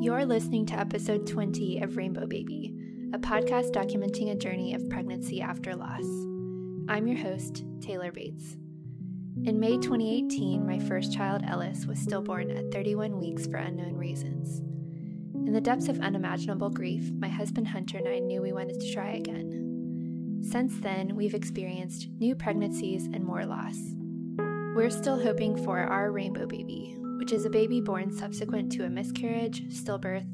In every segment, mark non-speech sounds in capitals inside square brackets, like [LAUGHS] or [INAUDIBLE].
You're listening to episode 20 of Rainbow Baby, a podcast documenting a journey of pregnancy after loss. I'm your host, Taylor Bates. In May 2018, my first child, Ellis, was stillborn at 31 weeks for unknown reasons. In the depths of unimaginable grief, my husband Hunter and I knew we wanted to try again. Since then, we've experienced new pregnancies and more loss. We're still hoping for our rainbow baby, which is a baby born subsequent to a miscarriage, stillbirth,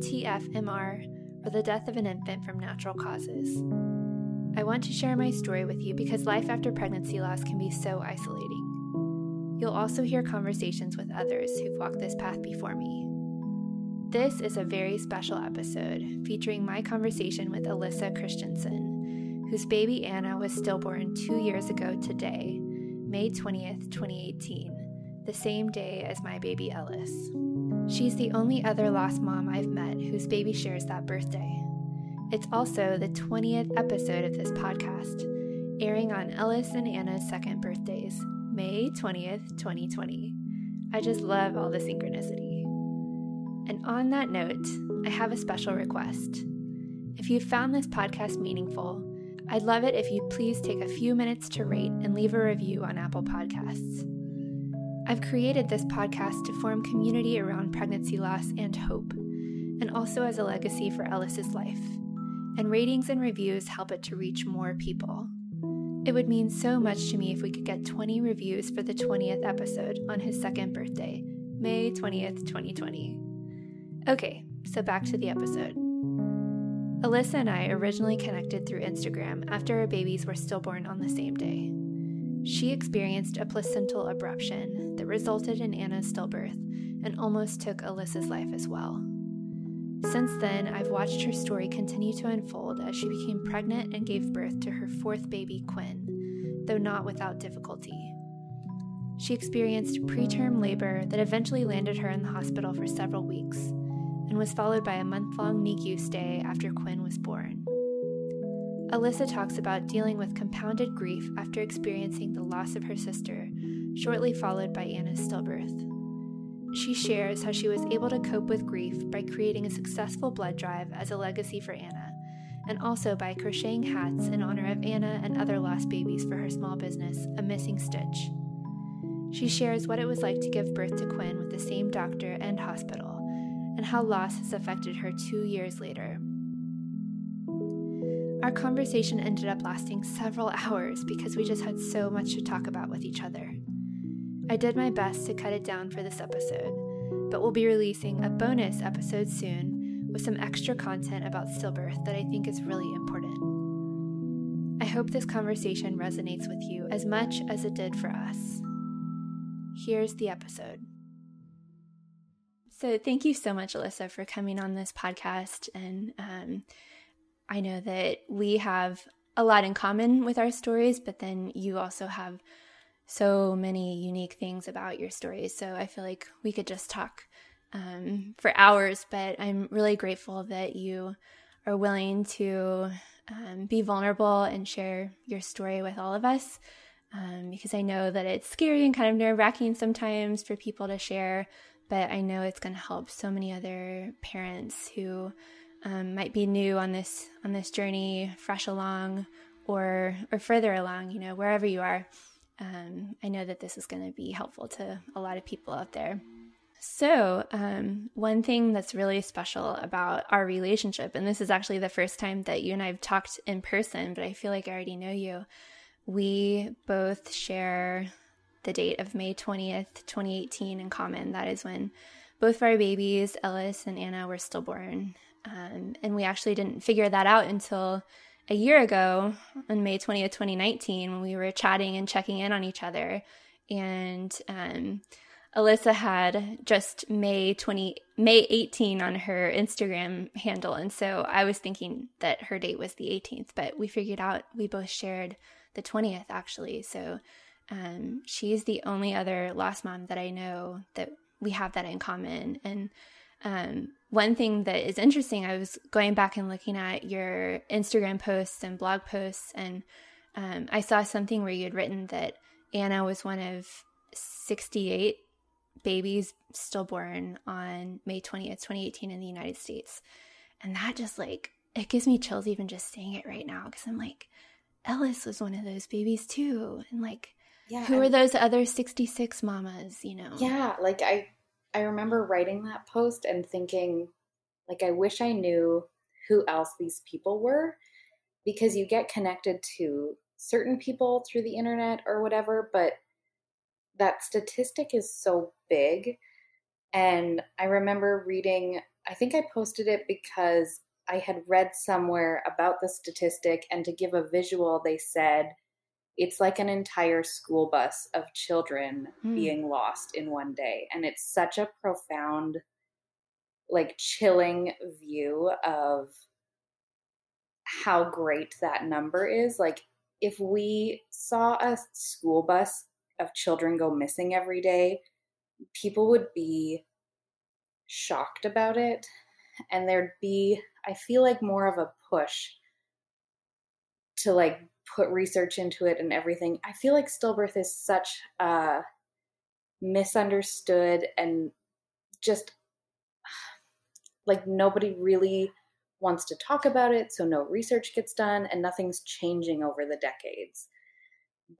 TFMR, or the death of an infant from natural causes. I want to share my story with you because life after pregnancy loss can be so isolating. You'll also hear conversations with others who've walked this path before me. This is a very special episode featuring my conversation with Alyssa Christensen, whose baby Anna was stillborn two years ago today May 20th, 2018, the same day as my baby Ellis. She's the only other lost mom I've met whose baby shares that birthday. It's also the 20th episode of this podcast, airing on Ellis and Anna's second birthdays, May 20th, 2020. I just love all the synchronicity. And on that note, I have a special request. If you've found this podcast meaningful, I'd love it if you'd please take a few minutes to rate and leave a review on Apple Podcasts. I've created this podcast to form community around pregnancy loss and hope, and also as a legacy for Ellis's life. And ratings and reviews help it to reach more people. It would mean so much to me if we could get 20 reviews for the 20th episode on his second birthday, May 20th, 2020. Okay, so back to the episode. Alyssa and I originally connected through Instagram after our babies were stillborn on the same day. She experienced a placental abruption that resulted in Anna's stillbirth and almost took Alyssa's life as well. Since then, I've watched her story continue to unfold as she became pregnant and gave birth to her fourth baby, Quinn, though not without difficulty. She experienced preterm labor that eventually landed her in the hospital for several weeks and was followed by a month long NICU stay after Quinn was born. Alyssa talks about dealing with compounded grief after experiencing the loss of her sister, shortly followed by Anna's stillbirth. She shares how she was able to cope with grief by creating a successful blood drive as a legacy for Anna, and also by crocheting hats in honor of Anna and other lost babies for her small business, A Missing Stitch. She shares what it was like to give birth to Quinn with the same doctor and hospital and how loss has affected her two years later. Our conversation ended up lasting several [LAUGHS] hours because we just had so much to talk about with each other. I did my best to cut it down for this episode, but we'll be releasing a bonus episode soon with some extra content about stillbirth that I think is really important. I hope this conversation resonates with you as much as it did for us. Here's the episode. So, thank you so much, Alyssa, for coming on this podcast. And um, I know that we have a lot in common with our stories, but then you also have so many unique things about your stories. So, I feel like we could just talk um, for hours, but I'm really grateful that you are willing to um, be vulnerable and share your story with all of us. Um, because I know that it's scary and kind of nerve wracking sometimes for people to share but I know it's going to help so many other parents who um, might be new on this on this journey, fresh along, or or further along. You know, wherever you are, um, I know that this is going to be helpful to a lot of people out there. So, um, one thing that's really special about our relationship, and this is actually the first time that you and I have talked in person, but I feel like I already know you. We both share the date of May 20th, 2018 in common. That is when both of our babies, Ellis and Anna, were stillborn. Um, and we actually didn't figure that out until a year ago on May 20th, 2019, when we were chatting and checking in on each other. And um, Alyssa had just May 20, May 18 on her Instagram handle. And so I was thinking that her date was the 18th, but we figured out we both shared the 20th actually. So um, she's the only other lost mom that I know that we have that in common. And um, one thing that is interesting, I was going back and looking at your Instagram posts and blog posts, and um, I saw something where you had written that Anna was one of 68 babies stillborn on May 20th, 2018 in the United States. And that just like, it gives me chills even just saying it right now because I'm like, Ellis was one of those babies too. And like, yeah, who are those other 66 mamas, you know? Yeah, like I I remember writing that post and thinking like I wish I knew who else these people were because you get connected to certain people through the internet or whatever, but that statistic is so big. And I remember reading, I think I posted it because I had read somewhere about the statistic, and to give a visual, they said it's like an entire school bus of children mm. being lost in one day. And it's such a profound, like chilling view of how great that number is. Like, if we saw a school bus of children go missing every day, people would be shocked about it. And there'd be, I feel like, more of a push to like put research into it and everything. I feel like stillbirth is such a misunderstood and just [SIGHS] like nobody really wants to talk about it, so no research gets done and nothing's changing over the decades.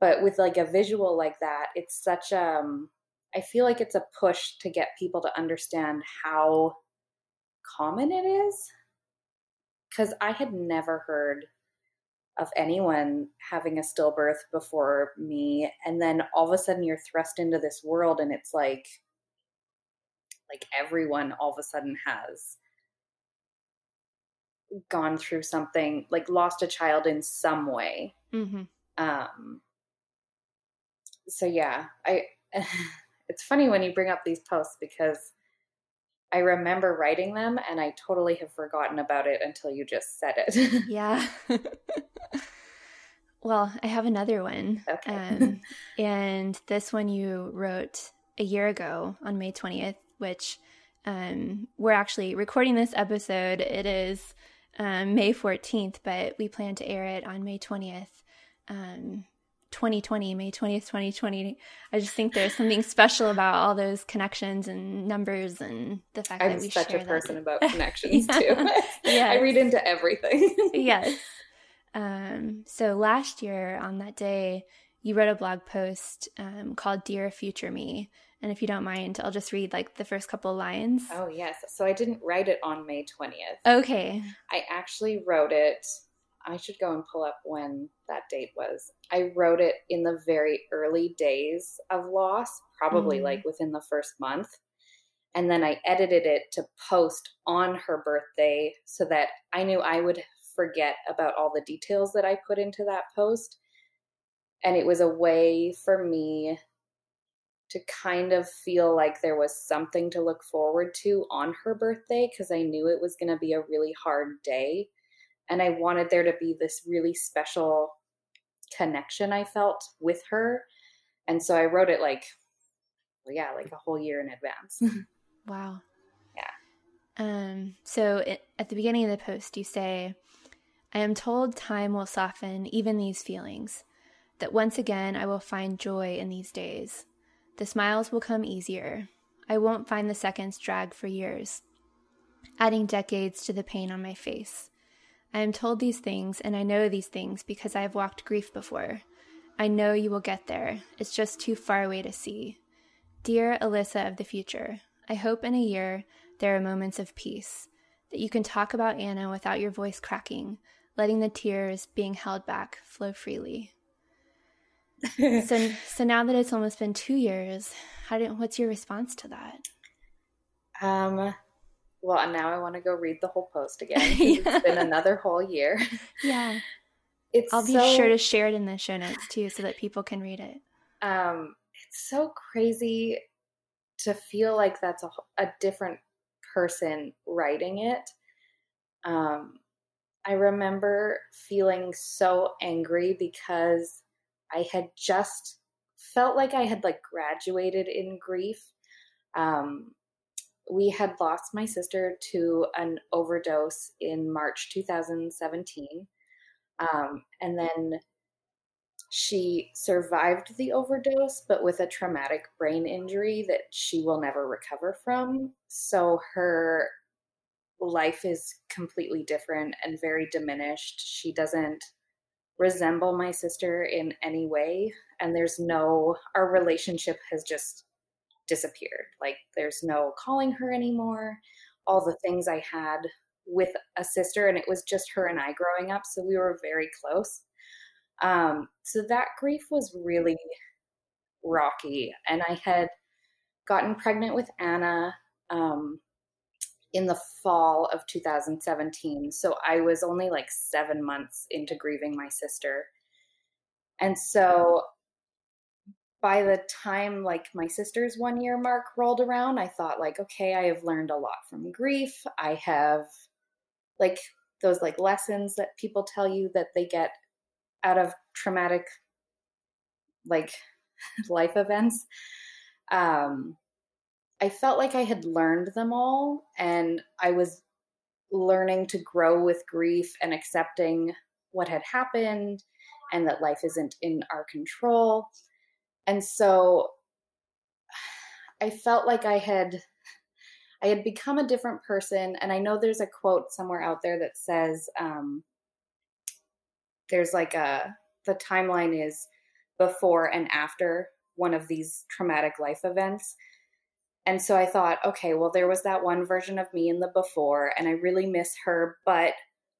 But with like a visual like that, it's such um I feel like it's a push to get people to understand how common it is cuz I had never heard of anyone having a stillbirth before me and then all of a sudden you're thrust into this world and it's like like everyone all of a sudden has gone through something like lost a child in some way mm-hmm. um so yeah i [LAUGHS] it's funny when you bring up these posts because I remember writing them and I totally have forgotten about it until you just said it. yeah. [LAUGHS] well, I have another one. Okay. Um, and this one you wrote a year ago on May 20th, which um, we're actually recording this episode. It is um, May 14th, but we plan to air it on May 20th. Um, 2020, May 20th, 2020. I just think there's something special about all those connections and numbers and the fact I'm that we such share a person that. about [LAUGHS] connections yeah. too. yeah, [LAUGHS] I read into everything. [LAUGHS] yes. Um, so last year on that day, you wrote a blog post um, called "Dear Future Me," and if you don't mind, I'll just read like the first couple lines. Oh yes. So I didn't write it on May 20th. Okay. I actually wrote it I should go and pull up when that date was. I wrote it in the very early days of loss, probably mm. like within the first month. And then I edited it to post on her birthday so that I knew I would forget about all the details that I put into that post. And it was a way for me to kind of feel like there was something to look forward to on her birthday because I knew it was going to be a really hard day and I wanted there to be this really special connection I felt with her. And so I wrote it like, well, yeah, like a whole year in advance. wow. Yeah. Um, so it, at the beginning of the post, you say, I am told time will soften even these feelings, that once again I will find joy in these days. The smiles will come easier. I won't find the seconds drag for years, adding decades to the pain on my face. I am told these things, and I know these things because I have walked grief before. I know you will get there. It's just too far away to see. Dear Alyssa of the future, I hope in a year there are moments of peace, that you can talk about Anna without your voice cracking, letting the tears being held back flow freely. so, [LAUGHS] so now that it's almost been two years, how did, what's your response to that? Um, well, and now I want to go read the whole post [LAUGHS] again. yeah. It's been another whole year. [LAUGHS] Yeah. It's I'll be so, sure to share it in the show notes too so that people can read it. Um, it's so crazy to feel like that's a, a different person writing it. Um, I remember feeling so angry because I had just felt like I had like graduated in grief. Um, we had lost my sister to an overdose in March 2017. Um, and then she survived the overdose, but with a traumatic brain injury that she will never recover from. So her life is completely different and very diminished. She doesn't resemble my sister in any way. And there's no, our relationship has just disappeared. Like there's no calling her anymore. All the things I had with a sister, and it was just her and I growing up. So we were very close. Um, so that grief was really rocky. And I had gotten pregnant with Anna um, in the fall of 2017. So I was only like seven months into grieving my sister. And so by the time like my sister's one year mark rolled around, I thought like, okay, I have learned a lot from grief. I have like those like lessons that people tell you that they get out of traumatic like [LAUGHS] life events. Um I felt like I had learned them all and I was learning to grow with grief and accepting what had happened and that life isn't in our control. And so I felt like I had I had become a different person and I know there's a quote somewhere out there that says um there's like a the timeline is before and after one of these traumatic life events and so I thought, okay, well, there was that one version of me in the before, and I really miss her, but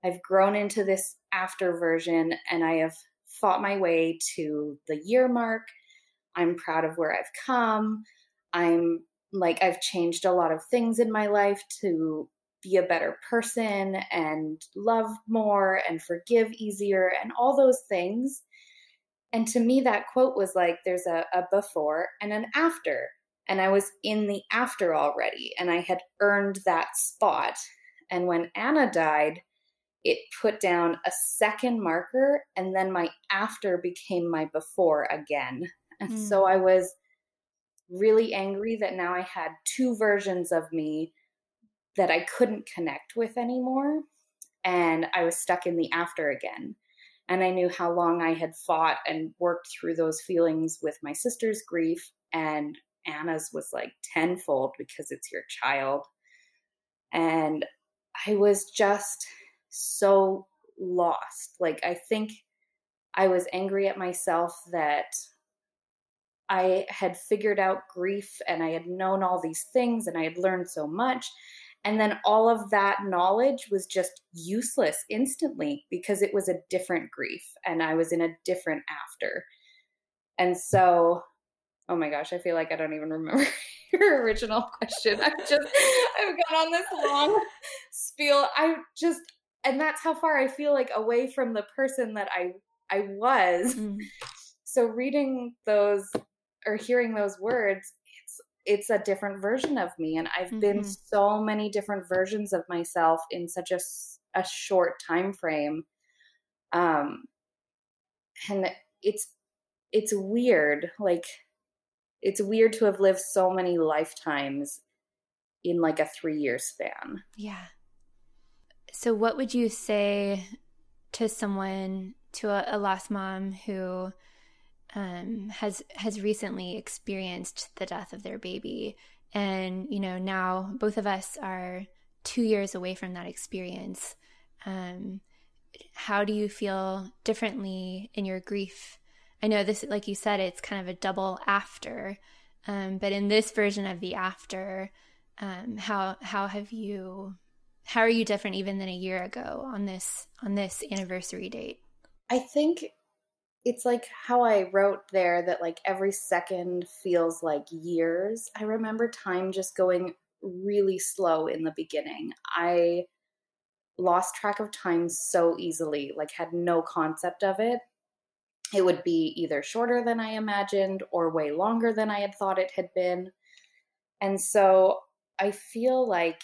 I've grown into this after version and I have fought my way to the year mark. I'm proud of where I've come. I'm like, I've changed a lot of things in my life to be a better person and love more and forgive easier and all those things. And to me, that quote was like, there's a, a before and an after and I was in the after already, and I had earned that spot. And when Anna died, it put down a second marker, and then my after became my before again. And mm. so I was really angry that now I had two versions of me that I couldn't connect with anymore. And I was stuck in the after again. And I knew how long I had fought and worked through those feelings with my sister's grief and Anna's was like tenfold because it's your child. And I was just so lost. Like, I think I was angry at myself that I had figured out grief and I had known all these things and I had learned so much. And then all of that knowledge was just useless instantly because it was a different grief and I was in a different after. And so oh my gosh, I feel like I don't even remember [LAUGHS] your original question. I've just I've gone on this long spiel. I just and that's how far I feel like away from the person that I I was. Mm. So reading those or hearing those words, it's it's a different version of me and I've mm-hmm. been so many different versions of myself in such a a short time frame. Um and it's it's weird like it's weird to have lived so many lifetimes in like a three year span. Yeah. So, what would you say to someone, to a, a lost mom who um, has has recently experienced the death of their baby, and you know now both of us are two years away from that experience. Um, how do you feel differently in your grief I know this, like you said, it's kind of a double after. Um, but in this version of the after, um, how how have you how are you different even than a year ago on this on this anniversary date? I think it's like how I wrote there that like every second feels like years. I remember time just going really slow in the beginning. I lost track of time so easily, like had no concept of it it would be either shorter than I imagined or way longer than I had thought it had been. And so I feel like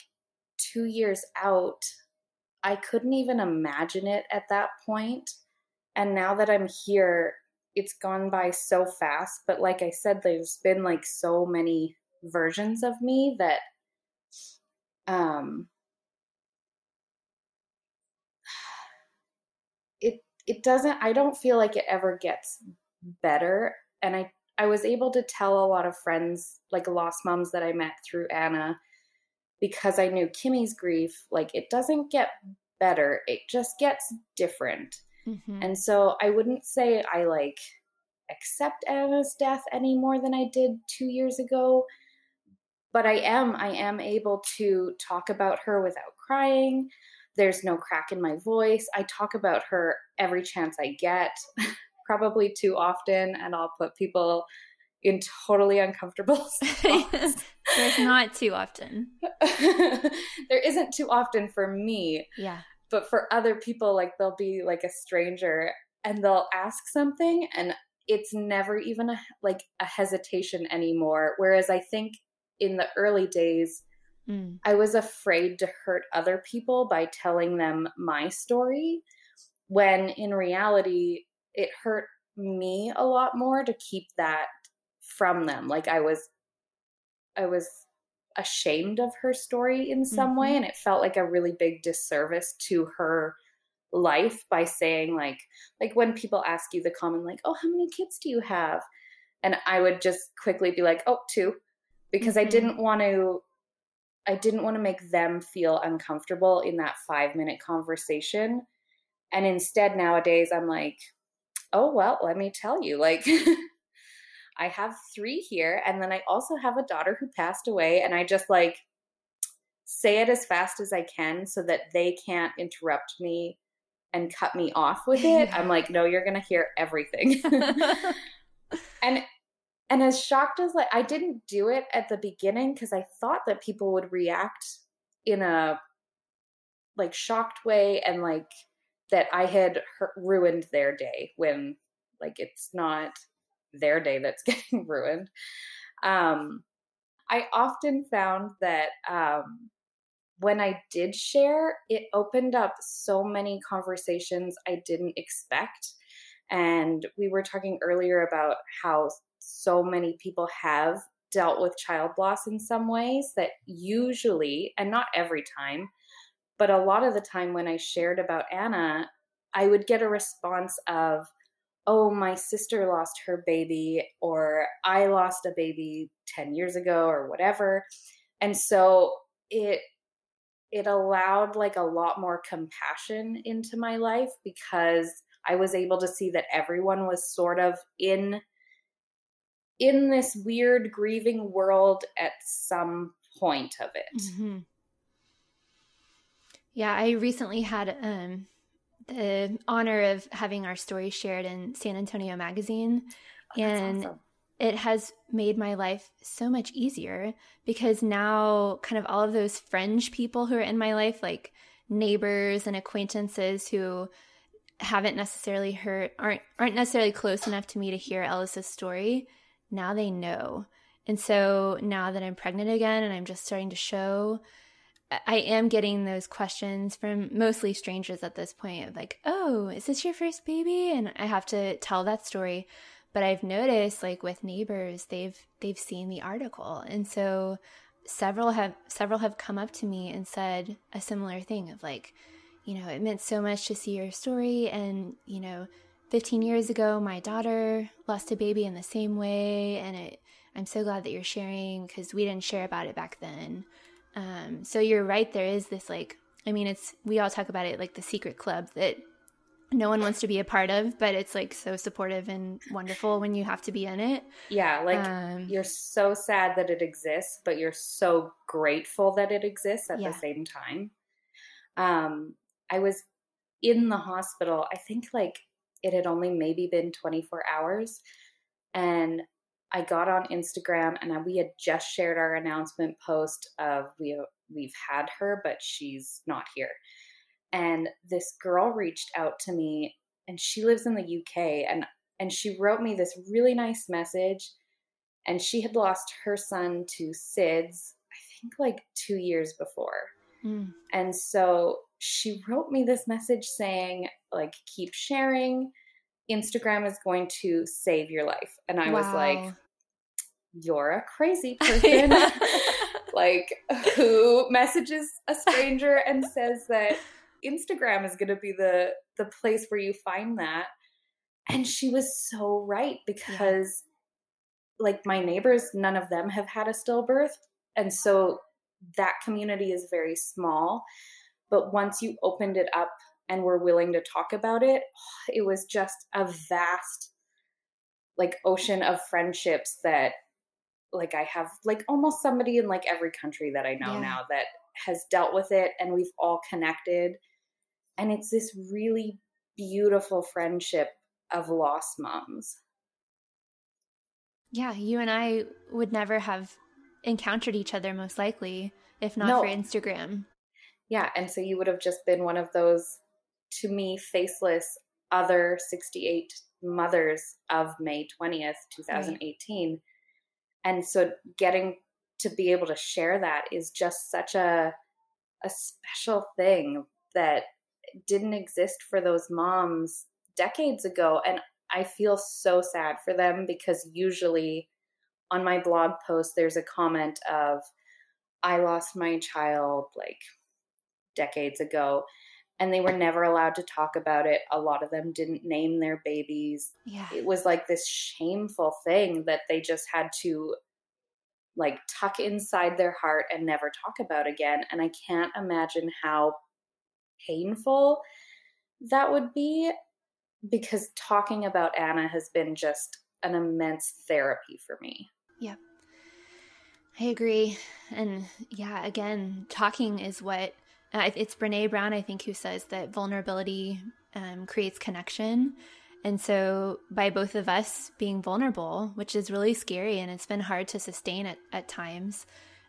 two years out, I couldn't even imagine it at that point. And now that I'm here, it's gone by so fast. But like I said, there's been like so many versions of me that um it it doesn't I don't feel like it ever gets better and I I was able to tell a lot of friends like lost moms that I met through Anna because I knew Kimmy's grief like it doesn't get better it just gets different mm-hmm. and so I wouldn't say I like accept Anna's death any more than I did 2 years ago but I am I am able to talk about her without crying there's no crack in my voice. I talk about her every chance I get, [LAUGHS] probably too often, and I'll put people in totally uncomfortable [LAUGHS] spots. [LAUGHS] There's not too often. there isn't too often for me. Yeah. But for other people, like they'll be like a stranger and they'll ask something and it's never even a, like a hesitation anymore. Whereas I think in the early days, Mm. I was afraid to hurt other people by telling them my story, when in reality, it hurt me a lot more to keep that from them. Like I was, I was ashamed of her story in some mm-hmm. way, and it felt like a really big disservice to her life by saying like like when people ask you the common like oh how many kids do you have and i would just quickly be like oh two because mm-hmm. i didn't want to I didn't want to make them feel uncomfortable in that five minute conversation. And instead, nowadays, I'm like, oh, well, let me tell you, like, [LAUGHS] I have three here. And then I also have a daughter who passed away. And I just like say it as fast as I can so that they can't interrupt me and cut me off with it. I'm [LAUGHS] like, no, you're going to hear everything. [LAUGHS] [LAUGHS] and and as shocked as like I didn't do it at the beginning because I thought that people would react in a like shocked way and like that I had ruined their day when like it's not their day that's [LAUGHS] getting ruined. Um, I often found that um, when I did share, it opened up so many conversations I didn't expect. And we were talking earlier about how so many people have dealt with child loss in some ways that usually, and not every time, but a lot of the time when I shared about Anna, I would get a response of, oh, my sister lost her baby, or I lost a baby 10 years ago, or whatever. And so it, it allowed like a lot more compassion into my life because I was able to see that everyone was sort of in in this weird grieving world at some point of it. Mm-hmm. Yeah, I recently had um, the honor of having our story shared in San Antonio Magazine, oh, and awesome. it has made my life so much easier because now, kind of all of those fringe people who are in my life, like neighbors and acquaintances who haven't necessarily heard aren't aren't necessarily close enough to me to hear Ellis's story now they know. And so now that I'm pregnant again and I'm just starting to show, I am getting those questions from mostly strangers at this point of like, oh, is this your first baby? And I have to tell that story. But I've noticed like with neighbors, they've they've seen the article. And so several have several have come up to me and said a similar thing of like, you know, it meant so much to see your story and, you know, 15 years ago, my daughter lost a baby in the same way, and it, I'm so glad that you're sharing because we didn't share about it back then. Um, so you're right. There is this like, I mean, it's we all talk about it like the secret club that no one wants to be a part of, but it's like so supportive and wonderful when you have to be in it. Yeah, like um, you're so sad that it exists, but you're so grateful that it exists at yeah. the same time. Um, I was in the hospital. I think like it had only maybe been 24 hours. And I got on Instagram and we had just shared our announcement post of we we've had her, but she's not here. And this girl reached out to me and she lives in the UK and and she wrote me this really nice message and she had lost her son to SIDS I think like 2 years before. Mm. And so she wrote me this message saying like keep sharing instagram is going to save your life and i wow. was like you're a crazy [LAUGHS] person like who messages a stranger and says that Instagram is going to be the the place where you find that. And she was so right because yeah. like my neighbors, none of them have had a stillbirth. And so that community is very small. But once you opened it up and were willing to talk about it, it was just a vast like ocean of friendships that like I have like almost somebody in like every country that I know yeah. now that has dealt with it and we've all connected and it's this really beautiful friendship of lost moms. Yeah, you and I would never have encountered each other most likely if not no. for Instagram. Yeah, and so you would have just been one of those to me faceless other 68 mothers of May 20th, 2018. Right. And so getting to be able to share that is just such a a special thing that didn't exist for those moms decades ago. And I feel so sad for them because usually on my blog post there's a comment of I lost my child like decades ago and they were never allowed to talk about it. A lot of them didn't name their babies. Yeah. It was like this shameful thing that they just had to like tuck inside their heart and never talk about again. And I can't imagine how painful that would be because talking about Anna has been just an immense therapy for me. Yeah. I agree. And yeah, again, talking is what it's Brene Brown, I think, who says that vulnerability um, creates connection. And so, by both of us being vulnerable, which is really scary and it's been hard to sustain at, at times,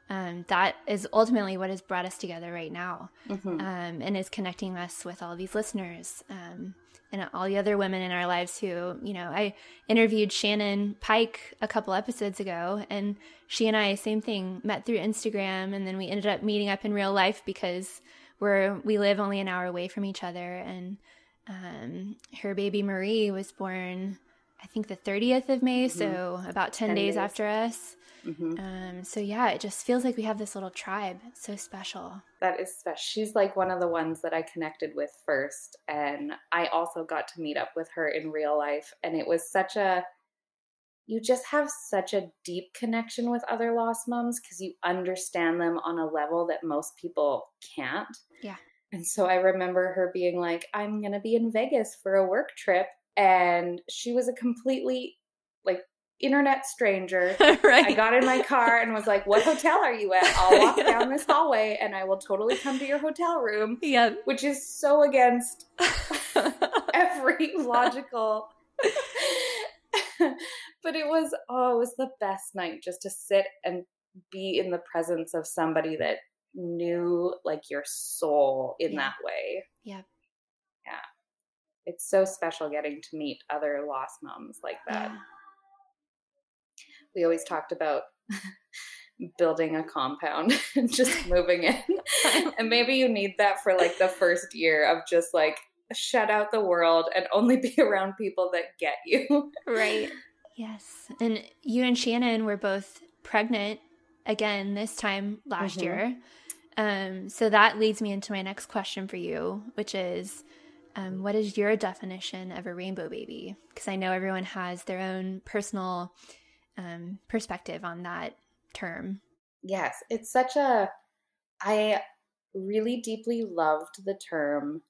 um, that is ultimately what has brought us together right now mm-hmm. um, and is connecting us with all these listeners um, and all the other women in our lives who, you know, I interviewed Shannon Pike a couple episodes ago, and she and I, same thing, met through Instagram, and then we ended up meeting up in real life because we're we live only an hour away from each other, and um, her baby Marie was born, I think, the 30th of May, mm-hmm. so about 10, 10 days, days, after us. Mm-hmm. Um, so yeah, it just feels like we have this little tribe. It's so special. That is special. She's like one of the ones that I connected with first, and I also got to meet up with her in real life, and it was such a you just have such a deep connection with other lost moms because you understand them on a level that most people can't. Yeah. And so I remember her being like, I'm going to be in Vegas for a work trip. And she was a completely internet stranger. [LAUGHS] right. I got in my car and was like, What hotel are you at? I'll walk [LAUGHS] down this hallway and I will totally come to your hotel room. Yeah. Which is so against [LAUGHS] every logical. but it was, oh, it was the best night just to sit and be in the presence of somebody that knew like your soul in yeah. that way. Yeah. Yeah. It's so special getting to meet other lost moms like that. Yeah. We always talked about building a compound [LAUGHS] and just [LAUGHS] moving in. and maybe you need that for like the first year of just like shut out the world and only be [LAUGHS] around people that get you. right. Yes. And you and Shannon were both pregnant again this time last mm-hmm. year. Um, so that leads me into my next question for you, which is um, what is your definition of a rainbow baby? Because I know everyone has their own personal um, perspective on that term. Yes, it's such a. I really deeply loved the term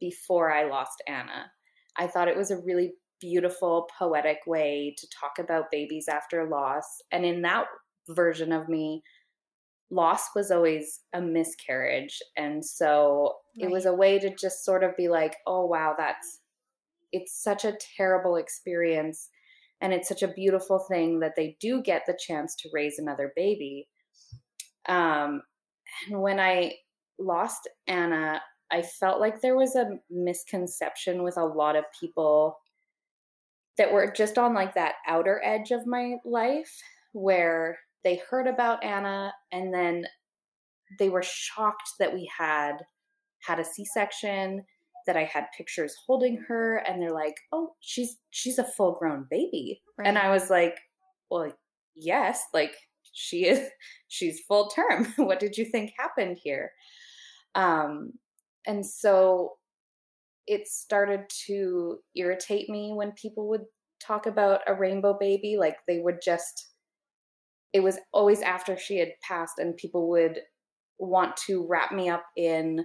before I lost Anna. I thought it was a really beautiful, poetic way to talk about babies after loss. And in that version of me, loss was always a miscarriage. And so right. it was a way to just sort of be like, oh, wow, that's, it's such a terrible experience. And it's such a beautiful thing that they do get the chance to raise another baby. Um, and when I lost Anna, I felt like there was a misconception with a lot of people that were just on like that outer edge of my life where they heard about Anna and then they were shocked that we had had a C-section that I had pictures holding her and they're like, "Oh, she's she's a full-grown baby." Right. And I was like, "Well, yes, like she is [LAUGHS] she's full term. [LAUGHS] what did you think happened here?" Um and so it started to irritate me when people would talk about a rainbow baby like they would just it was always after she had passed and people would want to wrap me up in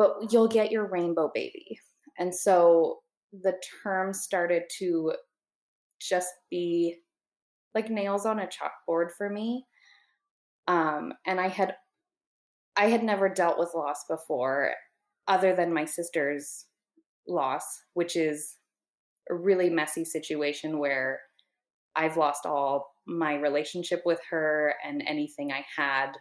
but you'll get your rainbow baby. And so the term started to just be like nails on a chalkboard for me. Um and i had i had never dealt with loss before other than my sister's loss which is a really messy situation where I've lost all my relationship with her and anything I had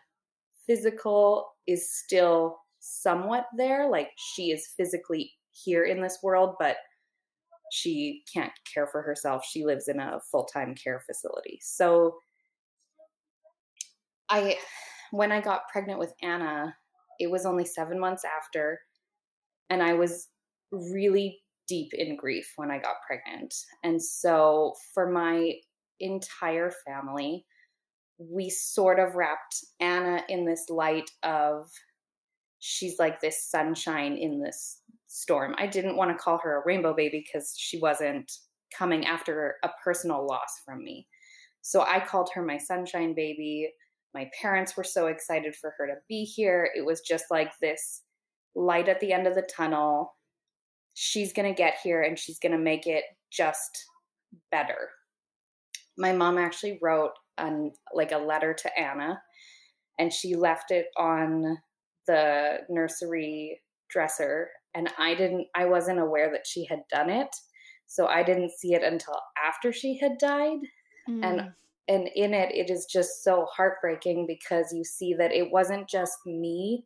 physical is still somewhat there. Like she is physically here in this world, but she can't care for herself. She lives in a full time care facility. So I, when I got pregnant with Anna, it was only seven months after, and I was really deep in grief when I got pregnant. And so for my entire family, we sort of wrapped Anna in this light of she's like this sunshine in this storm. I didn't want to call her a rainbow baby because she wasn't coming after a personal loss from me. So I called her my sunshine baby. My parents were so excited for her to be here. It was just like this light at the end of the tunnel she's going to get here and she's going to make it just better. My mom actually wrote an, like a letter to Anna and she left it on the nursery dresser and I didn't I wasn't aware that she had done it. So I didn't see it until after she had died. Mm. And and in it it is just so heartbreaking because you see that it wasn't just me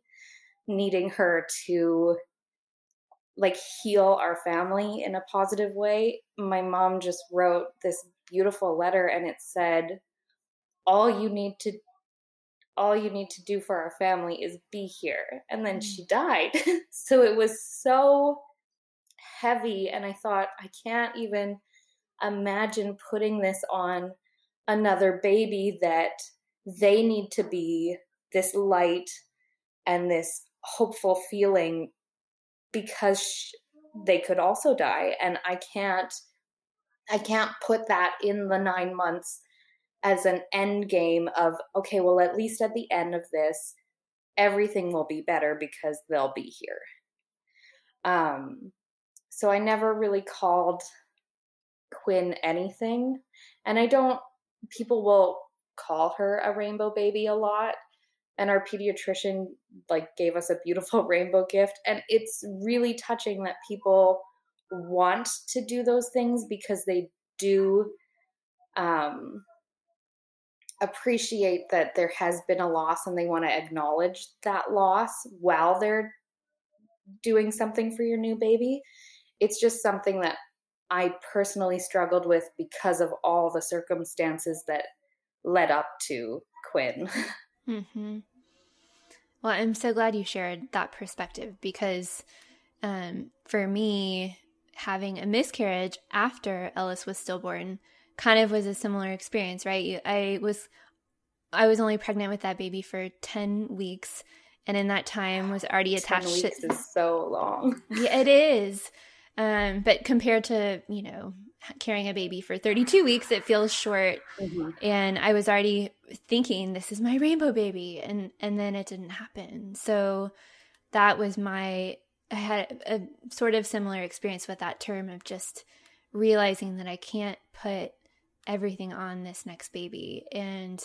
needing her to like heal our family in a positive way. My mom just wrote this beautiful letter and it said all you need to all you need to do for our family is be here. And then she mm. died. [LAUGHS] so it was so heavy and I thought I can't even imagine putting this on another baby that they need to be this light and this hopeful feeling because they could also die and i can't i can't put that in the 9 months as an end game of okay well at least at the end of this everything will be better because they'll be here. Um so i never really called quinn anything and i don't people will call her a rainbow baby a lot and our pediatrician like gave us a beautiful [LAUGHS] rainbow gift and it's really touching that people want to do those things because they do um, appreciate that there has been a loss and they want to acknowledge that loss while they're doing something for your new baby it's just something that i personally struggled with because of all the circumstances that led up to quinn [LAUGHS] Mm-hmm. Well, I'm so glad you shared that perspective because um, for me, having a miscarriage after Ellis was stillborn kind of was a similar experience, right? I was I was only pregnant with that baby for 10 weeks and in that time was already attached 10 weeks to is so long. Yeah, it is. Um, but compared to, you know, carrying a baby for 32 weeks, it feels short. Mm-hmm. And I was already thinking, this is my rainbow baby. And, and then it didn't happen. So that was my, I had a sort of similar experience with that term of just realizing that I can't put everything on this next baby. And,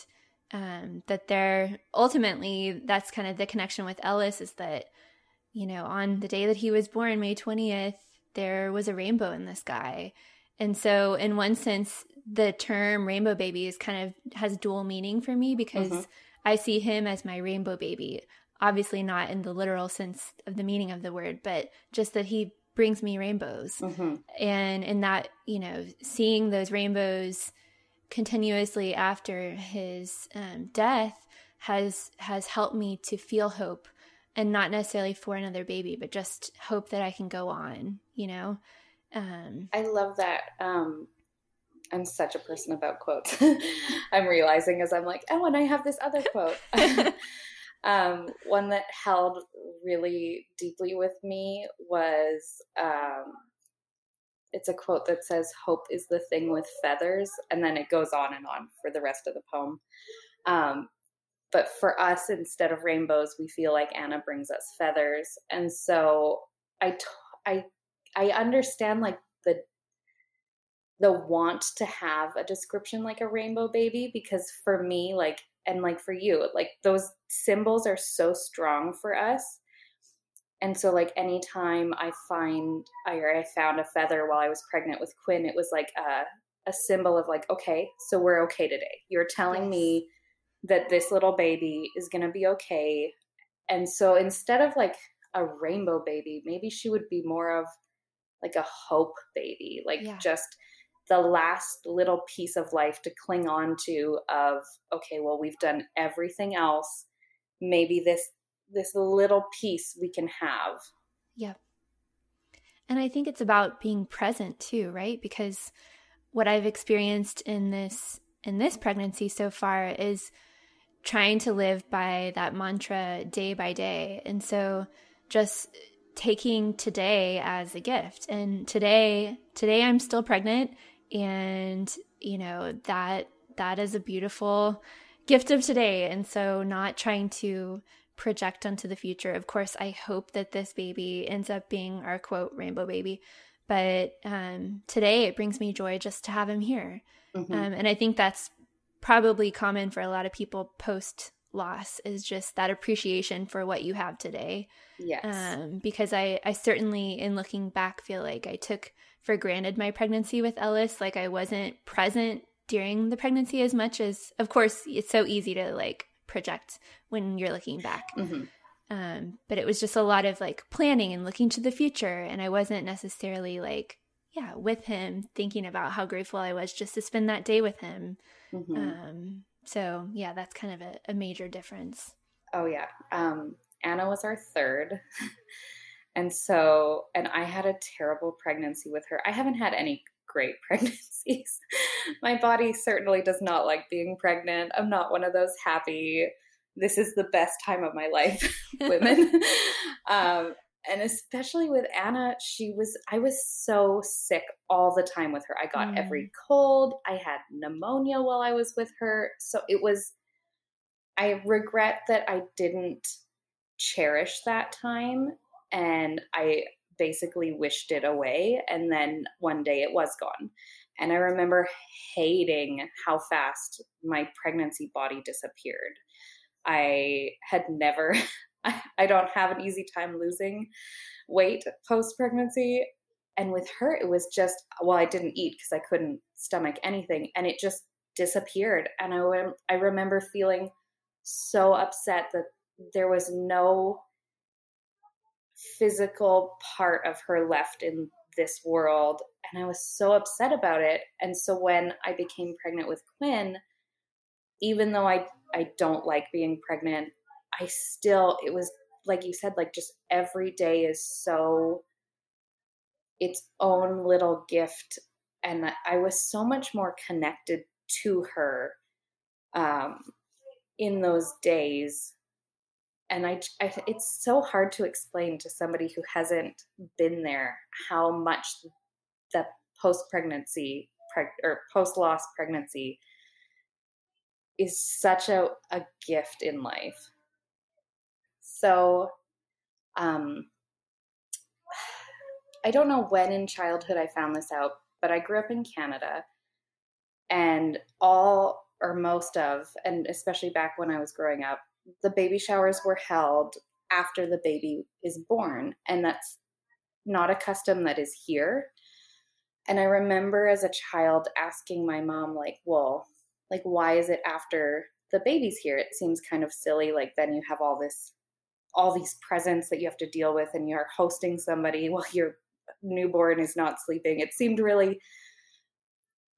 um, that there ultimately, that's kind of the connection with Ellis is that, you know, on the day that he was born, May 20th, there was a rainbow in the sky. And so, in one sense, the term rainbow baby is kind of has dual meaning for me because mm-hmm. I see him as my rainbow baby. Obviously, not in the literal sense of the meaning of the word, but just that he brings me rainbows. Mm-hmm. And in that, you know, seeing those rainbows continuously after his um, death has has helped me to feel hope and not necessarily for another baby, but just hope that I can go on, you know? Um, I love that. Um, I'm such a person about quotes. [LAUGHS] I'm realizing as I'm like, oh, and I have this other quote. [LAUGHS] [LAUGHS] um, one that held really deeply with me was um, it's a quote that says, Hope is the thing with feathers. And then it goes on and on for the rest of the poem. Um, but for us, instead of rainbows, we feel like Anna brings us feathers. And so I, t- I, I understand like the the want to have a description like a rainbow baby because for me like and like for you like those symbols are so strong for us and so like anytime i find or i found a feather while i was pregnant with quinn it was like a, a symbol of like okay so we're okay today you're telling yes. me that this little baby is going to be okay and so instead of like a rainbow baby maybe she would be more of like a hope baby like yeah. just the last little piece of life to cling on to of okay well we've done everything else. Maybe this this little piece we can have. Yeah and i think it's about being present too right? Because what i've experienced in this in this pregnancy so far is trying to live by that mantra day by day. And so just taking today as a gift. And today today i'm still pregnant and you know that that is a beautiful gift of today. And so not trying to project onto the future. Of course i hope that this baby ends up being our quote rainbow baby. But um, today it brings me joy just to have him here. Mm-hmm. um, and i think that's probably common for a lot of people post loss is just that appreciation for what you have today. Yes. Um, because i i certainly in looking back feel like i took for granted my pregnancy with Ellis. Like I wasn't present during the pregnancy as much as, of course, it's so easy to like project when you're looking back. Mm-hmm. Um, but it was just a lot of like planning and looking to the future. And I wasn't necessarily like, yeah, with him, thinking about how grateful I was just to spend that day with him. Mm-hmm. Um, so yeah, that's kind of a, a major difference. Oh yeah. Um, Anna was our third. [LAUGHS] And so, and I had a terrible pregnancy with her. I haven't had any great [LAUGHS] pregnancies. My body certainly does not like being pregnant. I'm not one of those happy, this is the best time of my life [LAUGHS] women. [LAUGHS] um, and especially with Anna, she was, I was so sick all the time with her. I got mm. every cold. I had pneumonia while I was with her. So it was, I regret that I didn't cherish that time and I basically wished it away. And then one day it was gone. And I remember hating how fast my pregnancy body disappeared. I had never, [LAUGHS] I don't have an easy time losing weight post pregnancy. And with her, it was just, well, I didn't eat because I couldn't stomach anything. And it just disappeared. And I, went, I remember feeling so upset that there was no physical part of her left in this world. And I was so upset about it. And so when I became pregnant with Quinn, even though I, I don't like being pregnant, I still, it was like you said, like just every day is so its own little gift. And I was so much more connected to her um, in those days and I, I, it's so hard to explain to somebody who hasn't been there how much the post pregnancy preg- or post loss pregnancy is such a, a gift in life. So um i don't know when in childhood i found this out but i grew up in canada and all or most of and especially back when i was growing up the baby showers were held after the baby is born. And that's not a custom that is here. And I remember as a child asking my mom, like, well, like, why is it after the baby's here? It seems kind of silly. Like, then you have all this, all these presents that you have to deal with, and you're hosting somebody [LAUGHS] while your newborn is not sleeping. It seemed really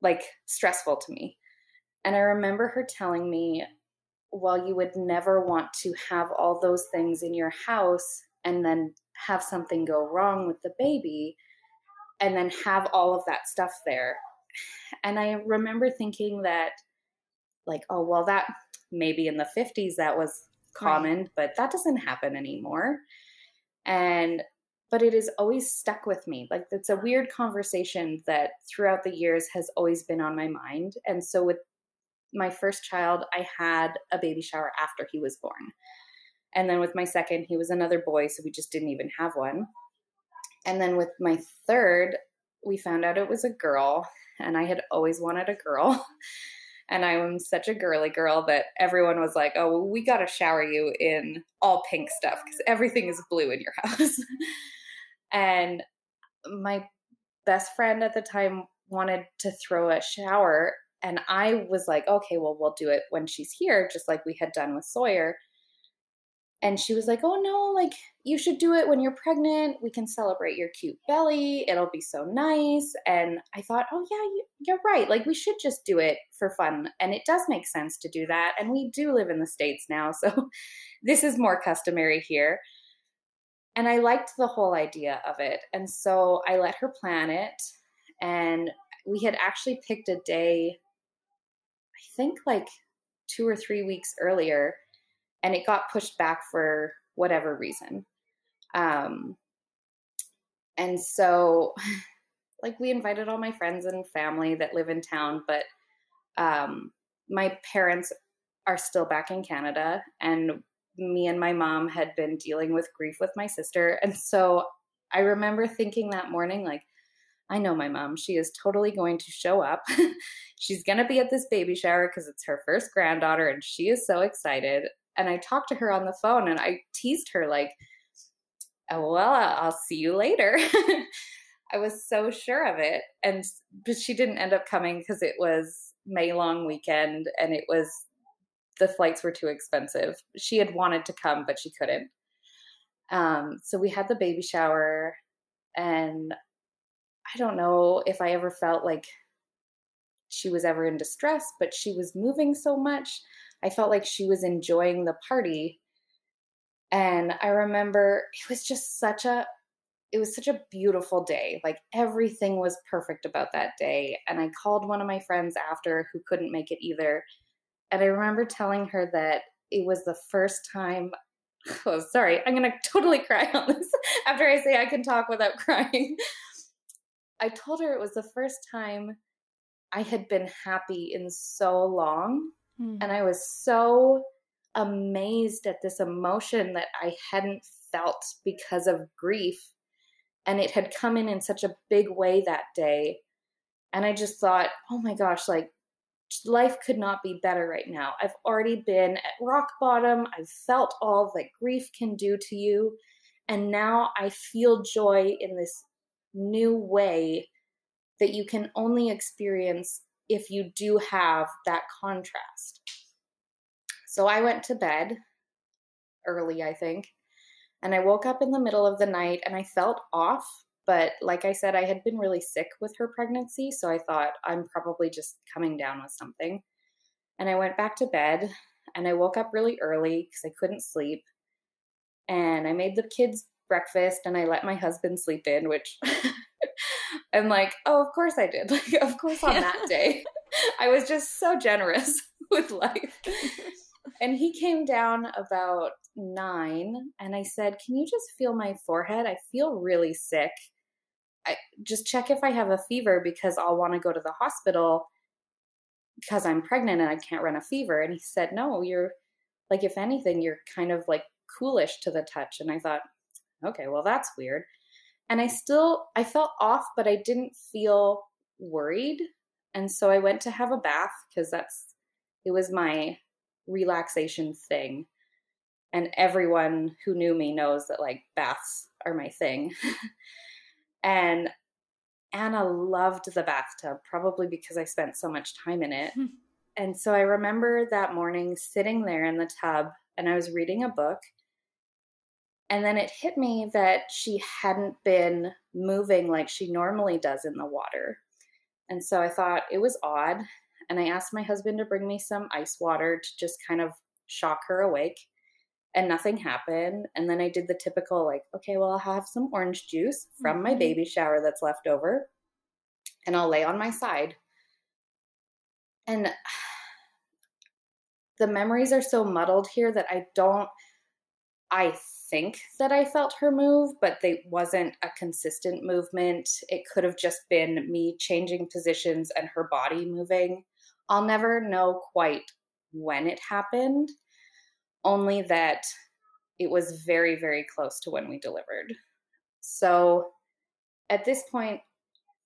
like stressful to me. And I remember her telling me well, you would never want to have all those things in your house and then have something go wrong with the baby and then have all of that stuff there. And I remember thinking that, like, oh, well, that maybe in the 50s that was common, right. but that doesn't happen anymore. And but it has always stuck with me. Like it's a weird conversation that throughout the years has always been on my mind. And so with my first child, I had a baby shower after he was born. And then with my second, he was another boy, so we just didn't even have one. And then with my third, we found out it was a girl, and I had always wanted a girl. [LAUGHS] and I'm such a girly girl that everyone was like, "Oh, well, we got to shower you in all pink stuff because everything is blue in your [LAUGHS] house." and my best friend at the time wanted to throw a shower, and I was like, "Okay, well, we'll do it when she's here, just like we had done with Sawyer." and she was like, "Oh no, like you should do it when you're pregnant. We can celebrate your cute belly. It'll be so nice." And I thought, "Oh yeah, you're right. Like we should just do it for fun." And it does make sense to do that. And we do live in the states now, [LAUGHS] so this is more customary here. And I liked the whole idea of it. And so I let her plan it and we had actually picked a day think like 2 or 3 weeks earlier and it got pushed back for whatever reason. Um, and so, [LAUGHS] like, we invited all my friends and family that live in town, but um, my parents are still back in Canada, and me and my mom had been dealing with grief with my sister. And so I remember thinking that morning, like, I know my mom. She is totally going to show up. [LAUGHS] She's going to be at this baby shower because it's her first granddaughter and she is so excited and I talked to her on the phone and I teased her like, oh, well, I'll see you later. [LAUGHS] I was so sure of it. And but she didn't end up coming because it was May long weekend and it was the flights were too expensive. She had wanted to come, but she couldn't. Um, so we had the baby shower and I don't know if I ever felt like she was ever in distress, but she was moving so much I felt like she was enjoying the party. And I remember it was just such a it was such a beautiful day. Like everything was perfect about that day. And I called one of my friends after who couldn't make it either. And I remember telling her that it was the first time [LAUGHS] oh sorry, I'm gonna totally cry on this [LAUGHS] after I say I can talk without [LAUGHS] crying. I told her it was the first time I had been happy in so long Mm. And I was so amazed at this emotion that I hadn't felt because of grief. And it had come in in such a big way that day. And I just thought, oh my gosh, like life could not be better right now. I've already been at rock bottom. I've felt all that grief can do to you. And now I feel joy in this new way that you can only experience if you do have that contrast. So I went to bed early, I think, and I woke up in the middle of the night and I felt off. But like I said, I had been really sick with her pregnancy, so I thought I'm probably just coming down with something. And I went back to bed and I woke up really early because I couldn't sleep. And I made the kids breakfast and I let my husband sleep in, which [LAUGHS] I'm like, oh, of course I did. [LAUGHS] Like, of course on that day. [LAUGHS] I was just so generous with life. and he came down about nine and I said, Can you just feel my forehead? I feel really sick. I just check if I have a fever because I'll want to go to the hospital because I'm pregnant and I can't run a fever. And he said, No, you're like, if anything, you're kind of like coolish to the touch. And I thought, okay, well, that's weird and I still I felt off, but I didn't feel worried. And so I went to have a bath because that's it was my relaxation thing. And everyone who knew me knows that like baths are my thing. [LAUGHS] and Anna loved the bathtub, probably because I spent so much time in it. Hmm. and so I remember that morning sitting there in the tub and I was reading a book and then it hit me that she hadn't been moving like she normally does in the water. And so I thought it was odd. And I asked my husband to bring me some ice water to just kind of shock her awake. And nothing happened. And then I did the typical, like, okay, well, I'll have some orange juice from mm-hmm. my baby shower that's left over. And I'll lay on my side. And [SIGHS] the memories are so muddled here that I don't I think that I felt her move, but they wasn't a consistent movement. It could have just been me changing positions and her body moving. I'll never know quite when it happened, only that it was very, very close to when we delivered. So at this point,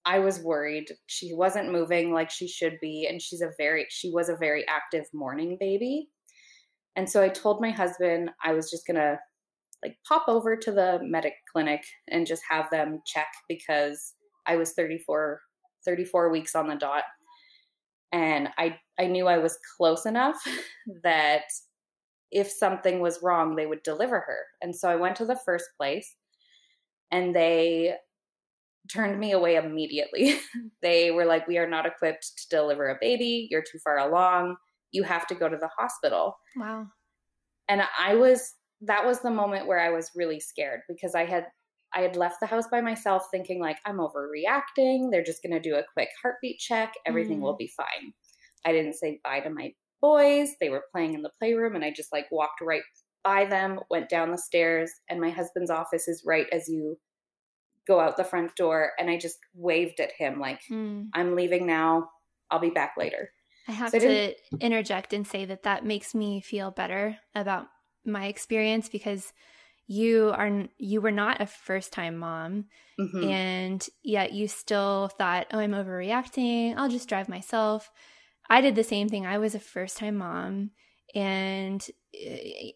I was worried. She wasn't moving like she should be, and she's a very she was a very active morning baby. And so I told my husband I was just gonna like pop over to the medic clinic and just have them check because I was 34 34 weeks on the dot and I I knew I was close enough [LAUGHS] that if something was wrong they would deliver her. And so I went to the first place and they turned me away immediately. [LAUGHS] they were like we are not equipped to deliver a baby. You're too far along. You have to go to the hospital. Wow. And I was that was the moment where I was really scared because I had I had left the house by myself thinking like I'm overreacting. They're just going to do a quick heartbeat check. Everything mm. will be fine. I didn't say bye to my boys. They were playing in the playroom and I just like walked right by them, went down the stairs and my husband's office is right as you go out the front door and I just waved at him like mm. I'm leaving now. I'll be back later. I have so to I interject and say that that makes me feel better about my experience because you are you were not a first time mom mm-hmm. and yet you still thought oh i'm overreacting. I'll just drive myself. I did the same thing. I was a first time mom and eh,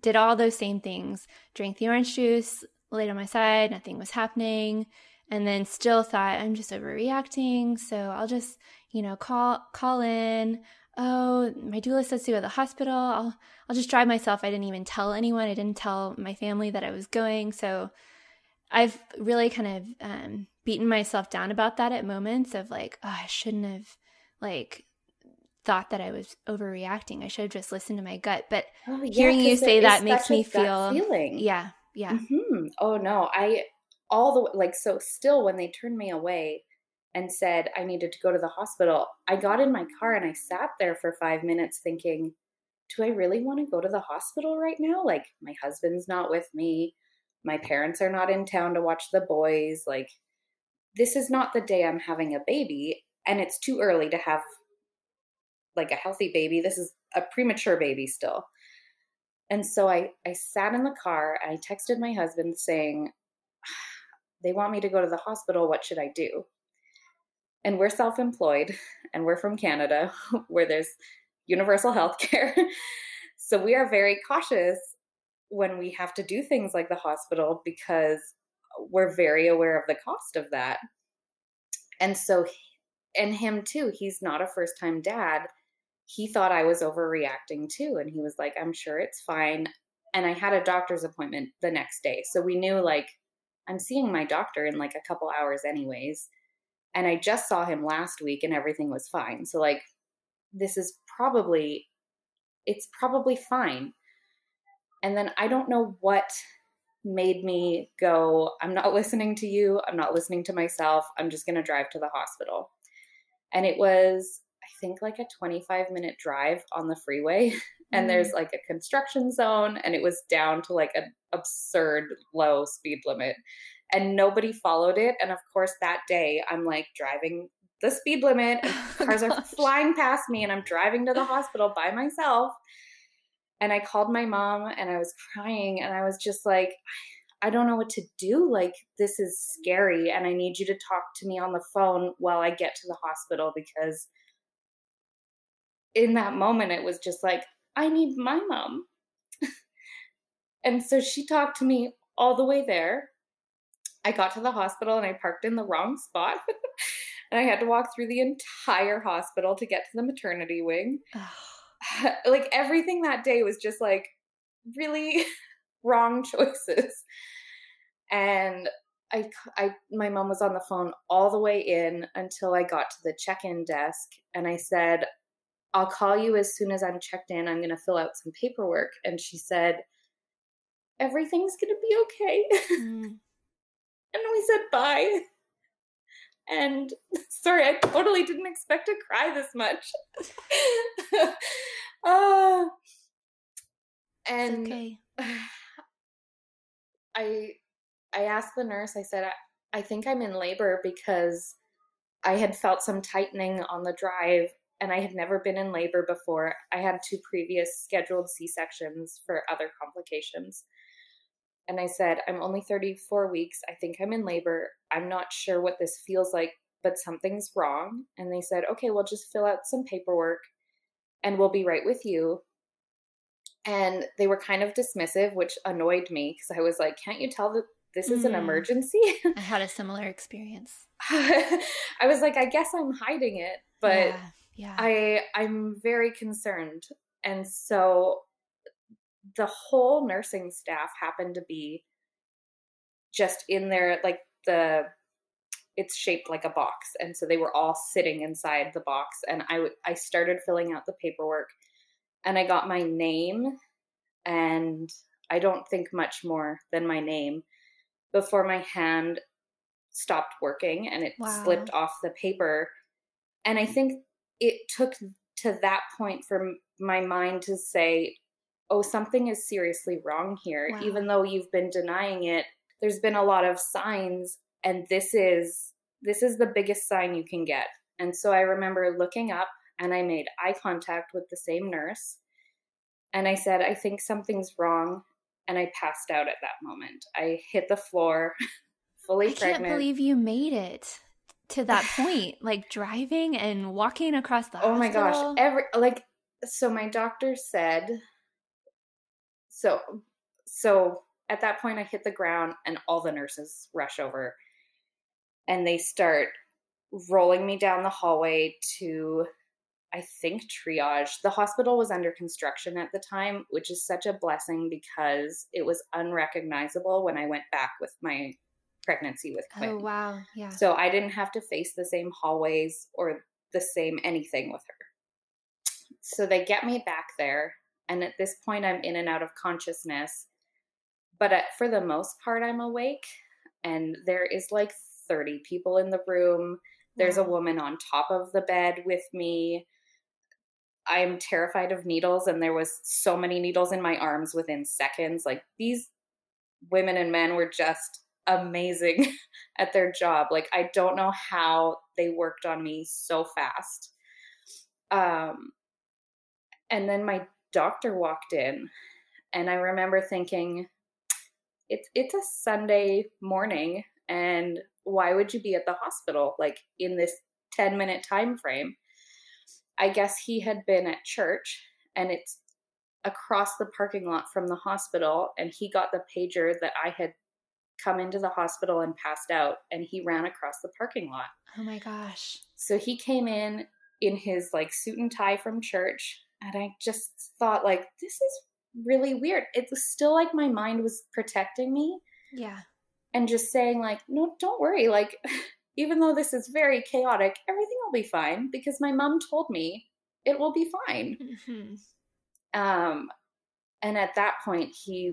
did all those same things. Drank the orange juice laid on my side nothing was happening and then still thought i'm just overreacting so i'll just you know call call in oh, my doula says to go to the hospital. I'll I'll just drive myself. I didn't even tell anyone. I didn't tell my family that I was going. So I've really kind of um, beaten myself down about that at moments of like, oh, I shouldn't have like thought that I was overreacting. I should have just listened to my gut. But oh, yeah, hearing you say that makes me feel feeling. Yeah, yeah. Mm-hmm. Oh no, I all the like so still when they turned me away, and said I needed to go to the hospital, I got in my car and I sat there for five minutes thinking, do I really want to go to the hospital right now? Like, my husband's not with me. My parents are not in town to watch the boys. Like, this is not the day I'm having a baby. And it's too early to have like a healthy baby. This is a premature baby still. And so I, I sat in the car and I texted my husband saying, They want me to go to the hospital. What should I do? And we're self employed [LAUGHS] and we're from Canada [LAUGHS] where there's universal health care. [LAUGHS] so we are very cautious when we have to do things like the hospital because we're very aware of the cost of that. And so, and him too, he's not a first time dad. He thought I was overreacting too. And he was like, I'm sure it's fine. And I had a doctor's appointment the next day. So we knew like, I'm seeing my doctor in like a couple hours, anyways. And I just saw him last week and everything was fine. So, like, this is probably, it's probably fine. And then I don't know what made me go, I'm not [LAUGHS] listening to you. I'm not listening to myself. I'm just going to drive to the hospital. And it was, I think, like a 25 minute drive on the freeway. [LAUGHS] and mm. there's like a construction zone, and it was down to like an absurd low speed limit and nobody followed it. And of course, that day I'm like driving the speed limit, and [LAUGHS] oh cars are flying past me, and I'm driving to the hospital by myself. And I called my mom and I was crying, and I was just like, I don't know what to do. Like, this is scary, and I need you to talk to me on the phone while I get to the hospital because in that moment, it was just like, I need my mom. [LAUGHS] and so she talked to me all the way there I got to the hospital and I parked in the wrong spot. [LAUGHS] and I had to walk through the entire hospital to get to the maternity wing. [LAUGHS] like everything that day was just like really [LAUGHS] wrong choices. And I, I, my mom was on the phone all the way in until I got to the check-in desk, and I said, "I'll call you as soon as I'm checked in. I'm going to fill out some paperwork." And she said, "Everything's going to be okay." Mm and we said bye. And [LAUGHS] sorry, I totally didn't expect to cry this much. [LAUGHS] uh, and okay. [SIGHS] I I asked the nurse, I said, I, I think I'm in labor because I had felt some tightening on the drive and I had never been in labor before. I had two previous scheduled C sections for other complications. And I said, I'm only 34 weeks. I think I'm in labor. I'm not sure what this feels like, but something's wrong. And they said, okay, well, just fill out some paperwork and we'll be right with you. And they were kind of dismissive, which annoyed me because I was like, can't you tell that this is an Mm. emergency? [LAUGHS] I had a similar experience. I was like, I guess I'm hiding it, but yeah, yeah. I I'm very concerned. And so the whole nursing staff happened to be just in there like the it's shaped like a box and so they were all sitting inside the box and I w- I started filling out the paperwork and I got my name and I don't think much more than my name before my hand stopped working and it Wow. slipped off the paper and I mm. think it took to that point for m- my mind to say, oh, something is seriously wrong here. Wow. Even though you've been denying it, there's been a lot of signs, and this is this is the biggest sign you can get. And so I remember looking up and I made eye contact with the same nurse. And I said, I think something's wrong. And I passed out at that moment. I hit the floor, [LAUGHS] fully I can't believe you made it to that [SIGHS] point, like driving and walking across the oh my gosh every like so my doctor said so so at that point i hit the ground and all the nurses rush over and they start rolling me down the hallway to i think triage the hospital was under construction at the time which is such a blessing because it was unrecognizable when i went back with my pregnancy with quinn Oh wow, yeah. so I didn't have to face the same hallways or the same anything with her. So they get me back there. And at this point, I'm in and out of consciousness. But at, for the most part, I'm awake. And there is like 30 people in the room. There's a woman on top of the bed with me. I'm terrified of needles, and there was so many needles in my arms within seconds. Like these women and men were just amazing [LAUGHS] at their job. Like I don't know how they worked on me so fast. Um and then my doctor walked in and I remember thinking it's it's a Sunday morning and why would you be at the hospital like in this 10 minute time frame? I guess he had been at church and it's across the parking lot from the hospital and he got the pager that I had come into the hospital and passed out and he ran across the parking lot. Oh my gosh. So he came in in his like suit and tie from church and I just thought like this is really weird. It was still like my mind was protecting me Yeah. and just saying like no don't worry like [LAUGHS] even though this is very chaotic everything will be fine because my mom told me it will be fine. hmm um and at that point he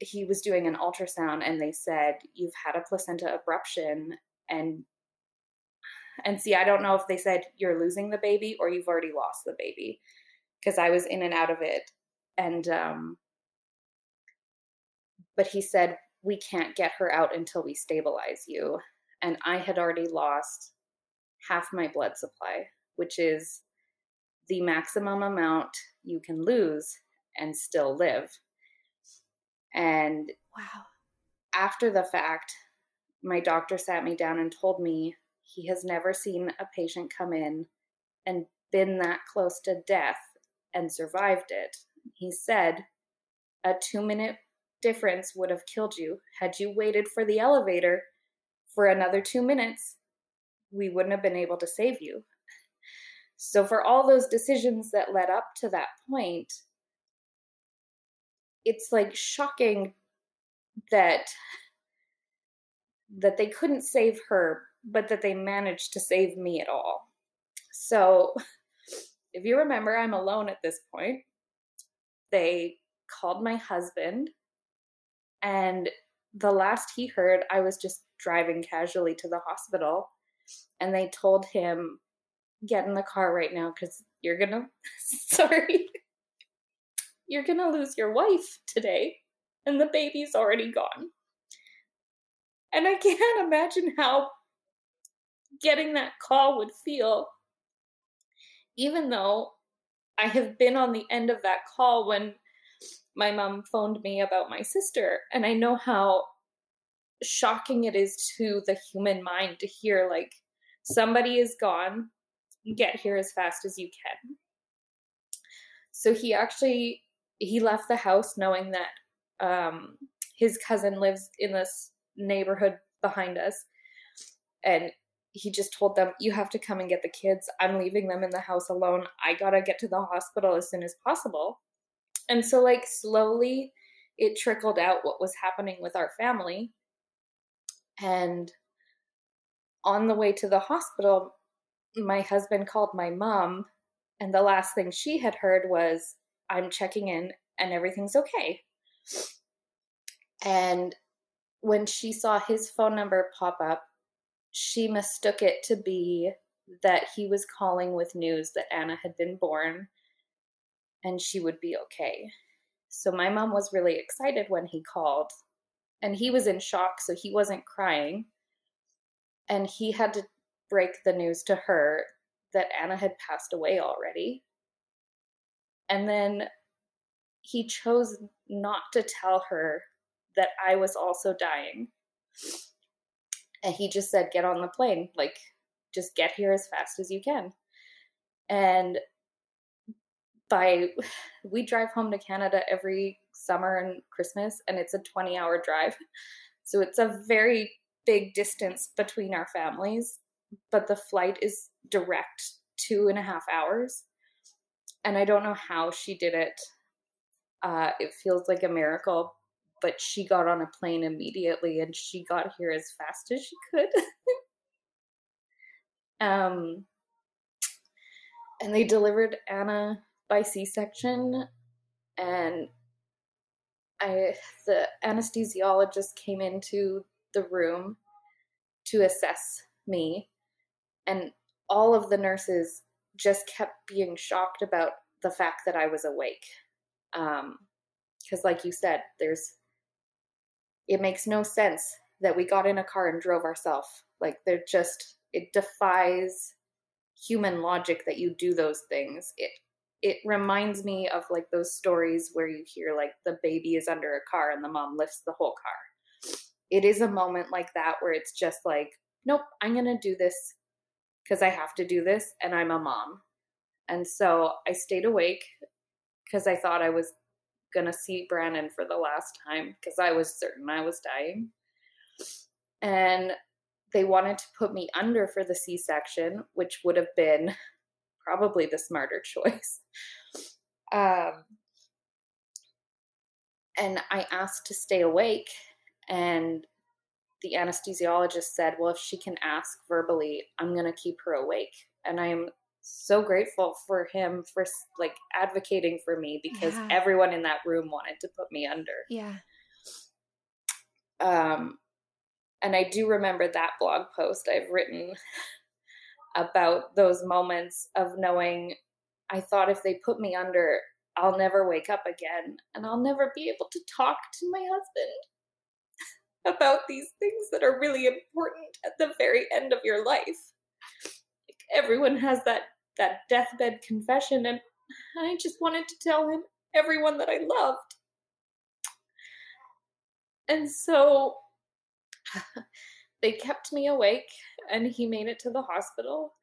he was doing an ultrasound and they said you've had a placenta abruption and and see i don't know if they said you're losing the baby or you've already lost the baby because i was in and out of it and um but he said we can't get her out until we stabilize you and i had already lost half my blood supply which is the maximum amount you can lose and still live. And Wow. after the fact, my doctor sat me down and told me he has never seen a patient come in and been that close to death and survived it. He said a two minute difference would have killed you. Had you waited for the elevator for another two minutes, we wouldn't have been able to save you. So, for all those decisions that led up to that point, it's like shocking that that they couldn't save her but that they managed to save me at all so [LAUGHS] if you remember i'm alone at this point they called my husband and the last he heard i was just driving casually to the hospital and they told him get in the car right now because you're gonna [LAUGHS] sorry you're to lose your wife today, and the baby's already gone. And I can't imagine how getting that call would feel, even though I have been on the end of that call when my mom phoned me about my sister. And I know how shocking it is to the human mind to hear, like, somebody is gone, get here as fast as you can. So he actually he left the house knowing that um, his cousin lives in this neighborhood behind us and he just told them you have to come and get the kids. I'm leaving them in the house alone. I gotta get to the hospital as soon as possible. And so like slowly it trickled out what was happening with our family. And on the way to the hospital my husband called my mom and the last thing she had heard was I'm checking in and everything's okay. And when she saw his phone number pop up, she mistook it to be that he was calling with news that Anna had been born and she would be okay. So my mom was really excited when he called, and he was in shock, so he wasn't crying. And he had to break the news to her that Anna had passed away already. And then he chose not to tell her that I was also dying. And he just said, Get on the plane. Like, just get here as fast as you can. And by, we drive home to Canada every summer and Christmas, and it's a 20 hour drive. So it's a very big distance between our families, but the flight is direct two and a half hours and I don't know how she did it. Uh, it feels like a miracle, but she got on a plane immediately and she got here as fast as she could. [LAUGHS] um, and they delivered Anna by C-section, and I the anesthesiologist came into the room to assess me, and all of the nurses just kept being shocked about the fact that I was awake. Um, because, like you said, there's it makes no sense that we got in a car and drove ourselves. Like, they're just it defies human logic that you do those things. It it reminds me of like those stories where you hear like the baby is under a car and the mom lifts the whole car. It is a moment like that where it's just like, nope, I'm gonna do this because I have to do this and I'm a mom. And so I stayed awake because I thought I was to see Brandon for the last time because I was certain I was dying. And they wanted to put me under for the C section, which would have been probably the smarter [LAUGHS] choice. Um, and I asked to stay awake, and the anesthesiologist said, Well, if she can ask verbally, I'm going to keep her awake. And I'm so grateful for him for like advocating for me because yeah. everyone in that room wanted to put me under. Yeah. Um, and I do remember that blog post I've written [LAUGHS] about those moments of knowing I thought if they put me under, I'll never wake up again and I'll never be able to talk to my husband [LAUGHS] about these things that are really important at the very end of your life. Everyone has that that deathbed confession and I just wanted to tell him everyone that I loved. And so [LAUGHS] they kept me awake and he made it to the hospital.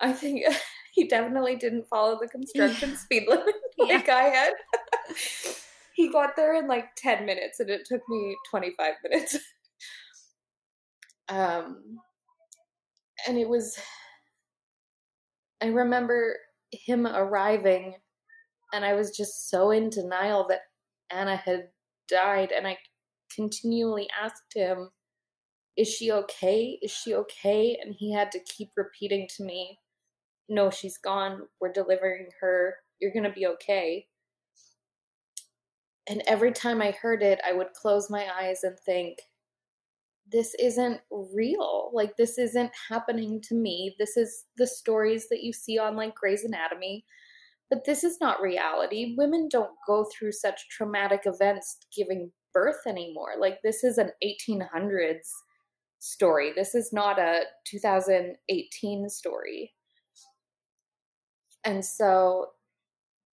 I think [LAUGHS] he definitely didn't follow the construction yeah. speed limit [LAUGHS] like yeah. I had. he got there in like 10 minutes and it took me 25 minutes. um, and it was, I remember him arriving and I was just so in denial that Anna had died. And I continually asked him, Is she okay? Is she okay? And he had to keep repeating to me, No, she's gone. We're delivering her. You're going to be okay. And every time I heard it, I would close my eyes and think, this isn't real. Like, this isn't happening to me. This is the stories that you see on like Grey's Anatomy. But this is not reality. Women don't go through such traumatic events giving birth anymore. Like, this is an 1800s story. This is not a 2018 story. And so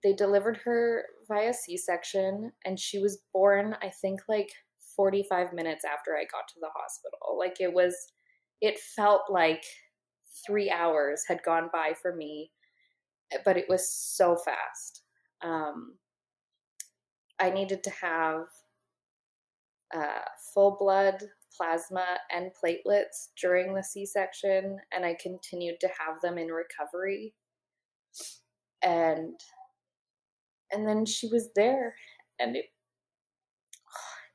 they delivered her via C section, and she was born, I think, like 45 minutes after I got to the hospital. Like, it was, it felt like three hours had gone by for me, but it was so fast. Um, I needed to have uh, full blood plasma and platelets during the C section, and I continued to have them in recovery. And and then she was there, and it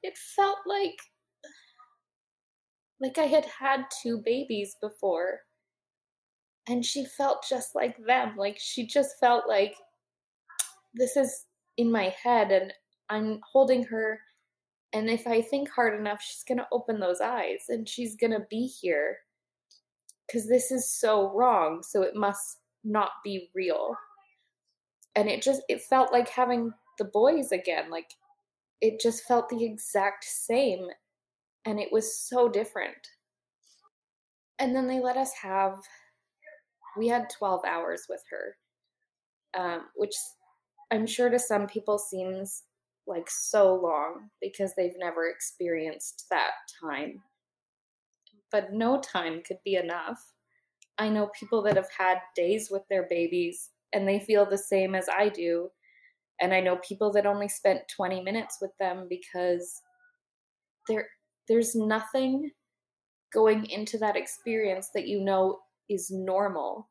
it felt like like I had had two babies before. And she felt just like them. Like she just felt like this is in my head and I'm holding her and if I think hard enough, she's going to open those eyes and she's going to be here because this is so wrong. So it must not be real. And it just, it felt like having the boys again. Like it just felt the exact same. And it was so different. And then they let us have, we had 12 hours with her, um, which I'm sure to some people seems like so long because they've never experienced that time. But no time could be enough. I know people that have had days with their babies and they feel the same as I do. And I know people that only spent 20 minutes with them because there there's nothing going into that experience that you know is normal.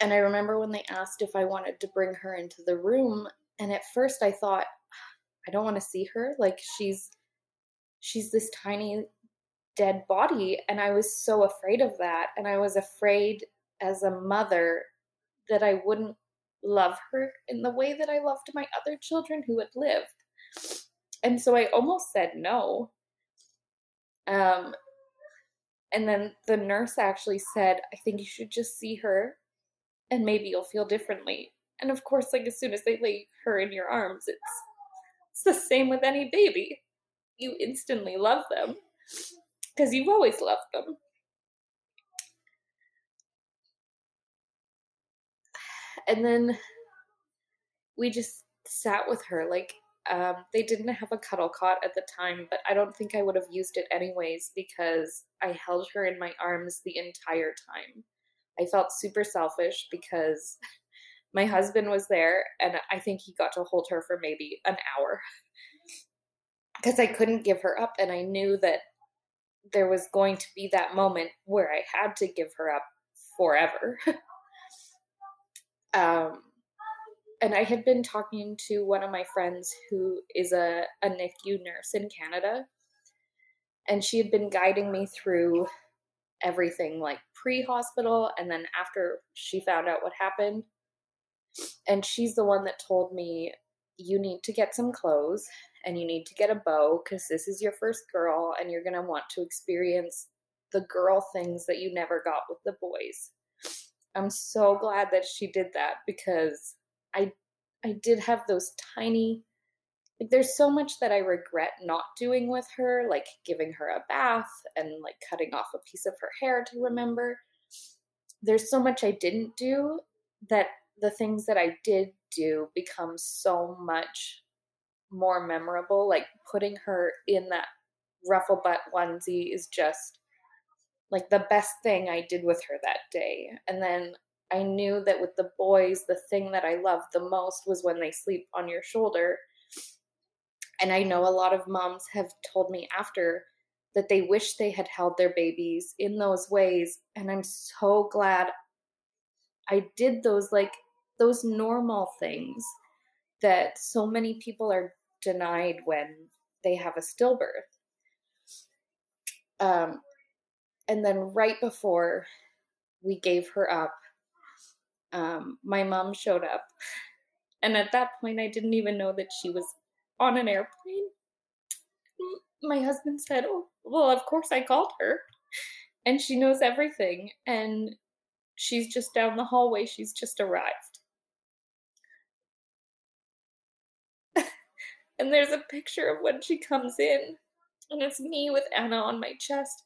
And I remember when they asked if I wanted to bring her into the room and at first I thought I don't want to see her like she's she's this tiny dead body and I was so afraid of that and I was afraid as a mother that I wouldn't love her in the way that I loved my other children who had lived. And so I almost said no. Um and then the nurse actually said, I think you should just see her and maybe you'll feel differently. And of course, like as soon as they lay her in your arms, it's it's the same with any baby. You instantly love them because you've always loved them. And then we just sat with her. Like, um, they didn't have a cuddle cot at the time, but I don't think I would have used it anyways because I held her in my arms the entire time. I felt super selfish because [LAUGHS] my husband was there and I think he got to hold her for maybe an hour [LAUGHS] because I couldn't give her up and I knew that there was going to be that moment where I had to give her up forever. [LAUGHS] um, and I had been talking to one of my friends who is a, a NICU nurse in Canada, and she had been guiding me through everything like pre hospital and then after she found out what happened and she's the one that told me, you need to get some clothes and you need to get a bow because this is your first girl and you're going to want to experience the girl things that you never got with the boys. I'm so glad that she did that because I I did have those tiny like there's so much that I regret not doing with her, like giving her a bath and like cutting off a piece of her hair to remember. There's so much I didn't do that the things that I did do become so much more memorable. Like putting her in that ruffle butt onesie is just like the best thing I did with her that day. And then I knew that with the boys, the thing that I loved the most was when they sleep on your shoulder. And I know a lot of moms have told me after that they wish they had held their babies in those ways. And I'm so glad I did those like those normal things that so many people are denied when they have a stillbirth. Um, and then right before we gave her up, um, my mom showed up. And at that point, I didn't even know that she was on an airplane. My husband said, Oh, well, of course I called her. And she knows everything. And she's just down the hallway. She's just arrived. [LAUGHS] and there's a picture of when she comes in. And it's me with Anna on my chest.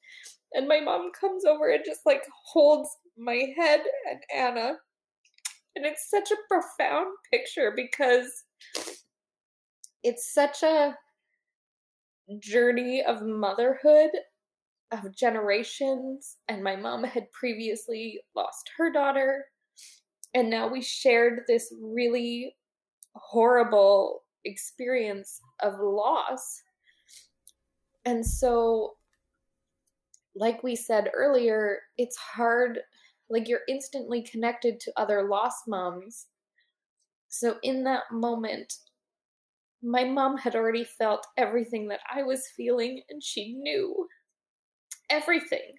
And my mom comes over and just like holds my head and Anna. And it's such a profound picture because it's such a journey of motherhood of generations and my mom had previously lost her daughter and now we shared this really horrible experience of loss and so like we said earlier it's hard like you're instantly connected to other lost moms so in that moment my mom had already felt everything that I was feeling, and she knew everything.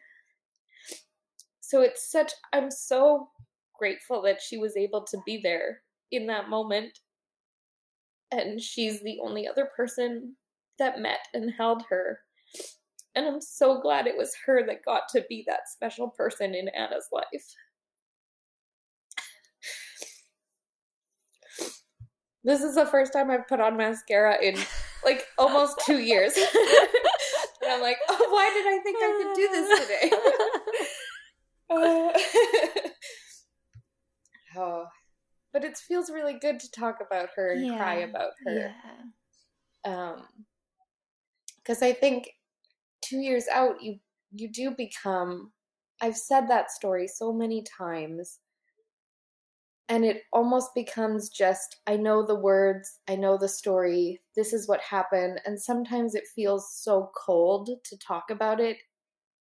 So it's such, I'm so grateful that she was able to be there in that moment. And she's the only other person that met and held her. And I'm so glad it was her that got to be that special person in Anna's life. This is the first time I've put on mascara in like almost two years. [LAUGHS] and I'm like, oh, why did I think I could do this today? uh, [LAUGHS] oh, but it feels really good to talk about her and yeah, cry about her. Yeah. Um, because I think two years out, you you do become. I've said that story so many times and it almost becomes just I know the words, I know the story, this is what happened, and sometimes it feels so cold to talk about it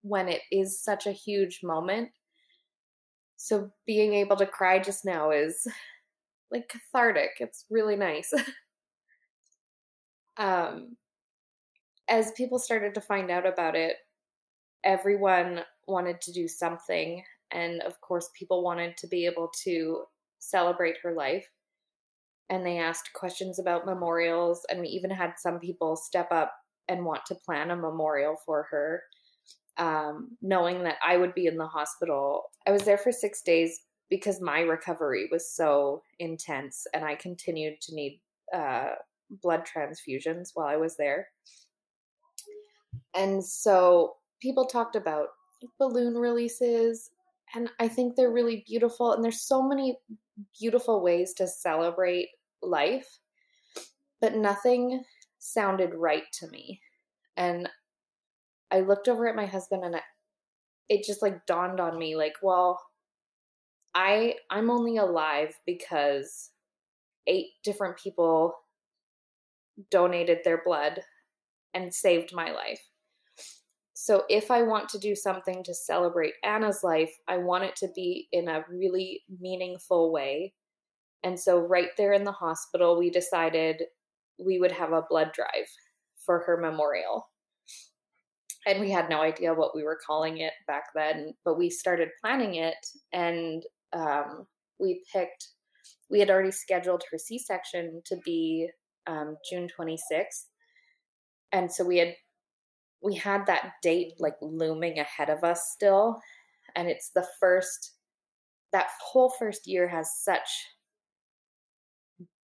when it is such a huge moment. So being able to cry just now is like cathartic. It's really nice. [LAUGHS] um as people started to find out about it, everyone wanted to do something and of course people wanted to be able to celebrate her life. And they asked questions about memorials, and we even had some people step up and want to plan a memorial for her, um, knowing that I would be in the hospital. I was there for six days because my recovery was so intense, and I continued to need uh, blood transfusions while I was there. And so people talked about balloon releases, and I think they're really beautiful. And there's so many beautiful ways to celebrate life, but nothing sounded right to me. And I looked over at my husband and it just like dawned on me like, well, I I'm only alive because eight different people donated their blood and saved my life. So if I want to do something to celebrate Anna's life, I want it to be in a really meaningful way. And so right there in the hospital, we decided we would have a blood drive for her memorial. And we had no idea what we were calling it back then, but we started planning it and um, we picked, we had already scheduled her C section to be um, June 26th. And so we had we had that date like looming ahead of us still and it's the first that whole first year has such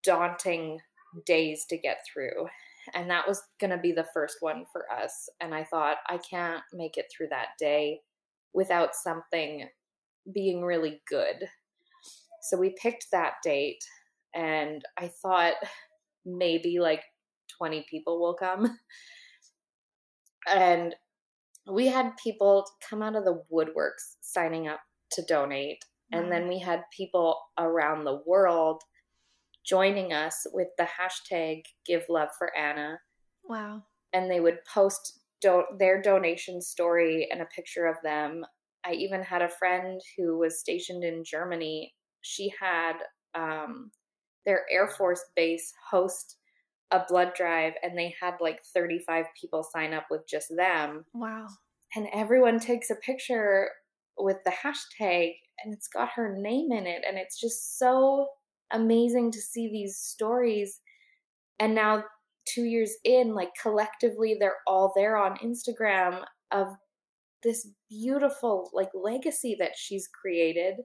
daunting days to get through and that was going to be the first one for us and i thought i can't make it through that day without something being really good. So we picked that date and i thought maybe like 20 people will come and we had people come out of the woodworks signing up to donate. And then we had people around the world joining us with the hashtag give love for anna. Wow. And they would post do- their donation story and a picture of them. I even had a friend who was stationed in germany. She had um, their air force base host a blood drive and they had like 35 people sign up with just them. Wow. And everyone takes a picture with the hashtag and it's got her name in it. And it's just so amazing to see these stories. And now, two years in, like collectively, they're all there on Instagram of this beautiful like legacy that she's created.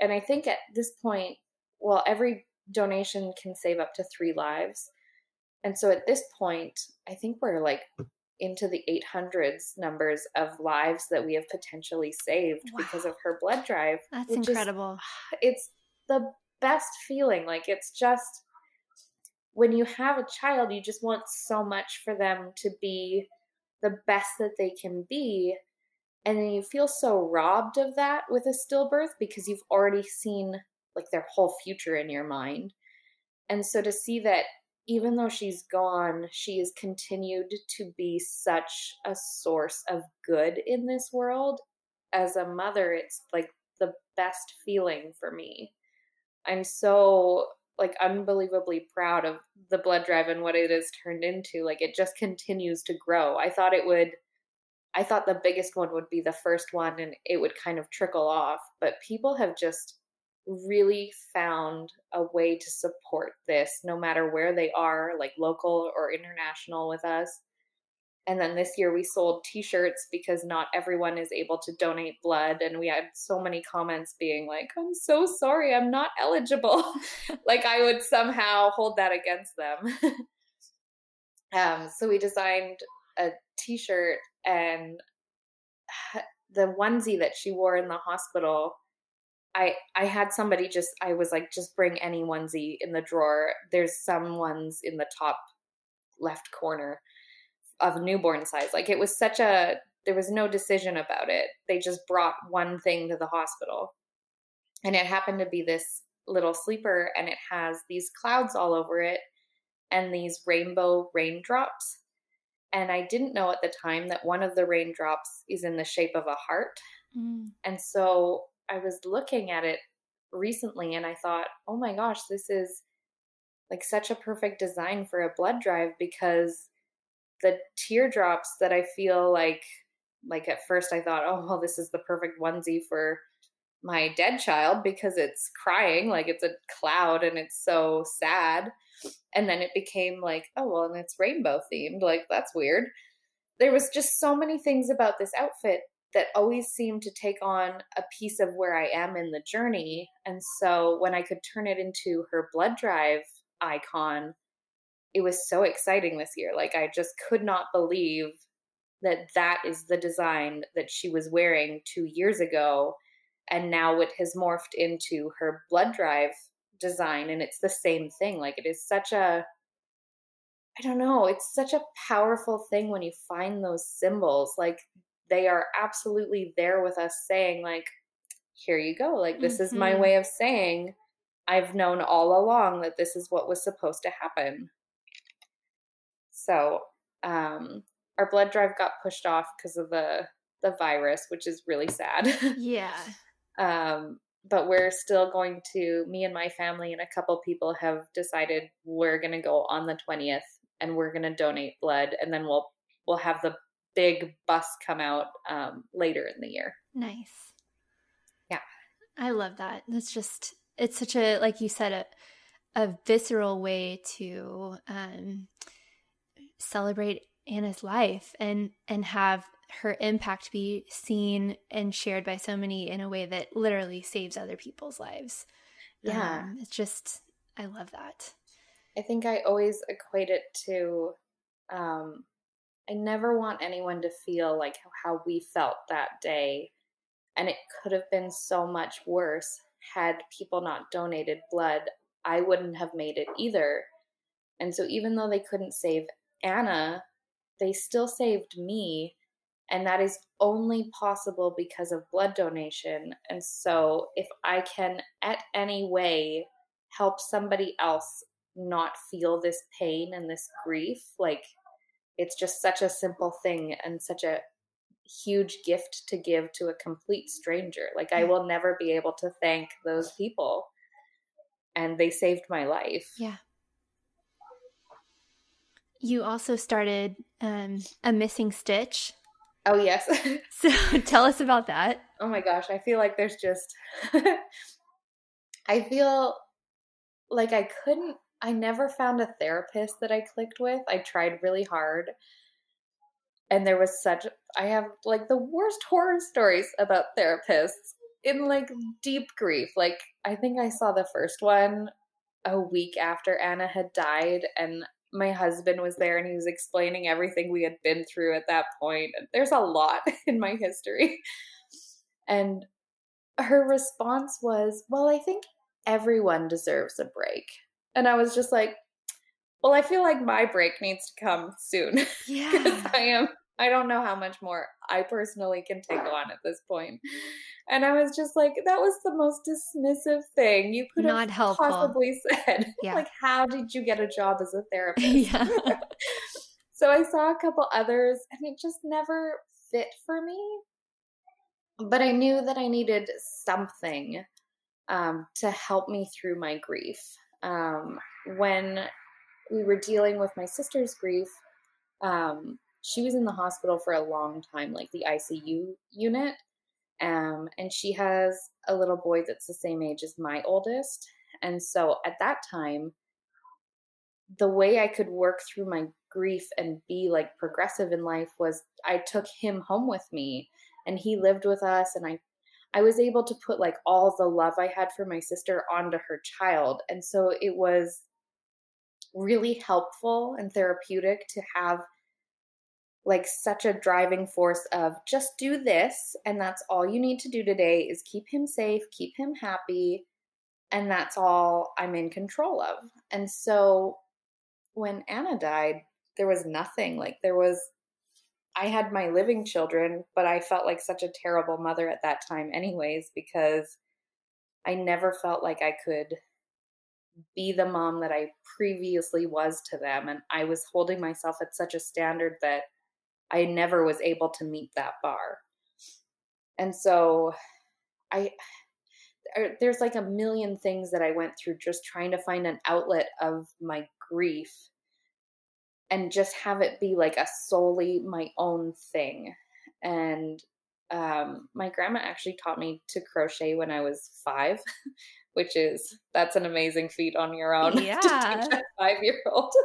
And I think at this point, well, every donation can save up to three lives. And so at this point, I think we're like into the 800s numbers of lives that we have potentially saved wow. because of her blood drive. That's incredible. Is, [SIGHS] it's the best feeling. Like it's just when you have a child, you just want so much for them to be the best that they can be. And then you feel so robbed of that with a stillbirth because you've already seen like their whole future in your mind. And so to see that even though she's gone, she has continued to be such a source of good in this world. As a mother, it's like the best feeling for me. I'm so like unbelievably proud of the blood drive and what it has turned into. Like it just continues to grow. I thought it would I thought the biggest one would be the first one and it would kind of trickle off, but people have just really found a way to support this no matter where they are, like local or international with us. And then this year we sold t shirts because not everyone is able to donate blood. And we had so many comments being like, I'm so sorry, I'm not eligible. [LAUGHS] like I would somehow hold that against them. [LAUGHS] um, so we designed a t shirt and [SIGHS] the onesie that she wore in the hospital I I had somebody just I was like just bring any onesie in the drawer. There's some ones in the top left corner of newborn size. Like it was such a there was no decision about it. They just brought one thing to the hospital. And it happened to be this little sleeper and it has these clouds all over it and these rainbow raindrops. And I didn't know at the time that one of the raindrops is in the shape of a heart. Mm. And so I was looking at it recently and I thought, oh my gosh, this is like such a perfect design for a blood drive because the teardrops that I feel like like at first I thought, oh well, this is the perfect onesie for my dead child because it's crying like it's a cloud and it's so sad. And then it became like, oh well, and it's rainbow themed. Like that's weird. There was just so many things about this outfit that always seemed to take on a piece of where I am in the journey. And so when I could turn it into her blood drive icon, it was so exciting this year. Like I just could not believe that that is the design that she was wearing 2 years ago and now it has morphed into her blood drive design and it's the same thing. Like it is such a I don't know, it's such a powerful thing when you find those symbols. Like they are absolutely there with us saying like here you go like this mm-hmm. is my mm-hmm. way of saying i've known all along that this is what was supposed to happen so um our blood drive got pushed off because of the the virus which is really sad yeah [LAUGHS] um but we're still going to me and my family and a couple people have decided we're going to go on the 20th and we're going to donate blood and then we'll we'll have the big bus come out um, later in the year. Nice. Yeah. I love that. That's just, it's such a, like you said, a, a visceral way to um, celebrate Anna's life and, and have her impact be seen and shared by so many in a way that literally saves other people's lives. Yeah. Um, it's just, I love that. I think I always equate it to um, I never want anyone to feel like how we felt that day. And it could have been so much worse had people not donated blood. I wouldn't have made it either. And so, even though they couldn't save Anna, they still saved me. And that is only possible because of blood donation. And so, if I can, at any way, help somebody else not feel this pain and this grief, like it's just such a simple thing and such a huge gift to give to a complete stranger. Like I will never be able to thank those people. And they saved my life. Yeah. You also started um, a missing stitch. Oh yes. [LAUGHS] so [LAUGHS] tell us about that. Oh my gosh, I feel like there's just [LAUGHS] I feel like I couldn't I never found a therapist that I clicked with. I tried really hard. And there was such I have like the worst horror stories about therapists in like deep grief. Like I think I saw the first one a week after Anna had died and my husband was there and he was explaining everything we had been through at that point. There's a lot [LAUGHS] in my history. And her response was, Well, I think everyone deserves a break. And I was just like, Well, I feel like my break needs to come soon. [LAUGHS] Yeah. Because I am, I don't know how much more I personally can take on at this point. And I was just like, that was the most dismissive thing you could Not have helpful. possibly [LAUGHS] said. Yeah. like, how did you get a job as a [LAUGHS] therapist? yeah. so I saw a couple others and it just never fit for me. But I knew that I needed something um, to help me through my grief. Um, when we were dealing with my sister's grief, um, she was in the hospital for a long time, like the ICU unit. Um, and she has a little boy that's the same age as my oldest. And so at that time, the way I could work through my grief and be like progressive in life was I took him home with me and he lived with us and I I was able to put like all the love I had for my sister onto her child. And so it was really helpful and therapeutic to have like such a driving force of just do this and that's all you need to do today is keep him safe, keep him happy, and that's all I'm in control of. And so when Anna died, there was nothing. Like there was I had my living children, but I felt like such a terrible mother at that time anyways because I never felt like I could be the mom that I previously was to them and I was holding myself at such a standard that I never was able to meet that bar. And so I er, there's like a million things that I went through just trying to find an outlet of my grief and just have it be like a solely my own thing. And um, my grandma actually taught me to crochet when I was five, [LAUGHS] which is that's an amazing feat on your own. Yeah. [LAUGHS] to teach a five year old. [LAUGHS]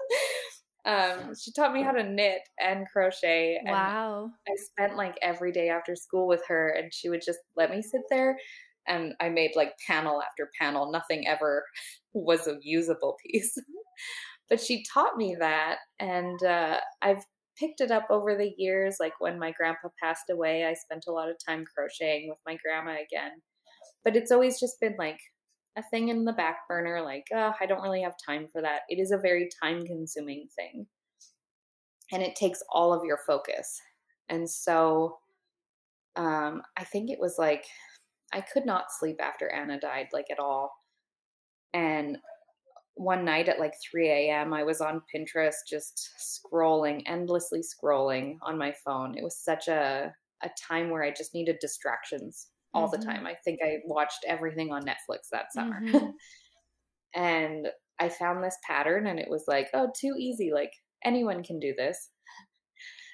Um, she taught me how to knit and crochet. And Wow. I spent like every day after school with her, and she would just let me sit there. And I made like panel after panel. Nothing ever was a usable piece. But she taught me that. And uh, I've picked it up over the years. Like when my grandpa passed away, I spent a lot of time crocheting with my grandma again. But it's always just been like a thing in the back burner, like, oh, I don't really have time for that. It is a very time consuming thing. And it takes all of your focus. And so um, I think it was like, I could not sleep after Anna died, like at all. And one night at like 3 a.m., I was on Pinterest just scrolling, endlessly scrolling on my phone. It was such a, a time where I just needed distractions all Mhm. the time. I think I watched everything on Netflix that summer. Mhm. [LAUGHS] and I found this pattern and it was like, oh, too easy. Like anyone can do this.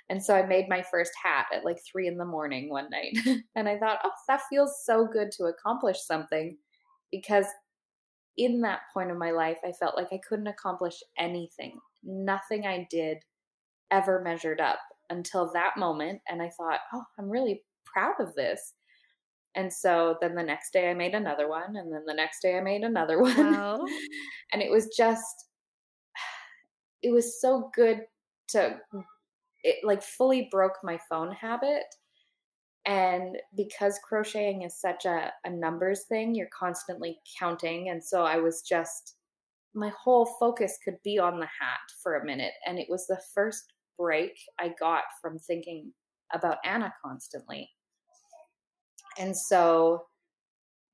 And so I made my first hat at like three in the morning one night. [LAUGHS] and I thought, oh, that feels so good to accomplish something because in that point of my life, I felt like I couldn't accomplish anything. Nothing I did ever measured up until that moment. And I thought, oh, I'm really proud of this. And so then the next day I made another one. And then the next day I made another [LAUGHS] one. Wow. and it was just, it was so good to, it like fully broke my phone habit. And because crocheting is such a, a numbers thing, you're constantly counting. And so I was just, my whole focus could be on the hat for a minute. And it was the first break I got from thinking about Anna constantly. And so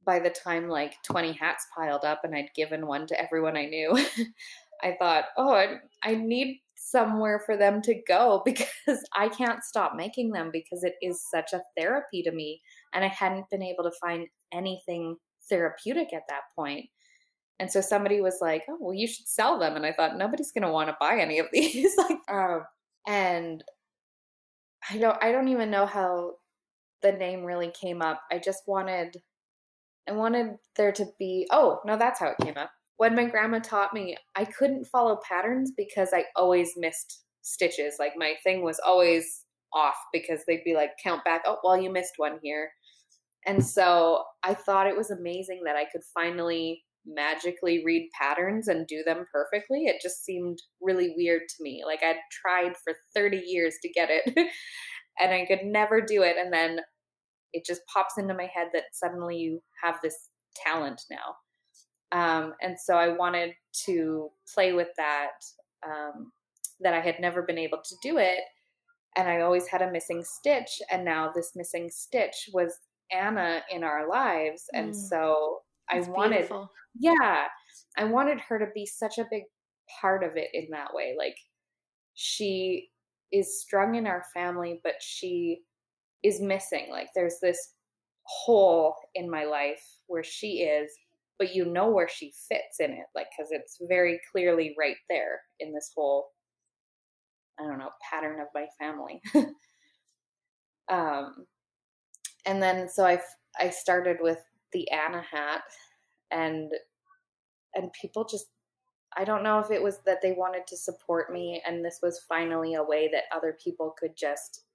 by the time like 20 hats piled up and I'd given one to everyone I knew, [LAUGHS] I thought, oh, I, I need somewhere for them to go [LAUGHS] because I can't stop making them because it is such a therapy to me. And I hadn't been able to find anything therapeutic at that point. And so somebody was like, "Oh, well, you should sell them." And I thought nobody's going to want to buy any of [LAUGHS] these. like, um, and I don't, I don't even know how the name really came up. I just wanted, I wanted there to be. Oh no, that's how it came up. When my grandma taught me, I couldn't follow patterns because I always missed stitches. Like my thing was always off because they'd be like, count back. Oh, well, you missed one here. And so I thought it was amazing that I could finally magically read patterns and do them perfectly. It just seemed really weird to me. Like I'd tried for 30 years to get it [LAUGHS] and I could never do it. And then it just pops into my head that suddenly you have this talent now. Um, and so I wanted to play with that, um, that I had never been able to do it. And I always had a missing stitch. And now this missing stitch was Anna in our lives. And mm. so I wanted, beautiful. yeah, I wanted her to be such a big part of it in that way. Like she is strung in our family, but she is missing. Like there's this hole in my life where she is, but you know where she fits in it, like because it's very clearly right there in this whole, I don't know, pattern of my family. [LAUGHS] um, and then so I I started with the Anna hat, and and people just I don't know if it was that they wanted to support me, and this was finally a way that other people could just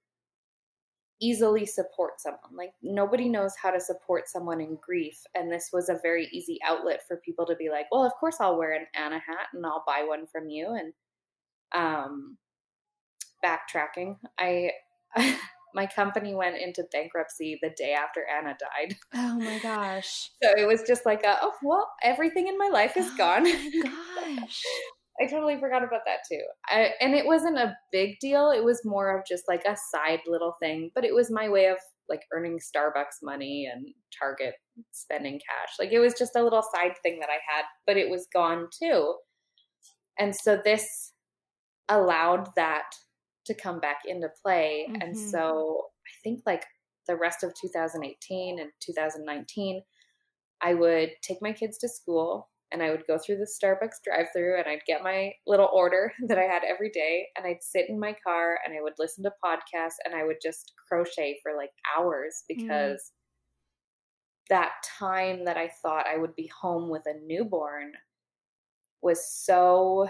easily support someone. Like nobody knows how to support someone in grief. And this was a very easy outlet for people to be like, well, of course I'll wear an Anna hat and I'll buy one from you. And um backtracking, I [LAUGHS] my company went into bankruptcy the day after Anna died. Oh my [LAUGHS] gosh. So it was just like, a, oh, well, everything in my life is oh gone. [LAUGHS] gosh. I totally forgot about that too. I, and it wasn't a big deal. It was more of just like a side little thing, but it was my way of like earning Starbucks money and Target spending cash. Like it was just a little side thing that I had, but it was gone too. And so this allowed that to come back into play. Mm-hmm. And so I think like the rest of 2018 and 2019, I would take my kids to school and I would go through the Starbucks drive through and I'd get my little order [LAUGHS] that I had every day and I'd sit in my car and I would listen to podcasts and I would just crochet for like hours mm. because mm. that time that I thought I would be home with a newborn was so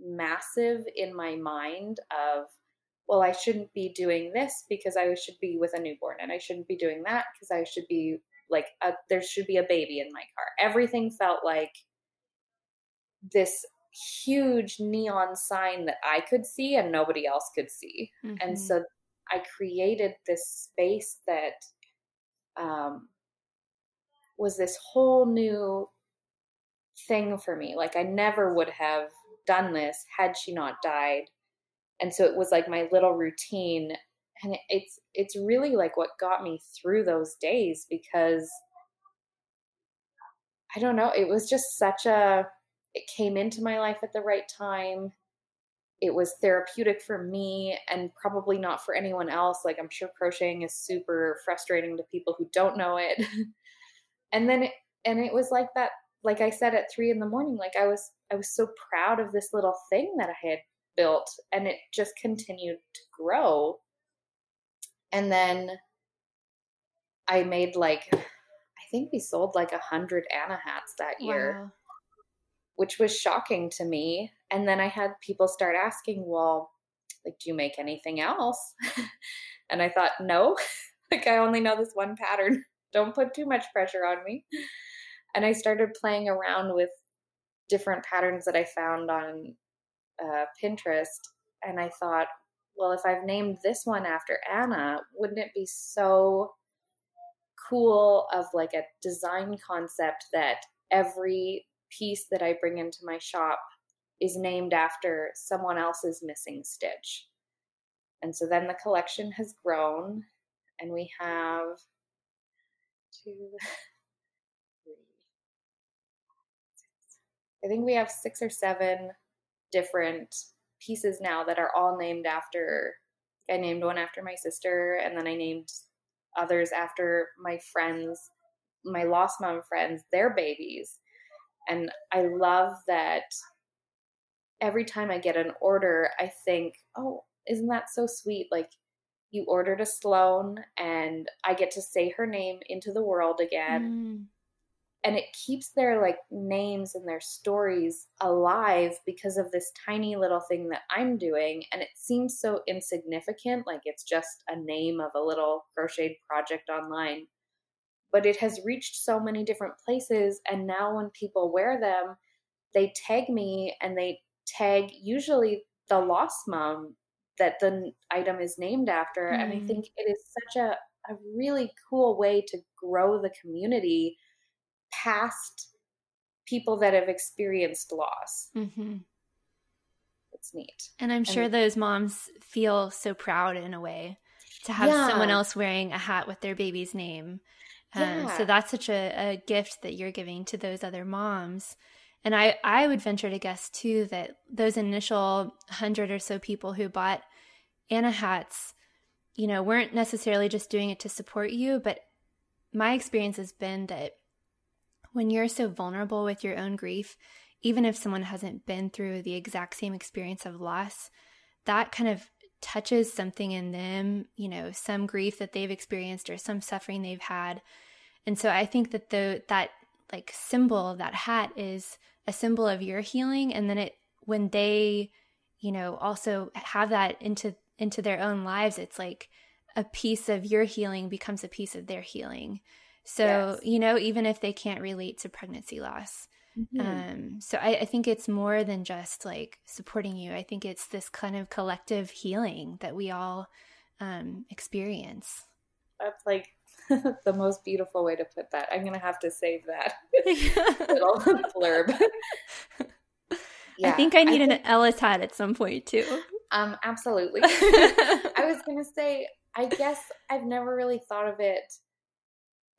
massive in my mind of well I shouldn't be doing this because I should be with a newborn and I shouldn't be doing that because I should be like a, there should be a baby in my car. Everything felt like this huge neon sign that I could see and nobody else could see. Mm-hmm. And so I created this space that um, was this whole new thing for me. Like I never would have done this had she not died. And so it was like my little routine and it's it's really like what got me through those days because I don't know, it was just such a it came into my life at the right time. It was therapeutic for me and probably not for anyone else. Like I'm sure crocheting is super frustrating to people who don't know it. [LAUGHS] and then it, and it was like that like I said at 3 in the morning like I was I was so proud of this little thing that I had built and it just continued to grow and then I made like I think we sold like a hundred Anna hats that year, wow. which was shocking to me. And then I had people start asking, "Well, like, do you make anything else?" [LAUGHS] and I thought, "No, [LAUGHS] like I only know this one pattern. [LAUGHS] Don't put too much pressure on me." And I started playing around with different patterns that I found on uh, Pinterest, and I thought, well, if I've named this one after Anna, wouldn't it be so cool of like a design concept that every piece that I bring into my shop is named after someone else's missing stitch? And so then the collection has grown, and we have two. [LAUGHS] I think we have six or seven different pieces now that are all named after I named one after my sister and then I named others after my friends, my lost mom friends, their babies. And I love that every time I get an order, I think, oh, isn't that so sweet? Like, you ordered a Sloan, and I get to say her name into the world again. Mm and it keeps their like names and their stories alive because of this tiny little thing that I'm doing and it seems so insignificant like it's just a name of a little crocheted project online but it has reached so many different places and now when people wear them they tag me and they tag usually the lost mom that the item is named after mm. and i mm. think it is such a, a really cool way to grow the community past people that have experienced loss mm-hmm. it's neat and i'm sure and, those moms feel so proud in a way to have yeah. someone else wearing a hat with their baby's name um, yeah. so that's such a, a gift that you're giving to those other moms and I, I would venture to guess too that those initial hundred or so people who bought Anna hats, you know, weren't necessarily just doing it to support you, but my experience has been that when you're so vulnerable with your own grief, even if someone hasn't been through the exact same experience of loss, that kind of touches something in them, you know, some grief that they've experienced or some suffering they've had. And so I think that the that like symbol that hat is a symbol of your healing and then it when they you know also have that into into their own lives it's like a piece of your healing becomes a piece of their healing so yes. you know even if they can't relate to pregnancy loss mm-hmm. um so I, I think it's more than just like supporting you i think it's this kind of collective healing that we all um experience that's like [LAUGHS] the most beautiful way to put that. I'm gonna have to save that [LAUGHS] [LAUGHS] little blurb. Yeah, I think I need I think, an Ellis hat at some point too. Um, absolutely. I was gonna say, I guess I've never really thought of it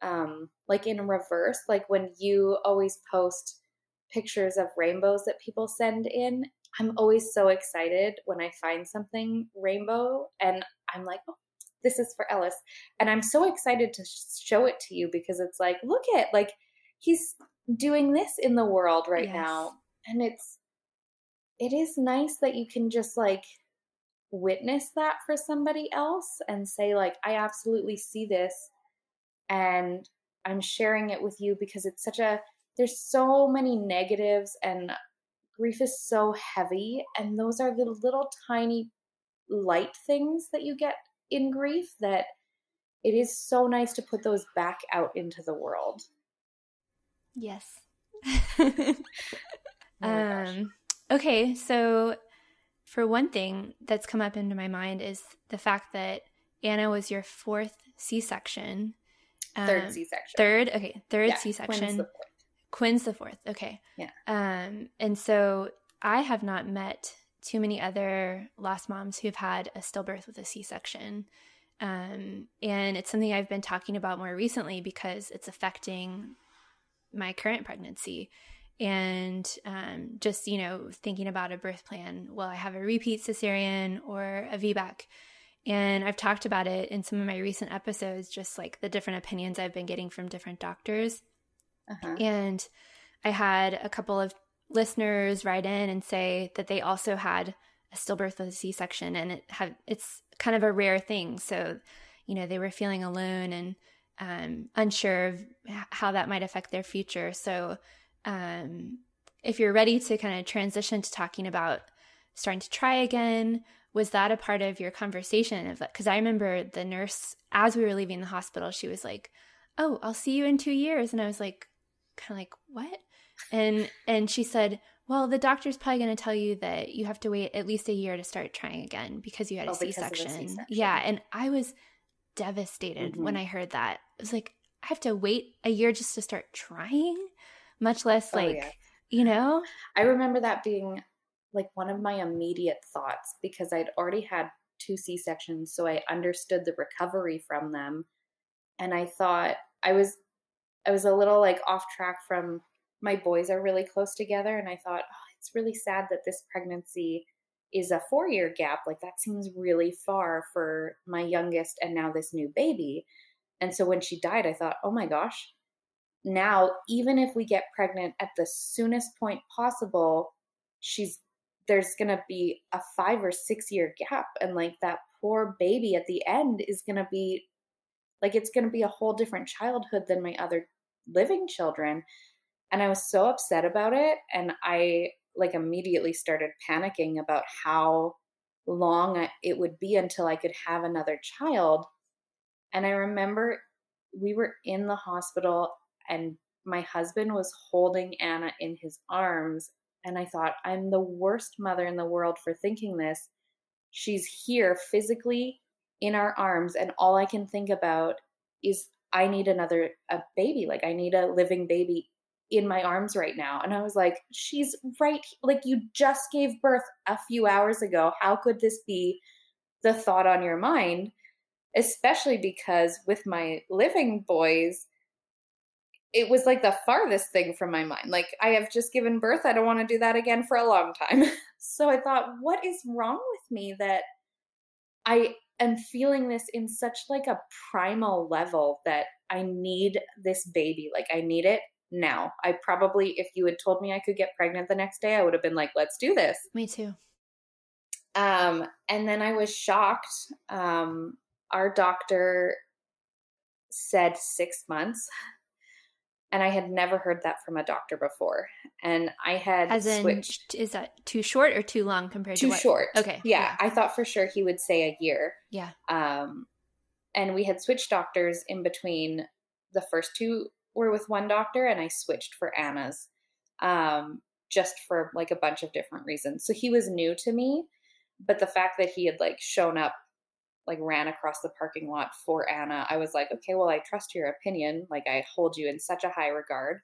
um like in reverse, like when you always post pictures of rainbows that people send in. I'm always so excited when I find something rainbow and I'm like, oh, this is for Ellis. And I'm so excited to show it to you because it's like, look at, like, he's doing this in the world right yes. now. And it's, it is nice that you can just like witness that for somebody else and say, like, I absolutely see this and I'm sharing it with you because it's such a, there's so many negatives and grief is so heavy. And those are the little tiny light things that you get in grief that it is so nice to put those back out into the world. Yes. [LAUGHS] oh um okay, so for one thing that's come up into my mind is the fact that Anna was your fourth C-section. Third um, C-section. Third, okay, third yeah, C-section. Quinn's the fourth. Quinn's the fourth. Okay. Yeah. Um and so I have not met too many other lost moms who've had a stillbirth with a C section. Um, and it's something I've been talking about more recently because it's affecting my current pregnancy. And um, just, you know, thinking about a birth plan. Will I have a repeat cesarean or a VBAC? And I've talked about it in some of my recent episodes, just like the different opinions I've been getting from different doctors. Uh-huh. And I had a couple of listeners write in and say that they also had a stillbirth with a C-section, and it had it's kind of a rare thing. So, you know, they were feeling alone and um, unsure of how that might affect their future. So, um, if you're ready to kind of transition to talking about starting to try again, was that a part of your conversation of that? Because I remember the nurse as we were leaving the hospital, she was like, "Oh, I'll see you in two years," and I was like, kind of like, "What?" and and she said well the doctor's probably going to tell you that you have to wait at least a year to start trying again because you had a oh, c-section. c-section yeah and i was devastated mm-hmm. when i heard that it was like i have to wait a year just to start trying much less like oh, yeah. you know i remember that being like one of my immediate thoughts because i'd already had two c-sections so i understood the recovery from them and i thought i was i was a little like off track from my boys are really close together and i thought oh, it's really sad that this pregnancy is a four year gap like that seems really far for my youngest and now this new baby. And so when she died i thought oh my gosh now even if we get pregnant at the soonest point possible she's there's going to be a 5 or 6 year gap and like that poor baby at the end is going to be like it's going to be a whole different childhood than my other living children and I was so upset about it. And I like immediately started panicking about how long it would be until I could have another child. And I remember we were in the hospital and my husband was holding Anna in his arms. And I thought, I'm the worst mother in the world for thinking this. She's here physically in our arms, and all I can think about is I need another a baby. Like I need a living baby in my arms right now. And I was like, she's right. Like you just gave birth a few hours ago. How could this be the thought on your mind? Especially because with my living boys, it was like the farthest thing from my mind. Like, I have just given birth. I don't want to do that again for a long time. [LAUGHS] so I thought, what is wrong with me that I am feeling this in such like a primal level that I need this baby. Like, I need it now. I probably, if you had told me I could get pregnant the next day, I would have been like, let's do this. Me too. Um, and then I was shocked. Um, our doctor said six months and I had never heard that from a doctor before. And I had As in, switched. Is that too short or too long compared too to what? short? Okay. Yeah, yeah, I thought for sure he would say a year. Yeah. Um, and we had switched doctors in between. The first two were with one doctor, and I switched for Anna's, um, just for like a bunch of different reasons. So he was new to me, but the fact that he had like shown up like ran across the parking lot for Anna, I was like, okay, well, I trust your opinion. Like I hold you in such a high regard.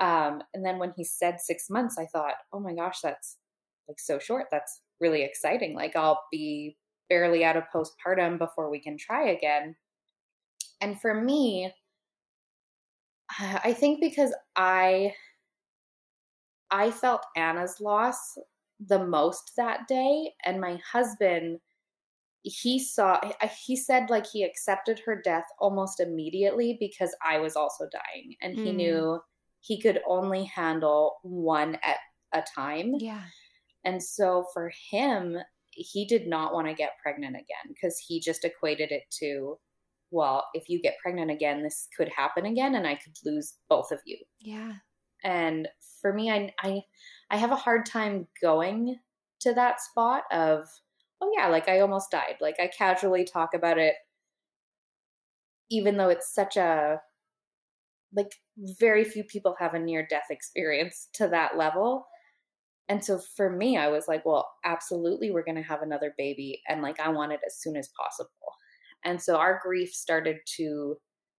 Um, and then when he said six months, I thought, oh my gosh, that's like so short. That's really exciting. Like I'll be barely out of postpartum before we can try again. And for me, I think because I I felt Anna's loss the most that day and my husband he saw he said like he accepted her death almost immediately because I was also dying and he Mm. knew he could only handle one at a time. Yeah. And so for him, he did not want to get pregnant again because he just equated it to, well, if you get pregnant again, this could happen again and I could lose both of you. Yeah. And for me, I I I have a hard time going to that spot of, oh yeah, like I almost died. Like I casually talk about it even though it's such a like very few people have a near death experience to that level. And so for me, I was like, well, absolutely, we're going to have another baby. And like, I want it as soon as possible. And so our grief started to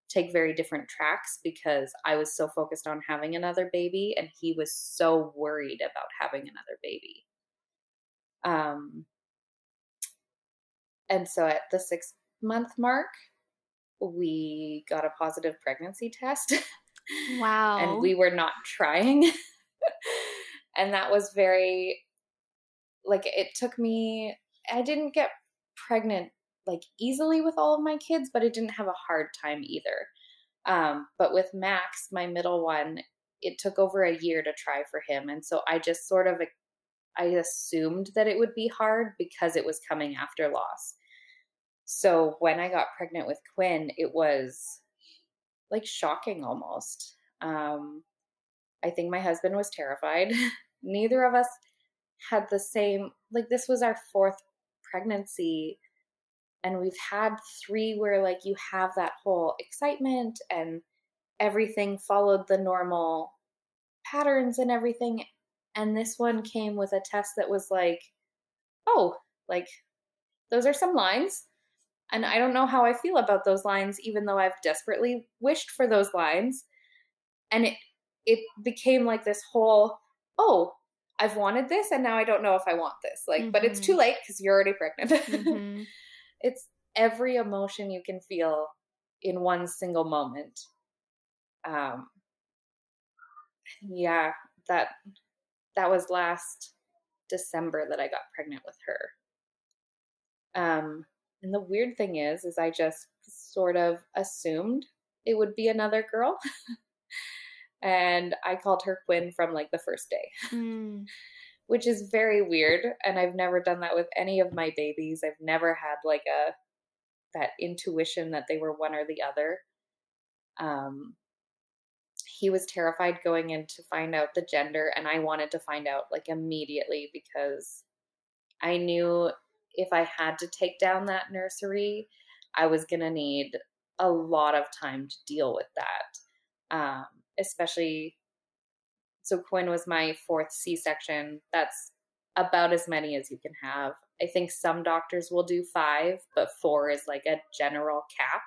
take very different tracks because I was so focused on having another baby and he was so worried about having another baby. Um, and so at the six month mark, we got a positive pregnancy test. [LAUGHS] Wow. and we were not trying. [LAUGHS] and that was very, like, it took me, I didn't get pregnant like easily with all of my kids, but I didn't have a hard time either. Um, but with Max, my middle one, it took over a year to try for him. And so I just sort of, I assumed that it would be hard because it was coming after loss. So when I got pregnant with Quinn, it was like shocking almost. Um, I think my husband was terrified. [LAUGHS] Neither of us had the same, like, this was our fourth pregnancy. And we've had three where, like, you have that whole excitement and everything followed the normal patterns and everything. And this one came with a test that was like, oh, like, those are some lines and I don't know how I feel about those lines, even though I've desperately wished for those lines. And it it became like this whole, oh, I've wanted this and now I don't know if I want this. Like, mm-hmm. but it's too late because you're already pregnant. Mm-hmm. [LAUGHS] it's every emotion you can feel in one single moment. Um yeah, that that was last December that I got pregnant with her. Um and the weird thing is, is I just sort of assumed it would be another girl. [LAUGHS] and I called her Quinn from like the first day. Mm. [LAUGHS] Which is very weird and I've never done that with any of my babies. I've never had like a that intuition that they were one or the other. Um he was terrified going in to find out the gender and I wanted to find out like immediately because I knew if I had to take down that nursery, I was going to need a lot of time to deal with that. Um, especially, so Quinn was my fourth C section. That's about as many as you can have. I think some doctors will do five, but four is like a general cap.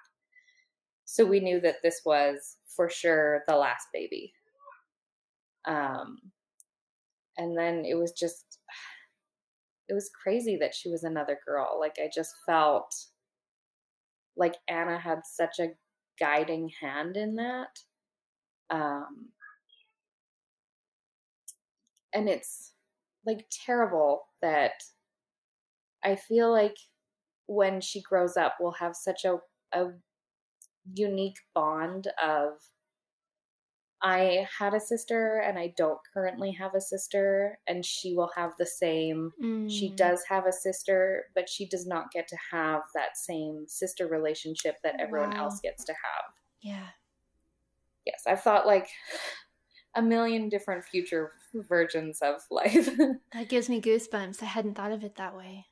So we knew that this was for sure the last baby. Um, and then it was just, it was crazy that she was another girl. Like I just felt like Anna had such a guiding hand in that. Um, and it's like terrible that I feel like when she grows up, we'll have such a, a unique bond of I had a sister and I don't currently have a sister, and she will have the same. Mm. She does have a sister, but she does not get to have that same sister relationship that everyone wow. else gets to have. Yeah. Yes, I've thought like [SIGHS] a million different future versions of [LAUGHS] life. that gives me goosebumps. I hadn't thought of it that way.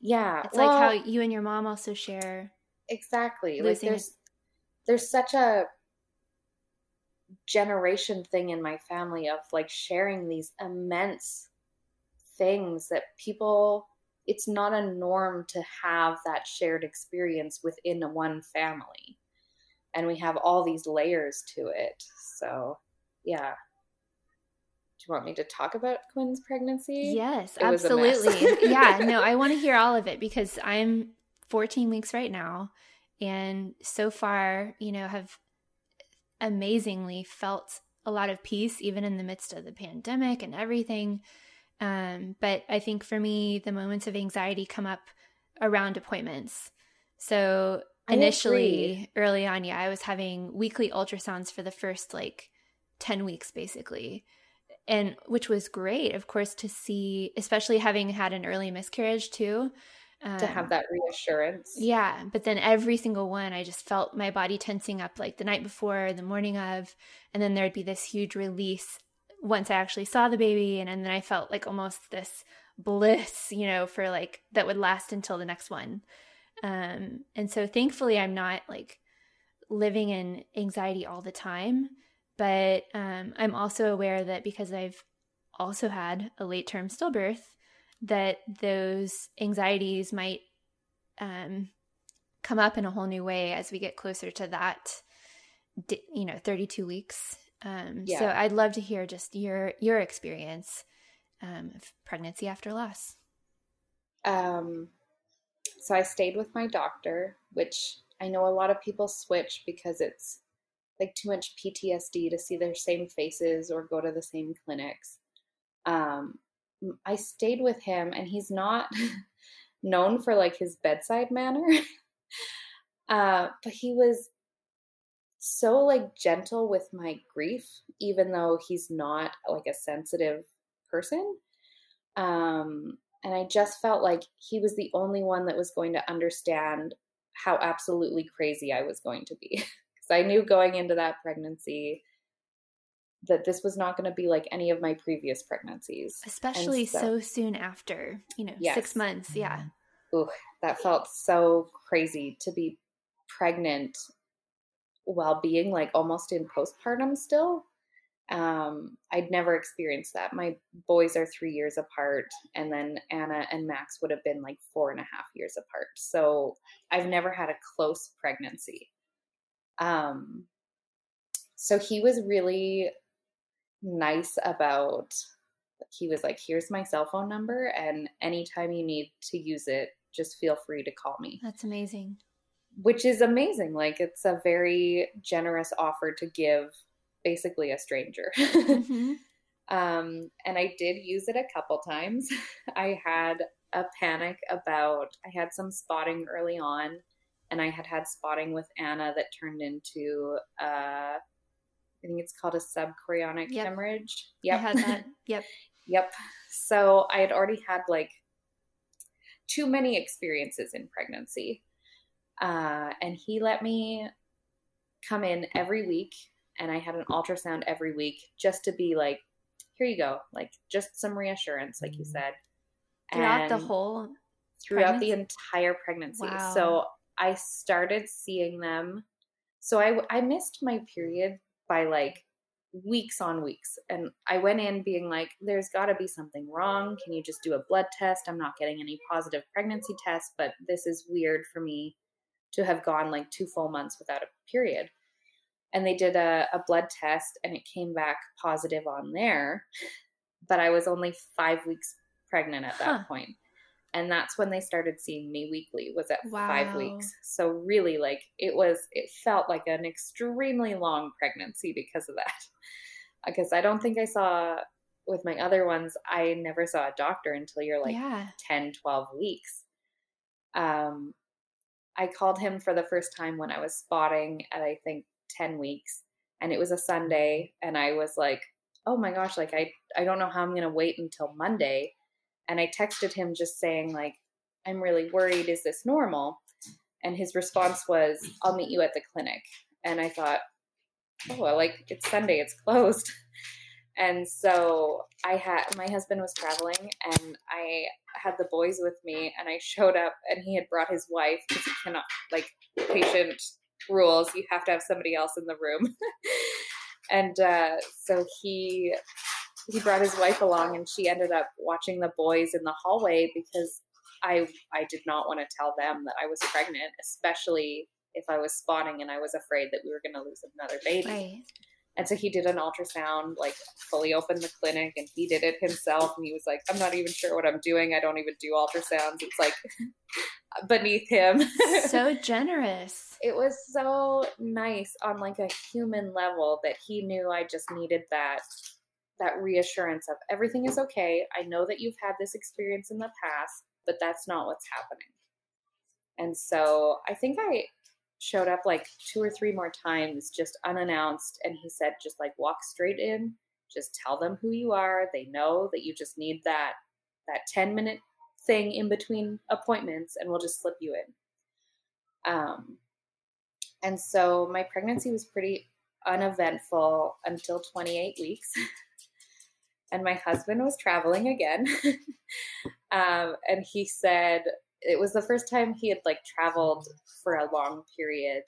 Yeah. It's well, like how you and your mom also share. Exactly. Like there's there's such a generation thing in my family of like sharing these immense things that people it's not a norm to have that shared experience within one family. And we have all these layers to it. So yeah. Do you want me to talk about Quinn's pregnancy? Yes, it absolutely. yeah, no, [LAUGHS] I want to hear all of it because I'm 14 weeks right now and so far, you know, have amazingly felt a lot of peace even in the midst of the pandemic and everything. Um, but I think for me, the moments of anxiety come up around appointments. So initially, early on, yeah, I was having weekly ultrasounds for the first like 10 weeks basically. And which was great, of course, to see, especially having had an early miscarriage too. Um, to have um, that reassurance. Yeah. But then every single one, I just felt my body tensing up like the night before, the morning of, and then there'd be this huge release once I actually saw the baby. And, and then I felt like almost this bliss, you know, for like that would last until the next one. Um, and so thankfully, I'm not like living in anxiety all the time. But um, I'm also aware that because I've also had a late term stillbirth, that those anxieties might um, come up in a whole new way as we get closer to that you know 32 weeks. Um, yeah. so i'd love to hear just your your experience um, of pregnancy after loss. Um, so i stayed with my doctor which i know a lot of people switch because it's like too much ptsd to see their same faces or go to the same clinics. Um, I stayed with him, and he's not [LAUGHS] known for like his bedside manner. [LAUGHS] uh, but he was so like gentle with my grief, even though he's not like a sensitive person. Um, and I just felt like he was the only one that was going to understand how absolutely crazy I was going to be. [LAUGHS] Because I knew going into that pregnancy that this was not going to be like any of my previous pregnancies. Especially so, so, soon after, you know, yes. six months. Yeah. Ooh, that felt so crazy to be pregnant while being like almost in postpartum still. Um, I'd never experienced that. My boys are three years apart, and then Anna and Max would have been like four and a half years apart. So I've never had a close pregnancy. Um, so he was really nice about he was like here's my cell phone number and anytime you need to use it just feel free to call me. That's amazing. Which is amazing like it's a very generous offer to give basically a stranger. [LAUGHS] Mm-hmm. um, and i did use it a couple times. [LAUGHS] I had a panic about i had some spotting early on and i had had spotting with anna that turned into uh, I think it's called a subchorionic yep. hemorrhage. Yep. I had that. [LAUGHS] Yep. yep. So I had already had like too many experiences in pregnancy. Uh, and he let me come in every week and I had an ultrasound every week just to be like, here you go, like just some reassurance, like you mm-hmm. said. Throughout and the whole throughout pregnancy? the entire pregnancy. Wow. So I started seeing them So I I missed my period by like weeks on weeks. And I went in being like, there's got to be something wrong. Can you just do a blood test? I'm not getting any positive pregnancy tests, but this is weird for me to have gone like two full months without a period. And they did a, a blood test and it came back positive on there. But I was only five weeks pregnant at that huh. point. And that's when they started seeing me weekly, was at wow. five weeks. So really like it was it felt like an extremely long pregnancy because of that. [LAUGHS] Because I don't think I saw with my other ones, I never saw a doctor until you're like yeah. 10, 12 weeks. Um, I called him for the first time when I was spotting at I think 10 weeks and it was a Sunday and I was like, "Oh my gosh, like I I don't know how I'm going to wait until Monday." And I texted him just saying like, "I'm really worried. Is this normal?" And his response was, "I'll meet you at the clinic." And I thought, "Oh, like it's Sunday, it's closed." [LAUGHS] And so I had my husband was traveling and I had the boys with me and I showed up and he had brought his wife because he cannot like patient rules you have to have somebody else in the room [LAUGHS] and uh, so he he brought his wife along and she ended up watching the boys in the hallway because I I did not want to tell them that I was pregnant especially if I was spotting and I was afraid that we were going to lose another baby. Right. And so he did an ultrasound, like fully opened the clinic, and he did it himself. And he was like, I'm not even sure what I'm doing. I don't even do ultrasounds. It's like [LAUGHS] beneath him. [LAUGHS] so generous. It was so nice on like a human level that he knew I just needed that that reassurance of everything is okay. I know that you've had this experience in the past, but that's not what's happening. And so I think I showed up like two or three more times just unannounced and he said just like walk straight in just tell them who you are they know that you just need that that 10 minute thing in between appointments and we'll just slip you in um and so my pregnancy was pretty uneventful until 28 weeks [LAUGHS] and my husband was traveling again. [LAUGHS] Um, and he said it was the first time he had like traveled for a long period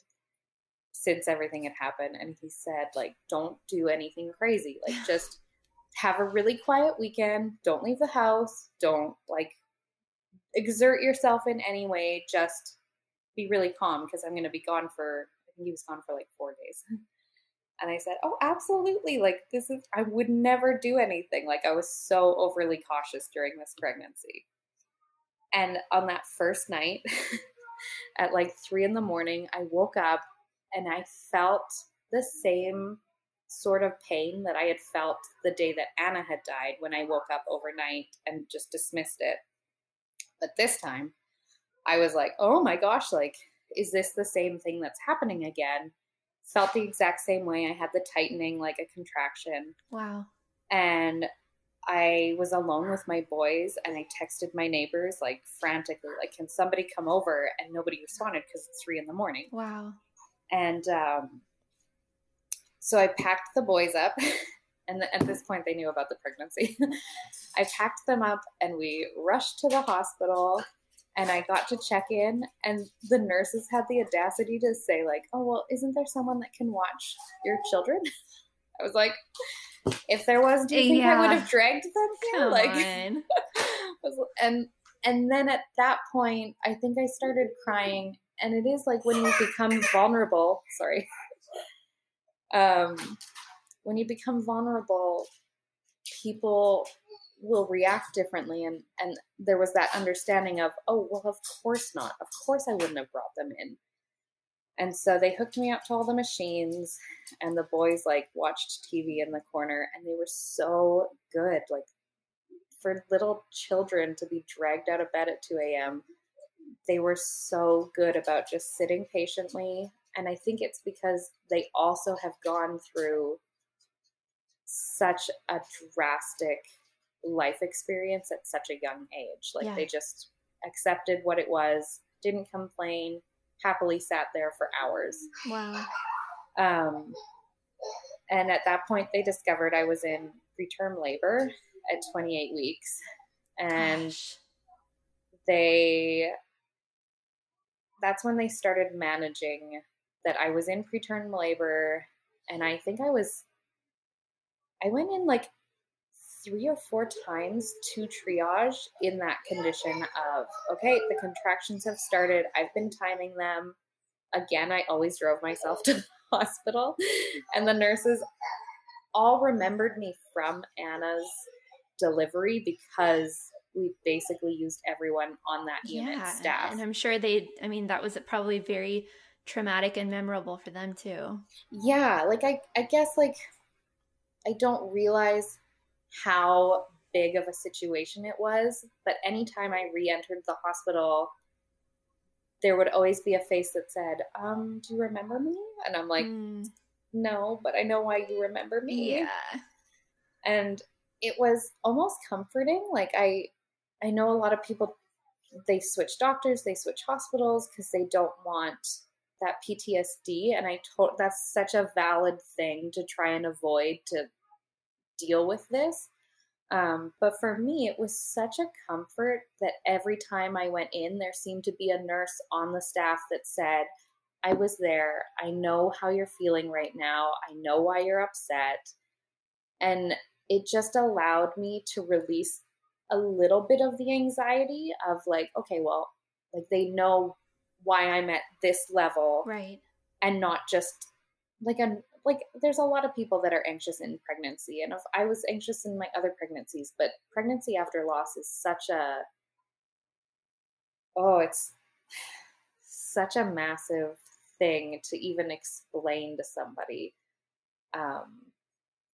since everything had happened. And he said like don't do anything crazy. [SIGHS] Like just have a really quiet weekend. Don't leave the house. Don't like exert yourself in any way. Just be really calm because i'm going to be gone for i think he was gone for like four days [LAUGHS] and i said oh absolutely like this is i would never do anything like i was so overly cautious during this pregnancy and on that first night, [LAUGHS] at like three in the morning, I woke up and I felt the same sort of pain that I had felt the day that Anna had died when I woke up overnight and just dismissed it. But this time, I was like, oh my gosh, like, is this the same thing that's happening again? Felt the exact same way. I had the tightening, like a contraction. Wow. And I was alone with my boys and I texted my neighbors like frantically, like, can somebody come over? And nobody responded because it's three in the morning. Wow. And um, so I packed the boys up. [LAUGHS] And at this point, they knew about the pregnancy. [LAUGHS] I packed them up and we rushed to the hospital. And I got to check in, and the nurses had the audacity to say, like, oh, well, isn't there someone that can watch your children? [LAUGHS] I was like, if there was, do you think yeah. I would have dragged them here? Like, [LAUGHS] and and then at that point, I think I started crying, and it is like when you become vulnerable. Sorry, [LAUGHS] um, when you become vulnerable, people will react differently and and there was that understanding of oh well of course not of course i wouldn't have brought them in and so they hooked me up to all the machines, and the boys like watched TV in the corner, and they were so good. Like for little children to be dragged out of bed at 2 a.m., they were so good about just sitting patiently. And I think it's because they also have gone through such a drastic life experience at such a young age. Like yeah. they just accepted what it was, didn't complain, happily sat there for hours. Wow. Um, and at that point, they discovered I was in preterm labor at 28 weeks. And Gosh. they, that's when they started managing that I was in preterm labor, and I think I was, I went in like three or four times to triage in that condition of, okay, the contractions have started. I've been timing them. Again, I always drove myself [LAUGHS] to the hospital, and the nurses all remembered me from Anna's delivery because we basically used everyone on that unit yeah, staff. And I'm sure they, I mean, that was probably very traumatic and memorable for them too. Yeah. Like, I, I guess, like, I don't realize how big of a situation it was, but anytime I re entered the hospital, there would always be a face that said, um, Do you remember me? And I'm like, mm. No, but I know why you remember me. Yeah. And it was almost comforting. Like, I, I know a lot of people they switch doctors, they switch hospitals because they don't want that PTSD and I told that's such a valid thing to try and avoid to deal with this. Um, but for me, it was such a comfort that every time I went in, there seemed to be a nurse on the staff that said, I was there. I know how you're feeling right now. I know why you're upset. And it just allowed me to release a little bit of the anxiety of like, okay, well, like they know why I'm at this level. Right. And not just like a like there's a lot of people that are anxious in pregnancy and I was anxious in my other pregnancies, but pregnancy after loss is such a oh, it's such a massive thing to even explain to somebody. Um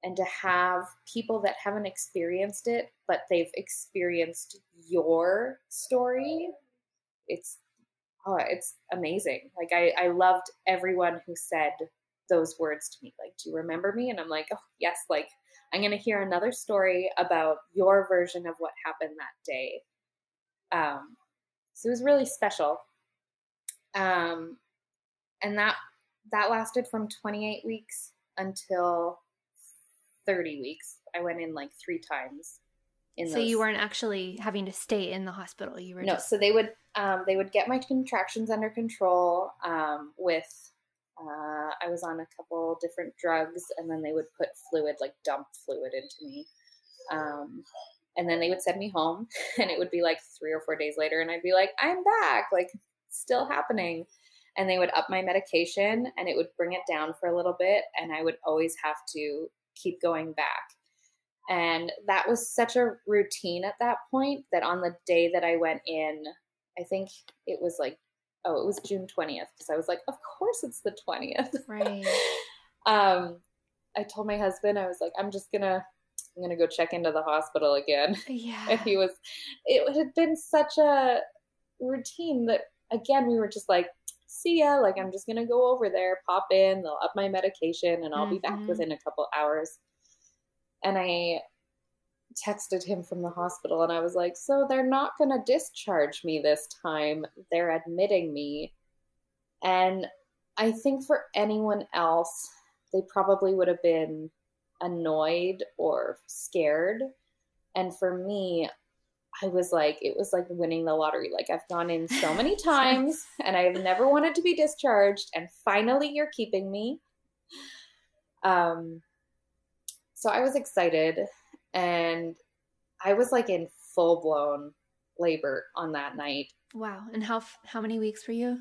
and to have people that haven't experienced it but they've experienced your story it's oh it's amazing like i i loved everyone who said those words to me like do you remember me and i'm like oh yes like i'm going to hear another story about your version of what happened that day um so it was really special um and that that lasted from 28 weeks until 30 weeks. I went in like three times. In so those. you weren't actually having to stay in the hospital. You were no. Just... So they would um, they would get my contractions under control um, with. Uh, I was on a couple different drugs, and then they would put fluid, like dump fluid, into me. Um, and then they would send me home, [LAUGHS] and it would be like three or four days later, and I'd be like, "I'm back!" Like still happening and they would up my medication and it would bring it down for a little bit and i would always have to keep going back. And that was such a routine at that point that on the day that I went in, I think it was like, oh, it was June 20th because I was like, of course it's the 20th. [LAUGHS] Right. um, I told my husband, I was like, I'm just going to I'm gonna go check into the hospital again. [LAUGHS] Yeah. And he was it had been such a routine that again we were just like, see ya. Like, I'm just going to go over there, pop in, they'll up my medication, and I'll mm-hmm. be back mm-hmm. within a couple hours. And I texted him from the hospital and I was like, So they're not going to discharge me this time. They're admitting me. And I think for anyone else, they probably would have been annoyed or scared. And for me, I was like, it was like winning the lottery. Like I've gone in so [LAUGHS] many times and I've never wanted to be discharged, and finally you're keeping me. Um, so I was excited, and I was like in full blown labor on that night. Wow! And how how many weeks were you?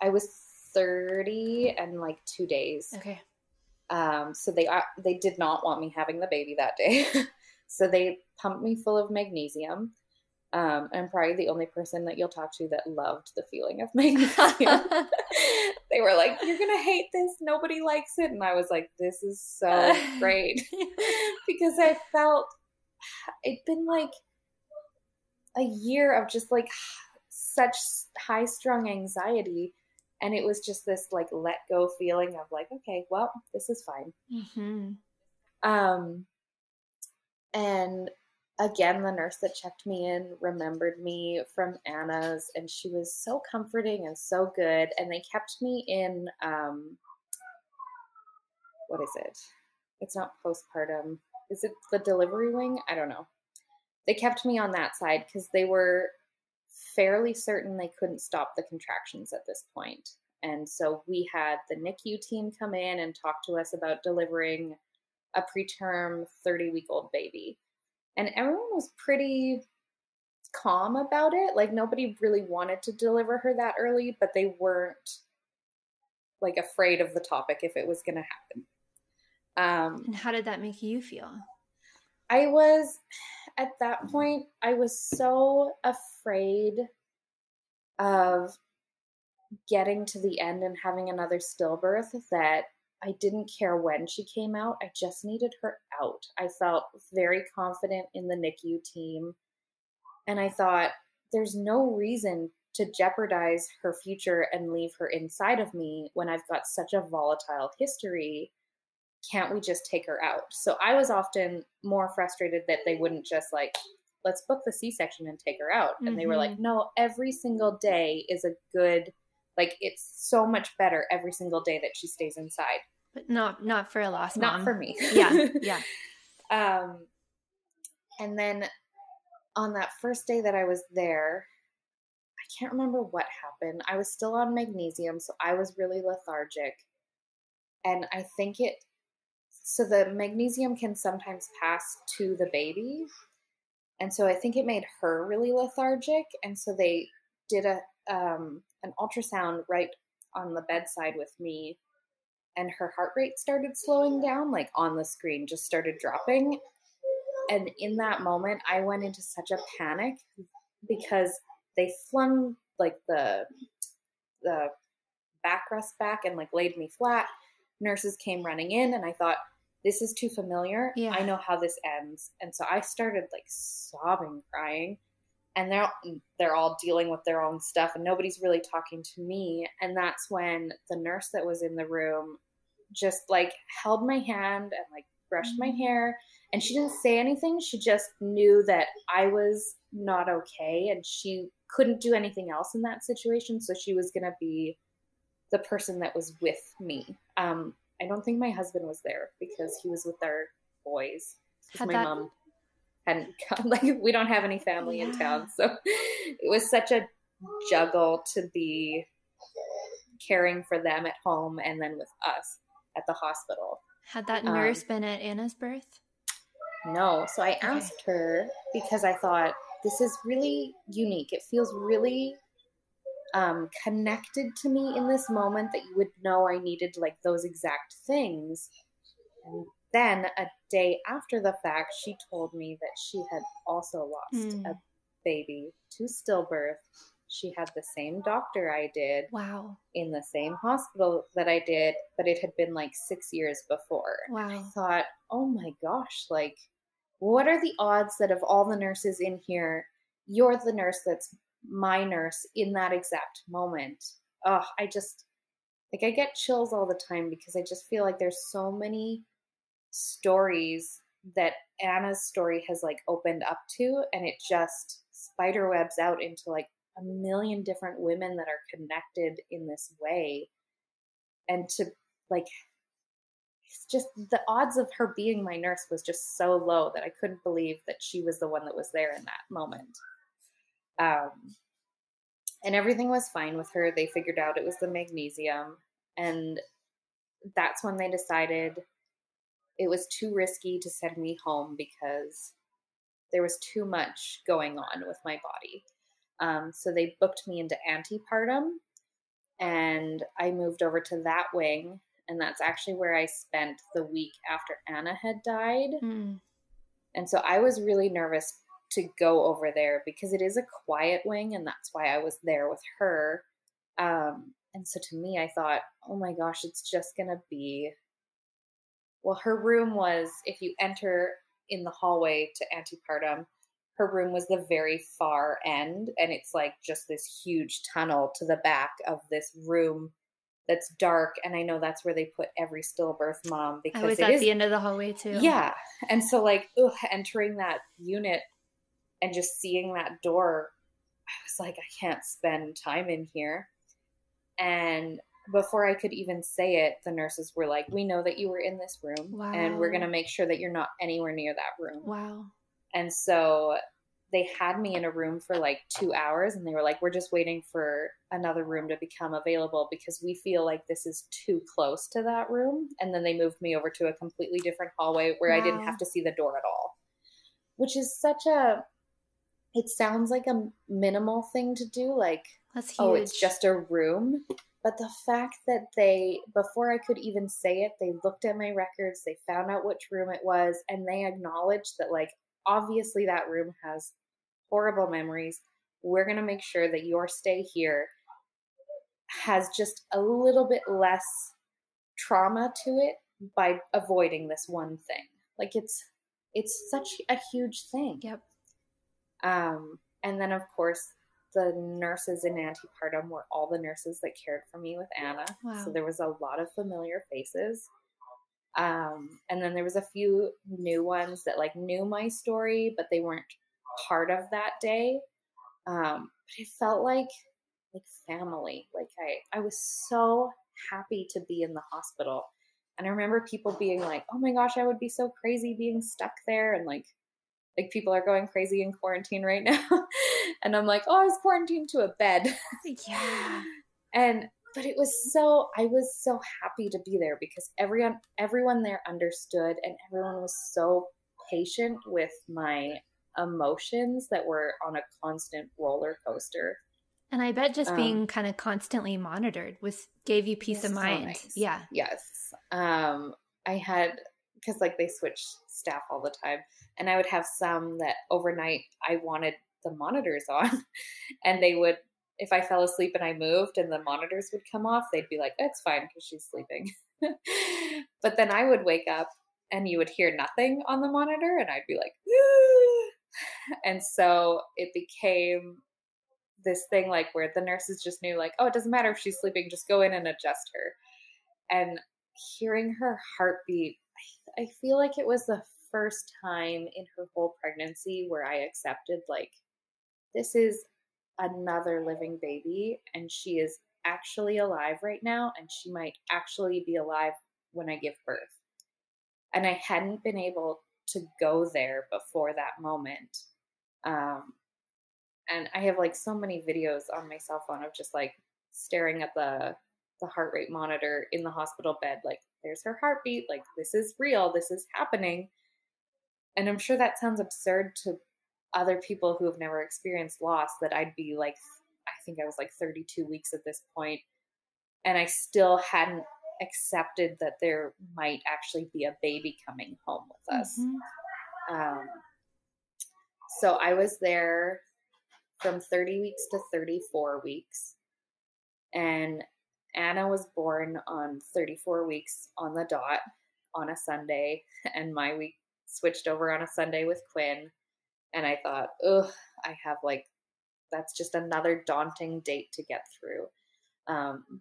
I was thirty and like two days. Okay. Um, so they uh, they did not want me having the baby that day. [LAUGHS] so they pumped me full of magnesium um, I'm probably the only person that you'll talk to that loved the feeling of [LAUGHS] magnesium. [LAUGHS] they were like, "You're gonna hate this. Nobody likes it," and I was like, "This is so [LAUGHS] great," because I felt it'd been like a year of just like such high strung anxiety, and it was just this like let go feeling of like, okay, well, this is fine. Mm-hmm. Um, and again, the nurse that checked me in remembered me from Anna's, and she was so comforting and so good. And they kept me in, um, what is it? It's not postpartum. Is it the delivery wing? I don't know. They kept me on that side because they were fairly certain they couldn't stop the contractions at this point. And so we had the NICU team come in and talk to us about delivering a preterm 30 week old baby. And everyone was pretty calm about it. Like nobody really wanted to deliver her that early, but they weren't like afraid of the topic if it was going to happen. Um, and how did that make you feel? I was at that point, I was so afraid of getting to the end and having another stillbirth that I didn't care when she came out. I just needed her out. I felt very confident in the NICU team. And I thought, there's no reason to jeopardize her future and leave her inside of me when I've got such a volatile history. Can't we just take her out? So I was often more frustrated that they wouldn't just like, let's book the C section and take her out. And mm-hmm. they were like, mm-hmm. no, every single day is a good, like, it's so much better every single day that she stays inside. But not not for a lost mom. Not for me. [LAUGHS] Yeah, yeah. [LAUGHS] um, and then on that first day that I was there, I can't remember what happened. I was still on magnesium, so I was really lethargic. And I think it so the magnesium can sometimes pass to the baby. And so I think it made her really lethargic. And so they did a um, an ultrasound right on the bedside with me and her heart rate started slowing down, like on the screen, just started dropping. And in that moment, I went into such a panic because they flung like the the backrest back and like laid me flat. Nurses came running in, and I thought, this is too familiar. Yeah. I know how this ends. And so I started like sobbing, crying. And they're they're all dealing with their own stuff and nobody's really talking to me. And that's when the nurse that was in the room just like held my hand and like brushed my mm-hmm. hair and she didn't say anything. She just knew that I was not okay and she couldn't do anything else in that situation. So she was going to be the person that was with me. Um, I don't think my husband was there because he was with our boys. Had my that... mom hadn't [LAUGHS] come. Like we don't have any family yeah. in town, so it was such a juggle to be caring for them at home and then with us at the hospital. Had that nurse um, been at Anna's birth? No. So I asked okay. her because I thought this is really unique. It feels really um, connected to me in this moment that you would know I needed like those exact things. And then a day after the fact, she told me that she had also lost mm. a baby to stillbirth. She had the same doctor I did. Wow. In the same hospital that I did, but it had been like six years before. Wow. I thought, oh my gosh, like, what are the odds that of all the nurses in here, you're the nurse that's my nurse in that exact moment. Oh, I just like I get chills all the time because I just feel like there's so many stories that Anna's story has like opened up to and it just spider webs out into like a million different women that are connected in this way and to like it's just the odds of her being my nurse was just so low that I couldn't believe that she was the one that was there in that moment. Um, and everything was fine with her. They figured out it was the magnesium. And that's when they decided it was too risky to send me home because there was too much going on with my body. Um, so they booked me into antepartum and I moved over to that wing. And that's actually where I spent the week after Anna had died. Mm. And so I was really nervous to go over there because it is a quiet wing and that's why I was there with her. Um, and so to me, I thought, oh my gosh, it's just going to be. Well, her room was, if you enter in the hallway to antepartum, her room was the very far end. And it's like just this huge tunnel to the back of this room that's dark. And I know that's where they put every stillbirth mom oh, because I was at is, the end of the hallway too. Yeah. And so, like, ugh, entering that unit and just seeing that door, I was like, I can't spend time in here. And before I could even say it, the nurses were like, We know that you were in this room, wow. and we're going to make sure that you're not anywhere near that room. Wow. And so they had me in a room for like two hours and they were like, we're just waiting for another room to become available because we feel like this is too close to that room. And then they moved me over to a completely different hallway where wow. I didn't have to see the door at all, which is such a, it sounds like a minimal thing to do. Like, oh, it's just a room. But the fact that they, before I could even say it, they looked at my records, they found out which room it was, and they acknowledged that, like, obviously that room has horrible memories. We're going to make sure that your stay here has just a little bit less trauma to it by avoiding this one thing. Like it's it's such a huge thing. Yep. Um and then of course the nurses in antepartum were all the nurses that cared for me with Anna. Wow. So there was a lot of familiar faces. Um, and then there was a few new ones that like knew my story, but they weren't part of that day. Um, but it felt like like family. Like I I was so happy to be in the hospital. And I remember people being like, "Oh my gosh, I would be so crazy being stuck there." And like like people are going crazy in quarantine right [LAUGHS] now. And I'm like, "Oh, I was quarantined to a bed." [LAUGHS] yeah. And but it was so I was so happy to be there because everyone everyone there understood and everyone was so patient with my emotions that were on a constant roller coaster. And I bet just um, being kind of constantly monitored was gave you peace of mind. Nice. Yeah. Yes. Um, I had because like they switch staff all the time, and I would have some that overnight I wanted the monitors on, [LAUGHS] and they would if I fell asleep and I moved and the monitors would come off, they'd be like, "It's fine because she's sleeping." [LAUGHS] but then I would wake up and you would hear nothing on the monitor, and I'd be like, and so it became this thing like where the nurses just knew like oh it doesn't matter if she's sleeping just go in and adjust her. And hearing her heartbeat i feel like it was the first time in her whole pregnancy where i accepted like this is another living baby and she is actually alive right now and she might actually be alive when i give birth and i hadn't been able to go there before that moment. Um, and I have like so many videos on my cell phone of just like staring at the the heart rate monitor in the hospital bed like there's her heartbeat like this is real this is happening and i'm sure that sounds absurd to other people who have never experienced loss that i'd be like i think i was like 32 weeks at this point and i still hadn't accepted that there might actually be a baby coming home with us. Mm-hmm. Um, so I was there from 30 weeks to 34 weeks. And Anna was born on 34 weeks on the dot on a Sunday. And my week switched over on a Sunday with Quinn. And I thought, ugh, I have like, that's just another daunting date to get through. Um,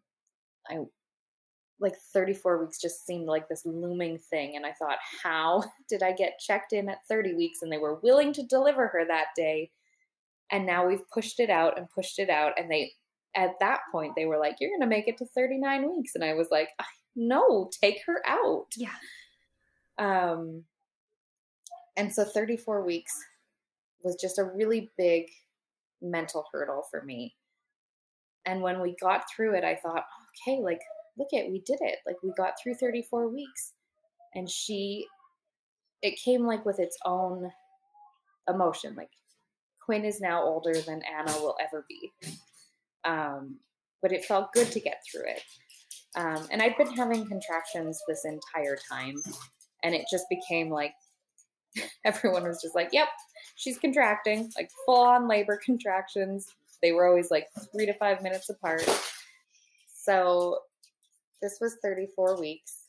I like 34 weeks just seemed like this looming thing. And I thought, how [LAUGHS] did I get checked in at 30 weeks and they were willing to deliver her that day? And now we've pushed it out and pushed it out. And they, at that point, they were like, you're going to make it to 39 weeks. And I was like, no, take her out. Yeah. Um, and so 34 weeks was just a really big mental hurdle for me. And when we got through it, I thought, okay, like look at we did it. Like we got through 34 weeks. And she it came like with its own emotion like quinn is now older than anna will ever be. Um, but it felt good to get through it. Um, and i'd been having contractions this entire time and it just became like [LAUGHS] everyone was just like yep she's contracting like full on labor [LAUGHS] contractions they were always like three to five minutes apart so this was 34 weeks.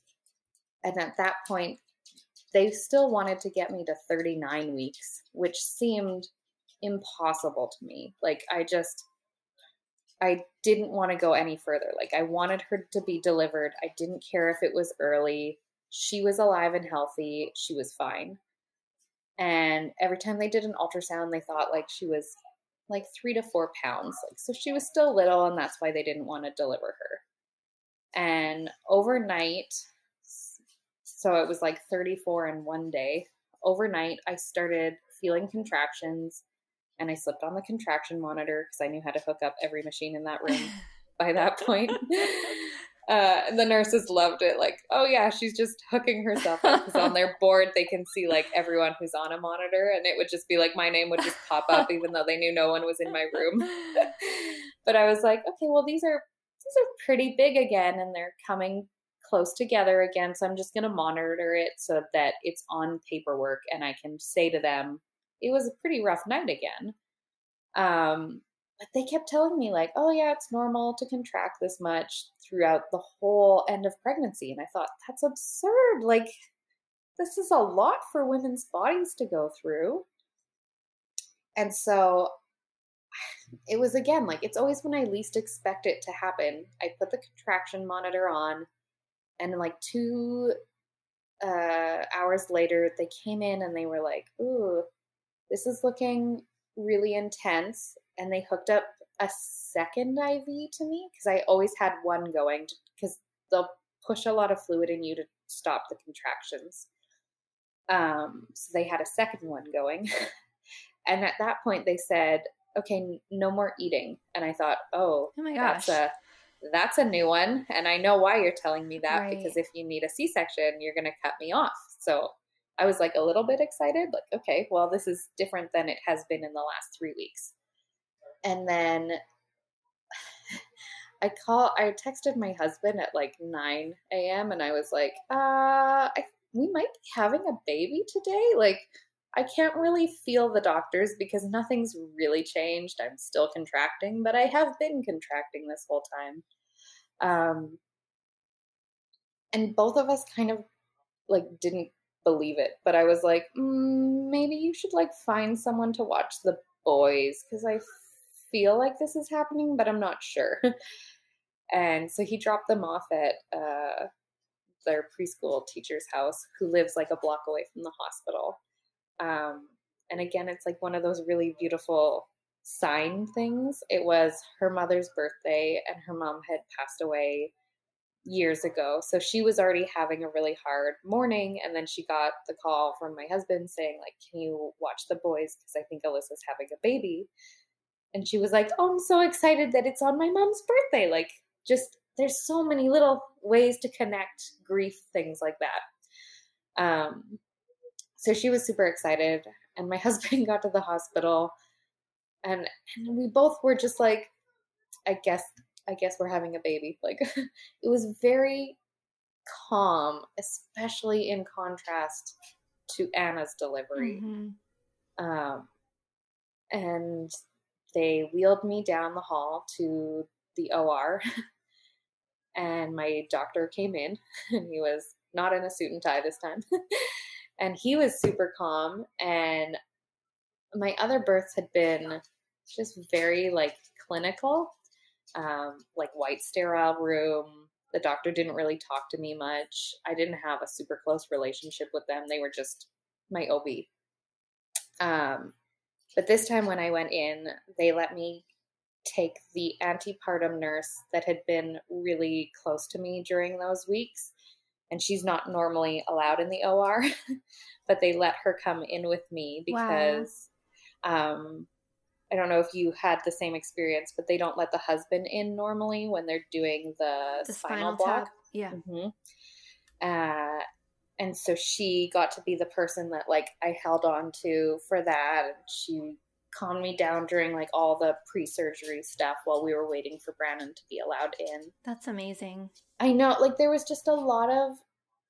And at that point, they still wanted to get me to 39 weeks, which seemed impossible to me. Like, I just, I didn't want to go any further. Like, I wanted her to be delivered. I didn't care if it was early. She was alive and healthy. She was fine. And every time they did an ultrasound, they thought like she was like three to four pounds. Like, so she was still little, and that's why they didn't want to deliver her. And overnight, so it was like 34 in one day. Overnight, I started feeling contractions. and I slipped on the contraction monitor because I knew how to hook up every machine in that room [LAUGHS] by that point. Uh, and the nurses loved it. Like, oh yeah, she's just hooking herself up because on their [LAUGHS] board they can see like everyone who's on a monitor, and it would just be like my name would just pop up even though they knew no one was in my room. [LAUGHS] but I was like, okay, well these are these are pretty big again, and they're coming close together again. So I'm just gonna monitor it so that it's on paperwork, and I can say to them, it was a pretty rough night again. Um, but they kept telling me like oh yeah it's normal to contract this much throughout the whole end of pregnancy and i thought that's absurd like this is a lot for women's bodies to go through. And so it was again like it's always when i least expect it to happen i put the contraction monitor on and like two uh, hours later they came in and they were like ooh this is looking really intense and they hooked up a second IV to me because I always had one going because they'll push a lot of fluid in you to stop the contractions. Um, so they had a second one going. [LAUGHS] and at that point they said, okay, no more eating. And I thought, oh, oh my gosh. that's a that's a new one. And I know why you're telling me that right. because if you need a C-section, you're going to cut me off. So I was like a little bit excited, like, okay, well, this is different than it has been in the last three weeks. And then I call I texted my husband at like 9 a.m. and I was like, uh, I, we might be having a baby today. Like, I can't really feel the doctors because nothing's really changed. I'm still contracting, but I have been contracting this whole time. Um, and both of us kind of like didn't believe it, but I was like, mm, maybe you should like find someone to watch the boys because I feel like this is happening, but I'm not sure. [LAUGHS] and so he dropped them off at uh, their preschool teacher's house, who lives like a block away from the hospital. Um, and again, it's like one of those really beautiful sign things. It was her mother's birthday, and her mom had passed away years ago. So she was already having a really hard morning. And then she got the call from my husband saying, like, can you watch the boys? Because I think Alyssa's having a baby and she was like, "Oh, I'm so excited that it's on my mom's birthday." Like just there's so many little ways to connect grief things like that. Um so she was super excited and my [LAUGHS] husband got to the hospital and and we both were just like I guess I guess we're having a baby. Like [LAUGHS] it was very calm, especially in contrast to Anna's delivery. Mm-hmm. Um, and they wheeled me down the hall to the OR. [LAUGHS] and my doctor came in, [LAUGHS] and he was not in a suit and tie this time. [LAUGHS] and he was super calm. And my other births had been just very like clinical, um, like white sterile room. The doctor didn't really talk to me much. I didn't have a super close relationship with them. They were just my OB. Um, but this time when I went in, they let me take the antepartum nurse that had been really close to me during those weeks. And she's not normally allowed in the OR, [LAUGHS] but they let her come in with me because wow. um, I don't know if you had the same experience, but they don't let the husband in normally when they're doing the, the spinal, spinal block. Yeah. Mm-hmm. Uh, and so she got to be the person that like I held on to for that and she calmed me down during like all the pre-surgery stuff while we were waiting for Brandon to be allowed in. That's amazing. I know like there was just a lot of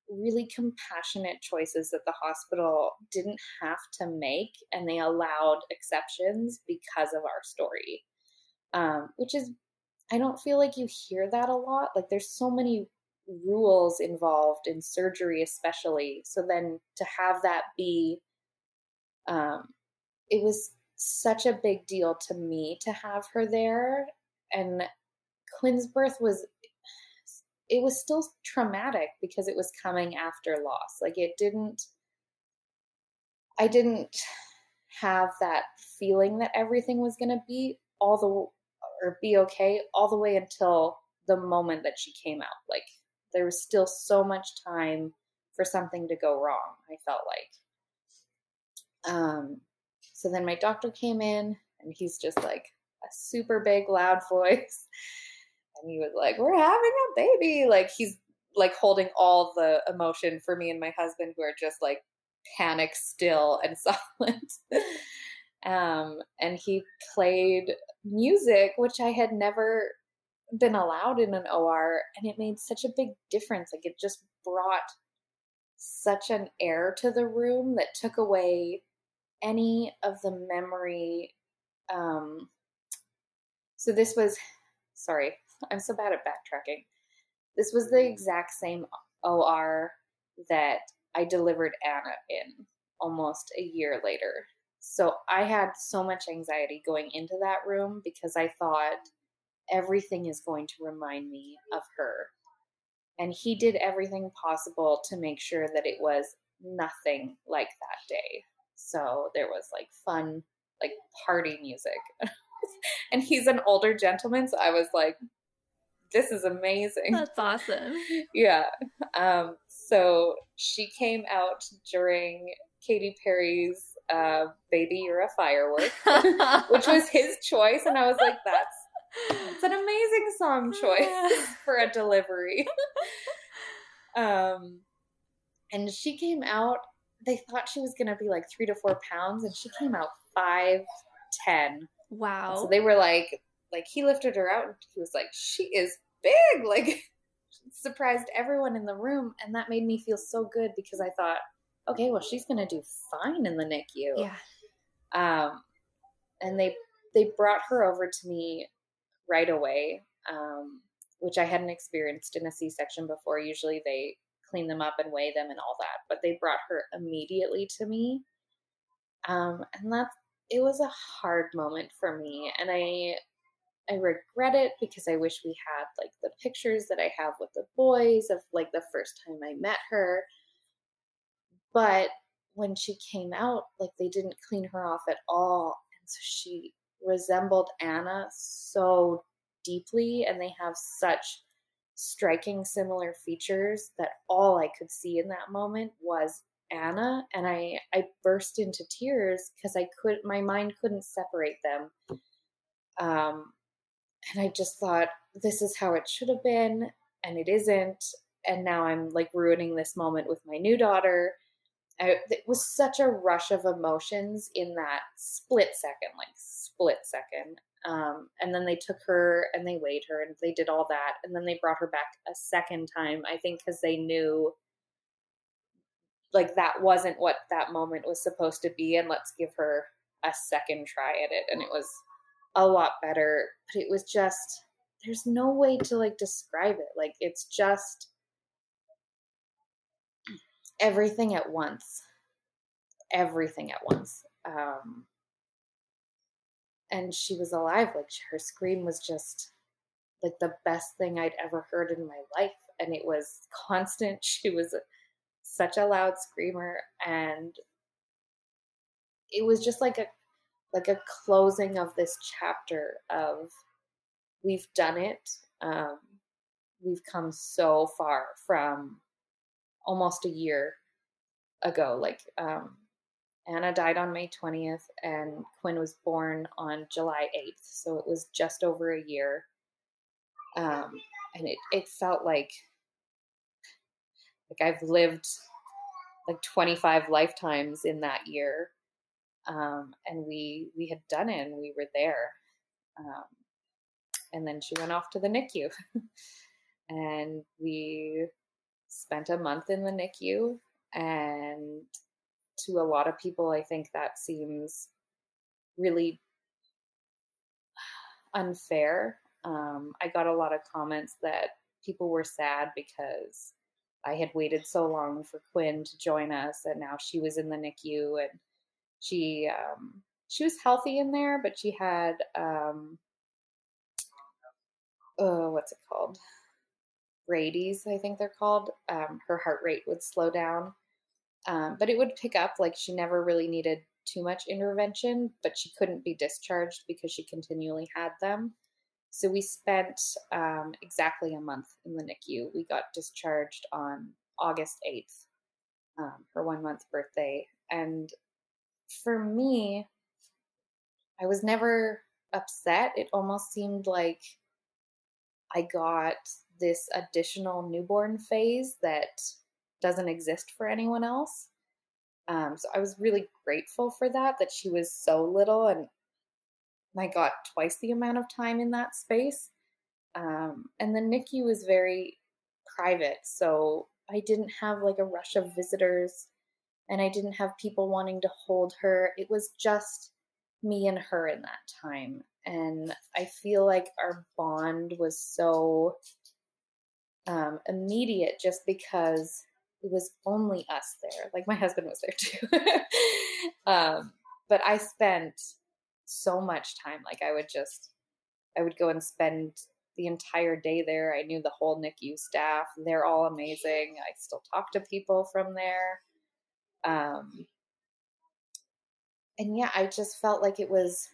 really compassionate choices that the hospital didn't have to make and they allowed exceptions because of our story. Um, which is I don't feel like you hear that a lot. Like there's so many rules involved in surgery especially so then to have that be um it was such a big deal to me to have her there and quinn's birth was it was still traumatic because it was coming after loss like it didn't i didn't have that feeling that everything was going to be all the or be okay all the way until the moment that she came out like there was still so much time for something to go wrong i felt like um So then my doctor came in and he's just like a super big, loud [LAUGHS] voice. And he was like, We're having a baby. Like he's like holding all the emotion for me and my husband who are just like panic still [LAUGHS] and silent. um, and he played music, which I had never been allowed in an OR, and it made such a big difference. Like it just brought such an air to the room that took away any of the memory. Um, so this was, sorry, [LAUGHS] I'm so bad at backtracking. This was the exact same OR that I delivered Anna in almost a year later. So I had so much anxiety going into that room because I thought everything is going to remind me of her. And he did everything possible to make sure that it was nothing like that day. So there was like fun, like party music. [LAUGHS] and he's an older gentleman. So I was like, this is amazing. That's awesome. [LAUGHS] yeah. Um, so she came out during Katy Perry's uh, Baby You're a Firework, [LAUGHS] which was his choice. And I was like, that's it's an amazing song choice [LAUGHS] for a delivery. [LAUGHS] um, and she came out. They thought she was gonna be like three to four pounds, and she came out five ten. Wow! so they were like, like he lifted her out, and he was like, she is big. [LAUGHS] Like surprised everyone in the room, and that made me feel so good because I thought, okay, well she's gonna do fine in the NICU. Yeah. Um, and they they brought her over to me right away, um, which I hadn't experienced in a C section before. Usually they clean them up and weigh them and all that, but they brought her immediately to me. Um, and that's it was a hard moment for me, and I I regret it because I wish we had like the pictures that I have with the boys of like the first time I met her. But when she came out, like they didn't clean her off at all. And so she resembled Anna so deeply, and they have such striking similar features that all I could see in that moment was Anna and I I burst into tears because I could my mind couldn't separate them. Um and I just thought this is how it should have been and it isn't and now I'm like ruining this moment with my new daughter. I, it was such a rush of emotions in that split second, like split second. Um, and then they took her and they weighed her and they did all that. And then they brought her back a second time, I think, because they knew like that wasn't what that moment was supposed to be. And let's give her a second try at it. And it was a lot better. But it was just, there's no way to like describe it. Like it's just everything at once. Everything at once. Um, and she was alive. Like her scream was just like the best thing I'd ever heard in my life. And it was constant. [LAUGHS] She was such a loud screamer. And it was just like a like a closing of this chapter of we've done it. Um, we've come so far from almost a year ago. Like um, Anna died on May 20th, and Quinn was born on July 8th. So it was just over a year. Um, and it, it felt like like I've lived like 25 lifetimes in that year. Um, and we we had done it and we were there. Um, and then she went off to the NICU. [LAUGHS] and we spent a month in the NICU and to a lot of people, I think that seems really unfair. Um, I got a lot of comments that people were sad because I had waited so long for Quinn to join us, and now she was in the NICU, and she um, she was healthy in there, but she had um, oh, what's it called? Rady's, I think they're called. Um, her heart rate would slow down, um, but it would pick up. Like she never really needed too much intervention, but she couldn't be discharged because she continually had them. So we spent um, exactly a month in the NICU. We got discharged on August 8th, um, her one month birthday. And for me, I was never upset. It almost seemed like I got this additional newborn phase that doesn't exist for anyone else. Um, so I was really grateful for that, that she was so little and I got twice the amount of time in that space. Um, and the NICU was very private, so I didn't have like a rush of visitors and I didn't have people wanting to hold her. It was just me and her in that time. And I feel like our bond was so um, immediate just because it was only us there. Like my husband was there too. [LAUGHS] um, but I spent so much time. Like I would just, I would go and spend the entire day there. I knew the whole NICU staff. They're all amazing. I still talk to people from there. Um, and yeah, I just felt like it was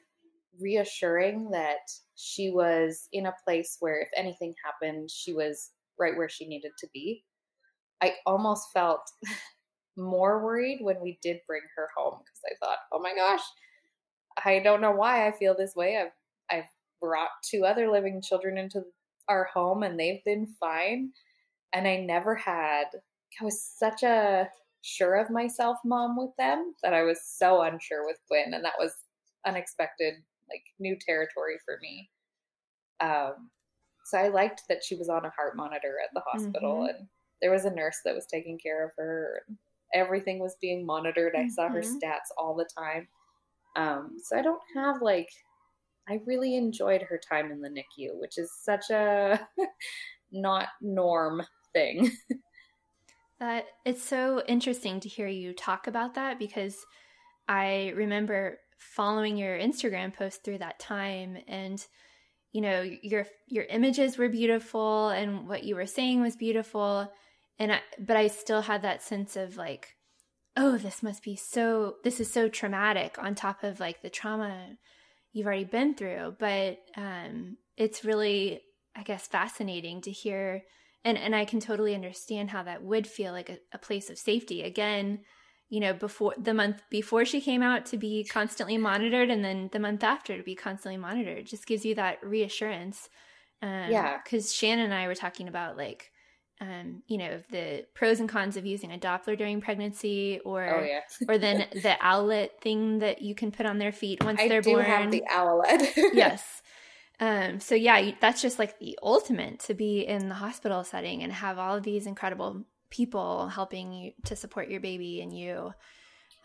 reassuring that she was in a place where if anything happened, she was right where she needed to be. I almost felt [LAUGHS] more worried when we did bring her home because I thought, oh my gosh, I don't know why I feel this way. I've I've brought two other living children into our home and they've been fine. And I never had I was such a sure of myself mom with them that I was so unsure with Quinn and that was unexpected, like new territory for me. Um so I liked that she was on a heart monitor at the hospital mm-hmm. and there was a nurse that was taking care of her. Everything was being monitored. I mm-hmm. saw her mm-hmm. stats all the time. Um, so I don't have like, I really enjoyed her time in the NICU, which is such a [LAUGHS] not norm thing. [LAUGHS] that it's so interesting to hear you talk about that because I remember following your Instagram post through that time and you know your your images were beautiful and what you were saying was beautiful and I, but I still had that sense of like oh, this must be so, this is so traumatic on top of like the trauma you've already been through. But um, it's really, I guess, fascinating to hear. And, and I can totally understand how that would feel like a, a place of safety. Again, you know, before the month before she came out to be constantly monitored, and then the month after to be constantly monitored, it just gives you that reassurance. Um, yeah. Because Shannon and I were talking about like, um, you know, the pros and cons of using a Doppler during pregnancy, or oh, yeah. or then [LAUGHS] the owlet thing that you can put on their feet once I they're born. I do have the owlet. [LAUGHS] yes. Um, so yeah, that's just like the ultimate to be in the hospital setting and have all of these incredible people helping you to support your baby and you.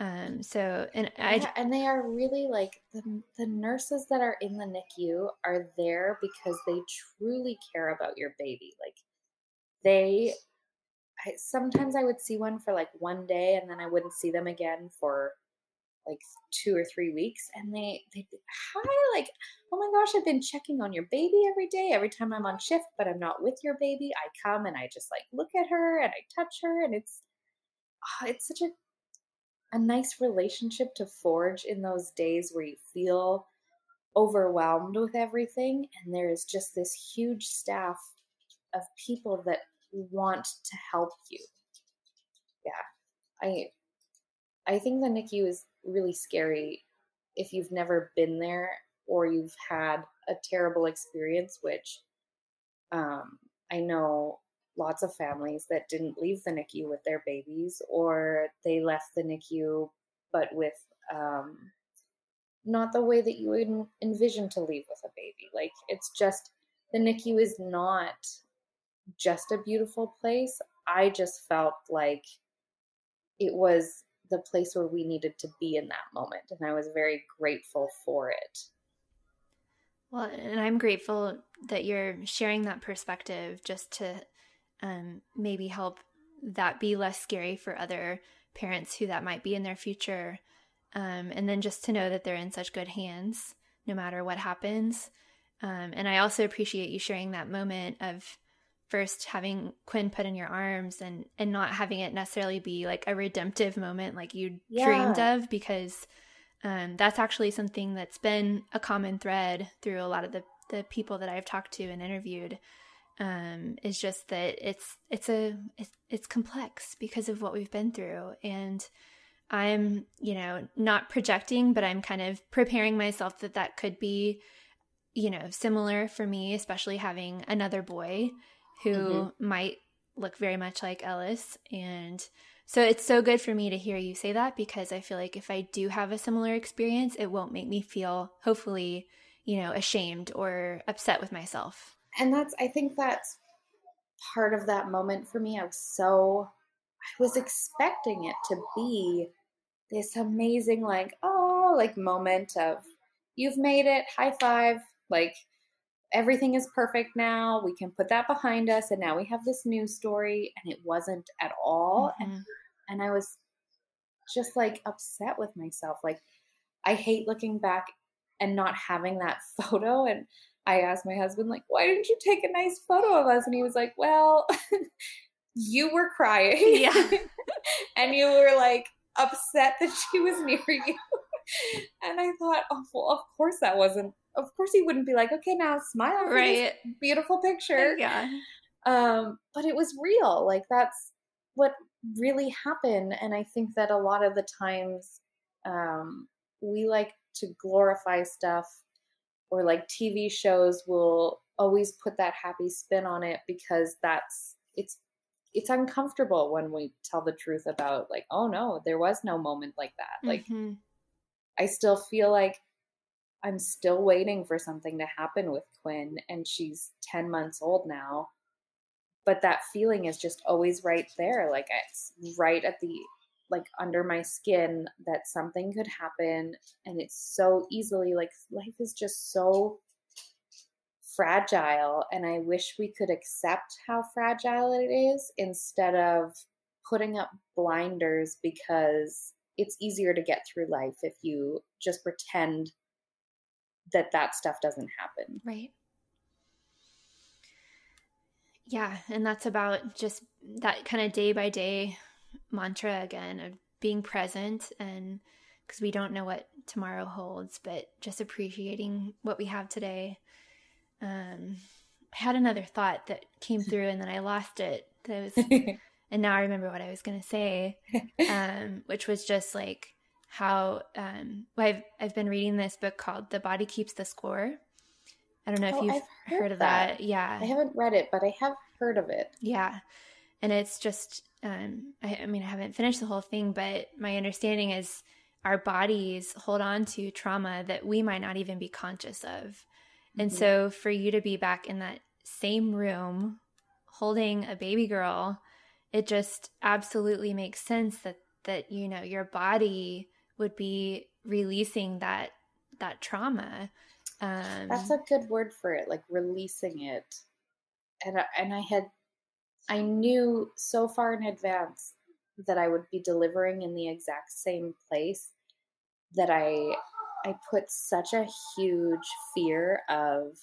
Um, so and I yeah, and they are really like the the nurses that are in the NICU are there because they truly care about your baby. Like they I, sometimes I would see one for like one day and then I wouldn't see them again for like two or three weeks and they they hi like oh my gosh I've been checking on your baby every day. Every time I'm on shift but I'm not with your baby I come and I just like look at her and I touch her and it's oh, it's such a a nice relationship to forge in those days where you feel overwhelmed with everything and there is just this huge staff of people that want to help you. Yeah. I I think the NICU is really scary if you've never been there or you've had a terrible experience, which um, I know lots of families that didn't leave the NICU with their babies or they left the NICU but with um, not the way that you would envision to leave with a baby. Like it's just the NICU is not just a beautiful place. I just felt like it was the place where we needed to be in that moment. And I was very grateful for it. Well, and I'm grateful that you're sharing that perspective just to um, maybe help that be less scary for other parents who that might be in their future. Um, and then just to know that they're in such good hands no matter what happens. Um, and I also appreciate you sharing that moment of first having Quinn put in your arms and and not having it necessarily be like a redemptive moment like you yeah. dreamed of because um, that's actually something that's been a common thread through a lot of the the people that I've talked to and interviewed um, is just that it's it's a it's, it's complex because of what we've been through and I'm, you know, not projecting, but I'm kind of preparing myself that that could be, you know, similar for me, especially having another boy who mm-hmm. might look very much like Ellis. And so it's so good for me to hear you say that because I feel like if I do have a similar experience, it won't make me feel, hopefully, you know, ashamed or upset with myself. And that's, I think that's part of that moment for me. I was so, I was expecting it to be this amazing, like, oh, like moment of you've made it, high five, like everything is perfect now. We can put that behind us. And now we have this new story. And it wasn't at all. Mm-hmm. And, and I was just like upset with myself. Like, I hate looking back and not having that [LAUGHS] photo. And I asked my husband, like, why didn't you take a nice photo of us? And he was like, well, [LAUGHS] you were crying. Yeah. [LAUGHS] and you were like upset that she was near you. and I thought, oh, well, of course that wasn't, of course he wouldn't be like, okay, now smile for right. this beautiful picture. Yeah. Um, but it was real. Like that's what really happened. And I think that a lot of the times um, we like to glorify stuff or like TV shows will always put that happy spin on it because that's it's it's uncomfortable when we tell the truth about like oh no there was no moment like that like mm-hmm. i still feel like i'm still waiting for something to happen with quinn and she's 10 months old now. But that feeling is just always right there like it's right at the like under my skin that something could happen and it's so easily like life is just so fragile and i wish we could accept how fragile it is instead of putting up blinders because it's easier to get through life if you just pretend that that stuff doesn't happen right yeah and that's about just that kind of day by day mantra again of being present and because we don't know what tomorrow holds, but just appreciating what we have today. Um, I had another thought that came [LAUGHS] through and then I lost it. That was, [LAUGHS] and now I remember what I was going to say, [LAUGHS] um, which was just like how um, well, I've I've been reading this book called "The Body Keeps the Score." I don't know if oh, you've heard, heard, of that. that. Yeah, I haven't read it, but I have heard of it. Yeah, and it's just um, I, I mean, I haven't finished the whole thing, but my understanding is our bodies hold on to trauma that we might not even be conscious of. Mm-hmm. And so for you to be back in that same room holding a baby girl, it just absolutely makes sense that that you know your body would be releasing that that trauma. Um, That's a good word for it, like releasing it. And and I had I knew so far in advance that I would be delivering in the exact same place that I I put such a huge fear of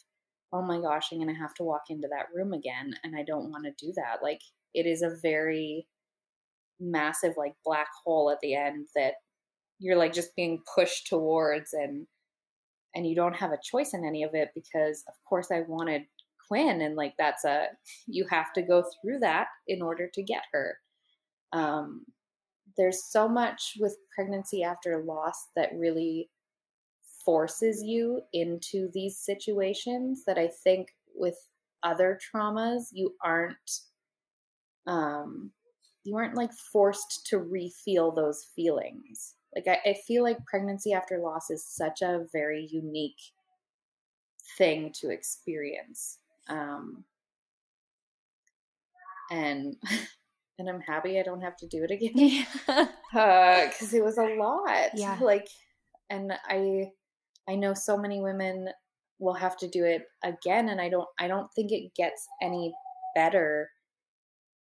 oh my gosh, I'm going to have to walk into that room again and I don't want to do that. Like it is a very massive like black hole at the end that you're like just being pushed towards and and you don't have a choice in any of it because of course I wanted Quinn, and like that's a [LAUGHS] you have to go through that in order to get her. Um, there's so much with pregnancy after loss that really forces you into these situations that I think with other traumas you aren't um you aren't like forced to refeel those feelings like I, I feel like pregnancy after loss is such a very unique thing to experience um, and [LAUGHS] and I'm happy I don't have to do it [LAUGHS] again. Yeah. Because [LAUGHS] uh, it was a lot. Yeah. Like, and I I know so many women will have to do it again, and I don't I don't think it gets any better.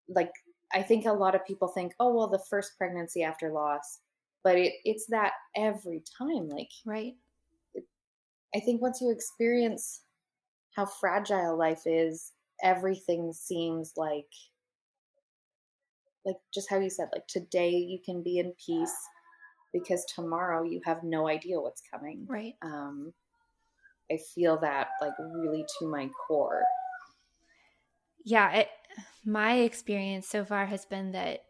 Like, I think a lot of people think, oh well, the first pregnancy after loss, but it it's that every time. Like, right. It, I think once you experience how fragile life is, everything seems like like just how you said like today you can be in peace because tomorrow you have no idea what's coming right um i feel that like really to my core yeah it, my experience so far has been that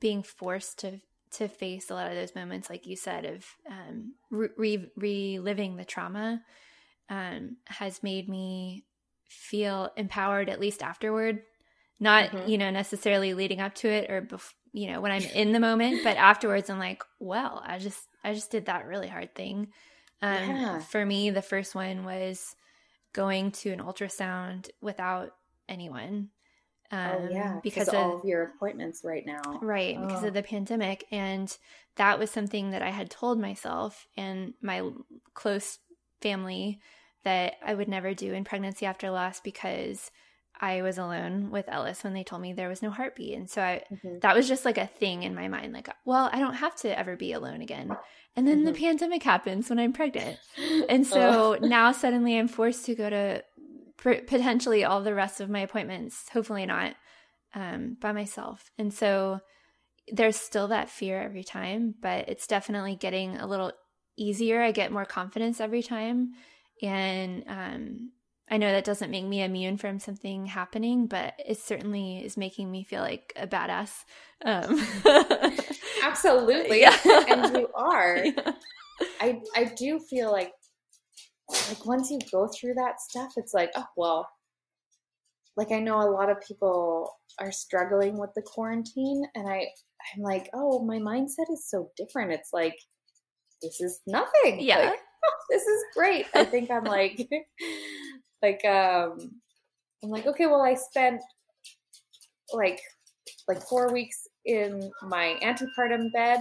being forced to to face a lot of those moments, like you said, of um, re- reliving the trauma um, has made me feel empowered at least afterward. Not, mm-hmm. you know, necessarily leading up to it or, bef- you know, when I'm [LAUGHS] in the moment, but afterwards I'm like, well, I just, I just did that really hard thing. Um, yeah. For me, the first one was going to an ultrasound without anyone. Oh, um, oh yeah, because of all of your appointments right now, right? Oh. Because of oh. the pandemic, and that was something that I had told myself and my close family that I would never do in pregnancy after loss because I was alone with Ellis when they told me there was no heartbeat. And so I, mm-hmm. that was just like a thing in my mind like, well, I don't have to ever be alone again. And then mm-hmm. the pandemic happens when I'm pregnant. [LAUGHS] And so now suddenly I'm forced to go to potentially all the rest of my appointments, hopefully not um, by myself. And so there's still that fear every time, but it's definitely getting a little easier. I get more confidence every time. And um, I know that doesn't make me immune from something happening, but it certainly is making me feel like a badass. Um. [LAUGHS] Absolutely. Yeah. and you are. [LAUGHS] Yeah. I I do feel like like once you go through that stuff, it's like, oh well, like I know a lot of people are struggling with the quarantine and I I'm like, oh, my mindset is so different. It's like this is nothing. Yeah. Like, oh, [LAUGHS] this is great. I think I'm [LAUGHS] like [LAUGHS] like um I'm like, okay, well I spent like like four weeks in my antepartum bed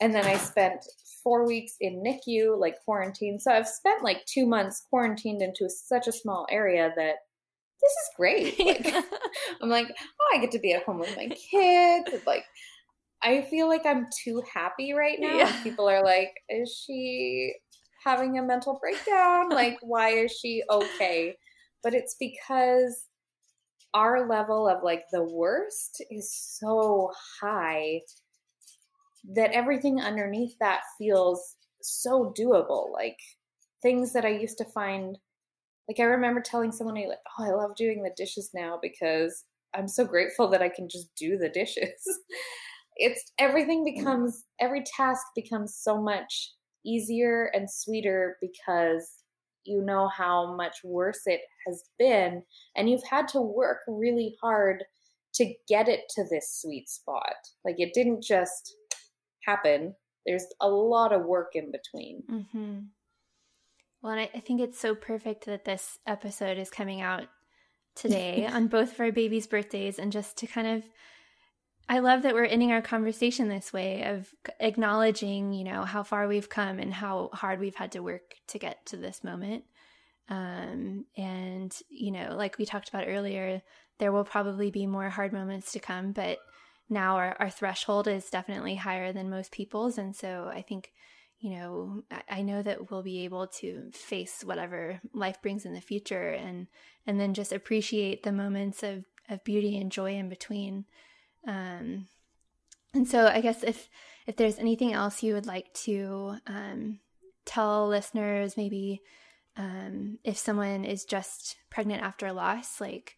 and then I spent four weeks in NICU, like quarantine. So I've spent like two months quarantined into such a small area that this is great. [LAUGHS] Like, I'm like, oh, I get to be at home with my kids. like, I feel like I'm too happy right now. Yeah. people are like, is she having a mental breakdown? [LAUGHS] like, why is she okay? But it's because our level of like the worst is so high that everything underneath that feels so doable. Like things that I used to find, like I remember telling someone, like, oh, I love doing the dishes now because I'm so grateful that I can just do the dishes. [LAUGHS] it's everything mm. becomes, every task becomes so much easier and sweeter because you know how much worse it has been and you've had to work really hard to get it to this sweet spot. Like it didn't just happen. There's a lot of work in between. Mm-hmm. Well, and I, I think it's so perfect that this episode is coming out today [LAUGHS] on both of our babies' birthdays, and just to kind of I love that we're ending our conversation this way of acknowledging, you know, how far we've come and how hard we've had to work to get to this moment. Um, and, you know, like we talked about earlier, there will probably be more hard moments to come, but now our, our threshold is definitely higher than most people's. And so I think, you know, I, know that we'll be able to face whatever life brings in the future and, and then just appreciate the moments of, of beauty and joy in between. Um, and so I guess if, if there's anything else you would like to um, tell listeners, maybe um, if someone is just pregnant after a loss, like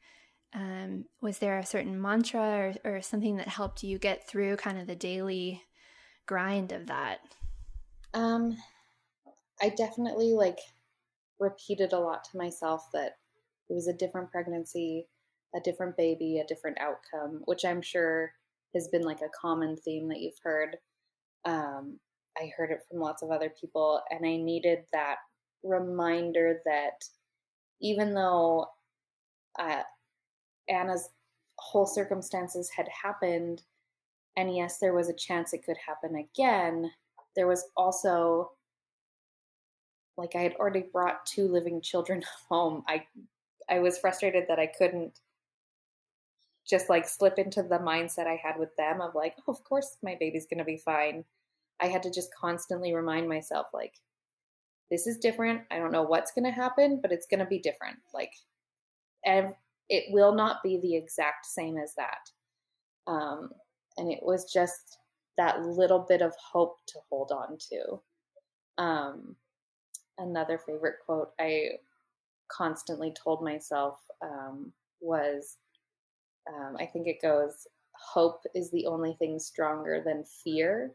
um, was there a certain mantra or, or something that helped you get through kind of the daily grind of that? Um, I definitely like repeated a lot to myself that it was a different pregnancy, a different baby, a different outcome, which I'm sure has been like a common theme that you've heard. Um, I heard it from lots of other people, and I needed that reminder that even though uh, Anna's whole circumstances had happened, and yes, there was a chance it could happen again, there was also like I had already brought two living children [LAUGHS] home. I I was frustrated that I couldn't just like slip into the mindset I had with them of like, oh, of course my baby's going to be fine. I had to just constantly remind myself like this is different. I don't know what's going to happen, but it's going to be different. Like ev- it will not be the exact same as that. Um, and it was just that little bit of hope to hold on to. Um, another favorite quote I constantly told myself um, was um, I think it goes, hope is the only thing stronger than fear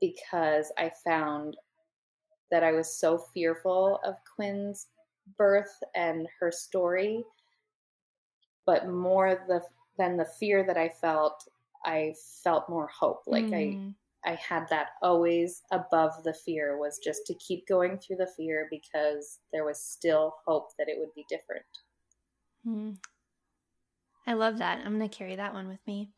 because I found that I was so fearful of Quinn's birth and her story, but more the than the fear that I felt, I felt more hope. Like mm. I I had that always above the fear was just to keep going through the fear because there was still hope that it would be different. Mm. I love that. I'm going to carry that one with me.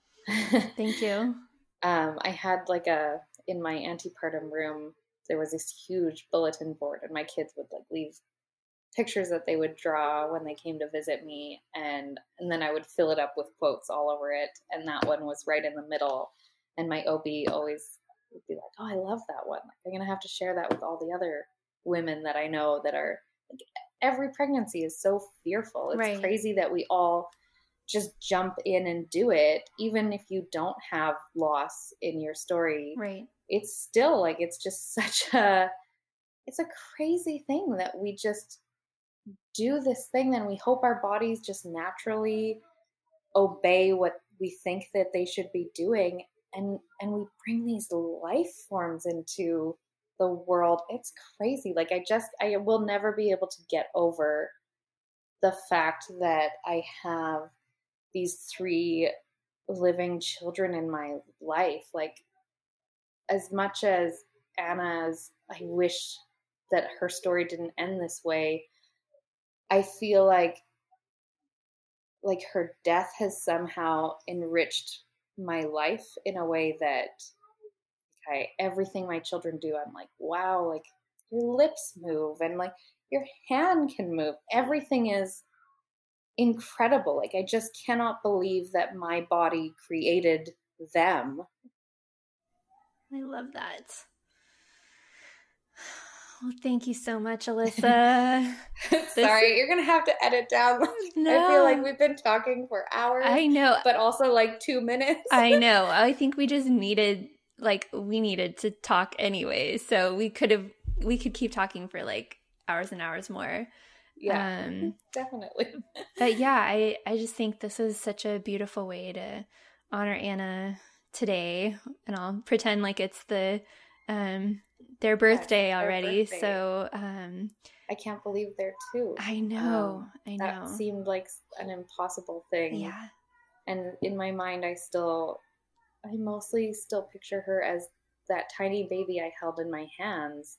Thank you. [LAUGHS] um, I had like a in my antepartum room. There was this huge bulletin board, and my kids would like leave pictures that they would draw when they came to visit me, and and then I would fill it up with quotes all over it. And that one was right in the middle. And my OB always would be like, "Oh, I love that one. Like, I'm gonna have to share that with all the other women that I know that are." Like, every pregnancy is so fearful. It's right. crazy that we all just jump in and do it even if you don't have loss in your story right it's still like it's just [LAUGHS] such a it's a crazy thing that we just do this thing then we hope our bodies just naturally obey what we think that they should be doing and and we bring these life forms into the world it's crazy like i just i will never be able to get over the fact that i have these three living children in my life. Like, as much as Anna's, I wish that her story didn't end this way. I feel like like her death has somehow enriched my life in a way that okay, everything my children do, I'm like, wow, like your lips move and like your hand can move. Everything is incredible. Like I just cannot believe that my body created them. I love that. Well, thank you so much, [LAUGHS] Alyssa. Sorry, you're gonna have to edit down. No. [LAUGHS] I feel like we've been talking for hours. I know, but also like two minutes. I [LAUGHS] know. I think we just needed, like, we needed to talk anyway, so we could have, we could keep talking for like hours and hours more. Yeah, um, definitely. but yeah, I I just think this is such a beautiful way to honor Anna today, and I'll pretend like it's the um their birthday already. Birthday. So um I can't believe they're two. I know. Um, I know. That seemed like an impossible thing. Yeah. And in my mind, I still, I mostly still picture her as that tiny baby I held in my hands.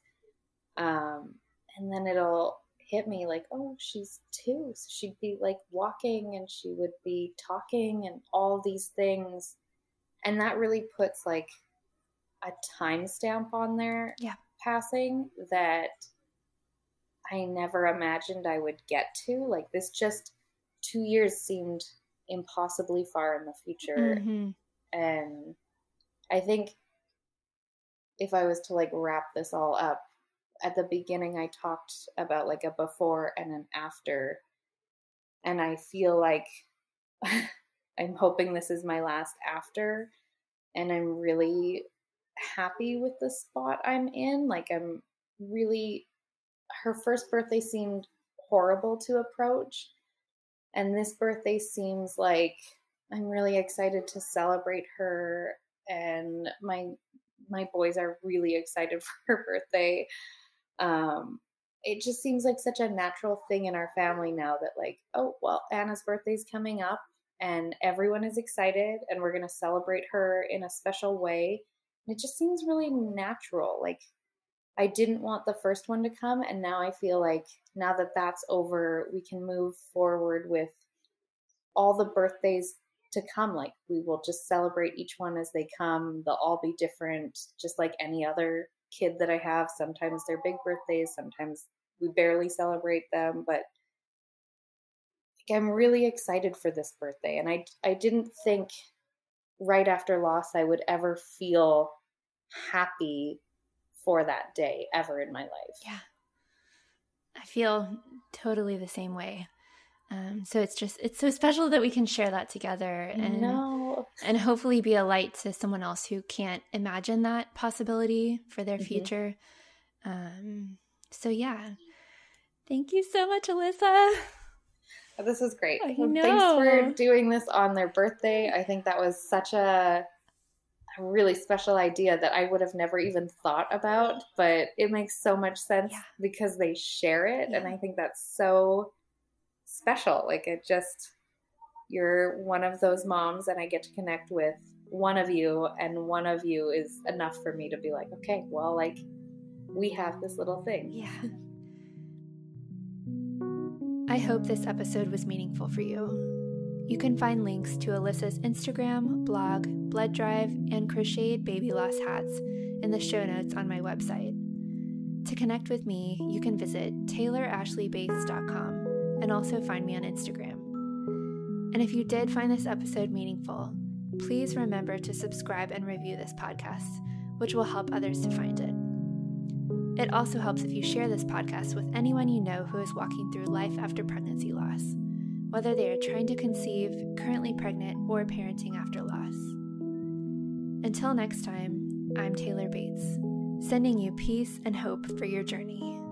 Um, and then it'll hit me like, oh, she's two. So she'd be like walking and she would be talking and all these things. And that really puts like a timestamp on their yeah. passing that I never imagined I would get to. Like this just two years seemed impossibly far in the future. Mm-hmm. And I think if I was to like wrap this all up, at the beginning I talked about like a before and an after. And I feel like [LAUGHS] I'm hoping this is my last after. And I'm really happy with the spot I'm in. Like, I'm really, her first birthday seemed horrible to approach. And this birthday seems like I'm really excited to celebrate her. And my my boys are really excited [LAUGHS] for her birthday um, it just seems like such a natural thing in our family now that like oh well anna's birthday's coming up and everyone is excited and we're going to celebrate her in a special way it just seems really natural like i didn't want the first one to come and now i feel like now that that's over we can move forward with all the birthdays to come like we will just celebrate each one as they come they'll all be different just like any other kid that I have. Sometimes they're big birthdays, sometimes we barely celebrate them, but I'm really excited for this birthday. And I, I didn't think right after loss I would ever feel happy for that day ever in my life. Yeah. I feel totally the same way. Um, so it's just it's so special that we can share that together and no. and hopefully be a light to someone else who can't imagine that possibility for their mm-hmm. future. Um, so yeah, thank you so much, Alyssa. This is great. I Thanks for doing this on their birthday. I think that was such a really special idea that I would have never even thought about, but it makes so much sense Yeah. because they share it. And I think that's so special. Like it just, you're one of those moms, and I get to connect with one of you, and one of you is enough for me to be like, okay, well, like we have this little thing. Yeah. [LAUGHS] I hope this episode was meaningful for you. You can find links to Alyssa's Instagram, blog, blood drive, and crocheted baby loss hats in the show notes on my website. To connect with me, you can visit taylorashleybates.com and also find me on Instagram. And if you did find this episode meaningful, please remember to subscribe and review this podcast, which will help others to find it. It also helps if you share this podcast with anyone you know who is walking through life after pregnancy loss, whether they are trying to conceive, currently pregnant, or parenting after loss. Until next time, I'm Taylor Bates, sending you peace and hope for your journey.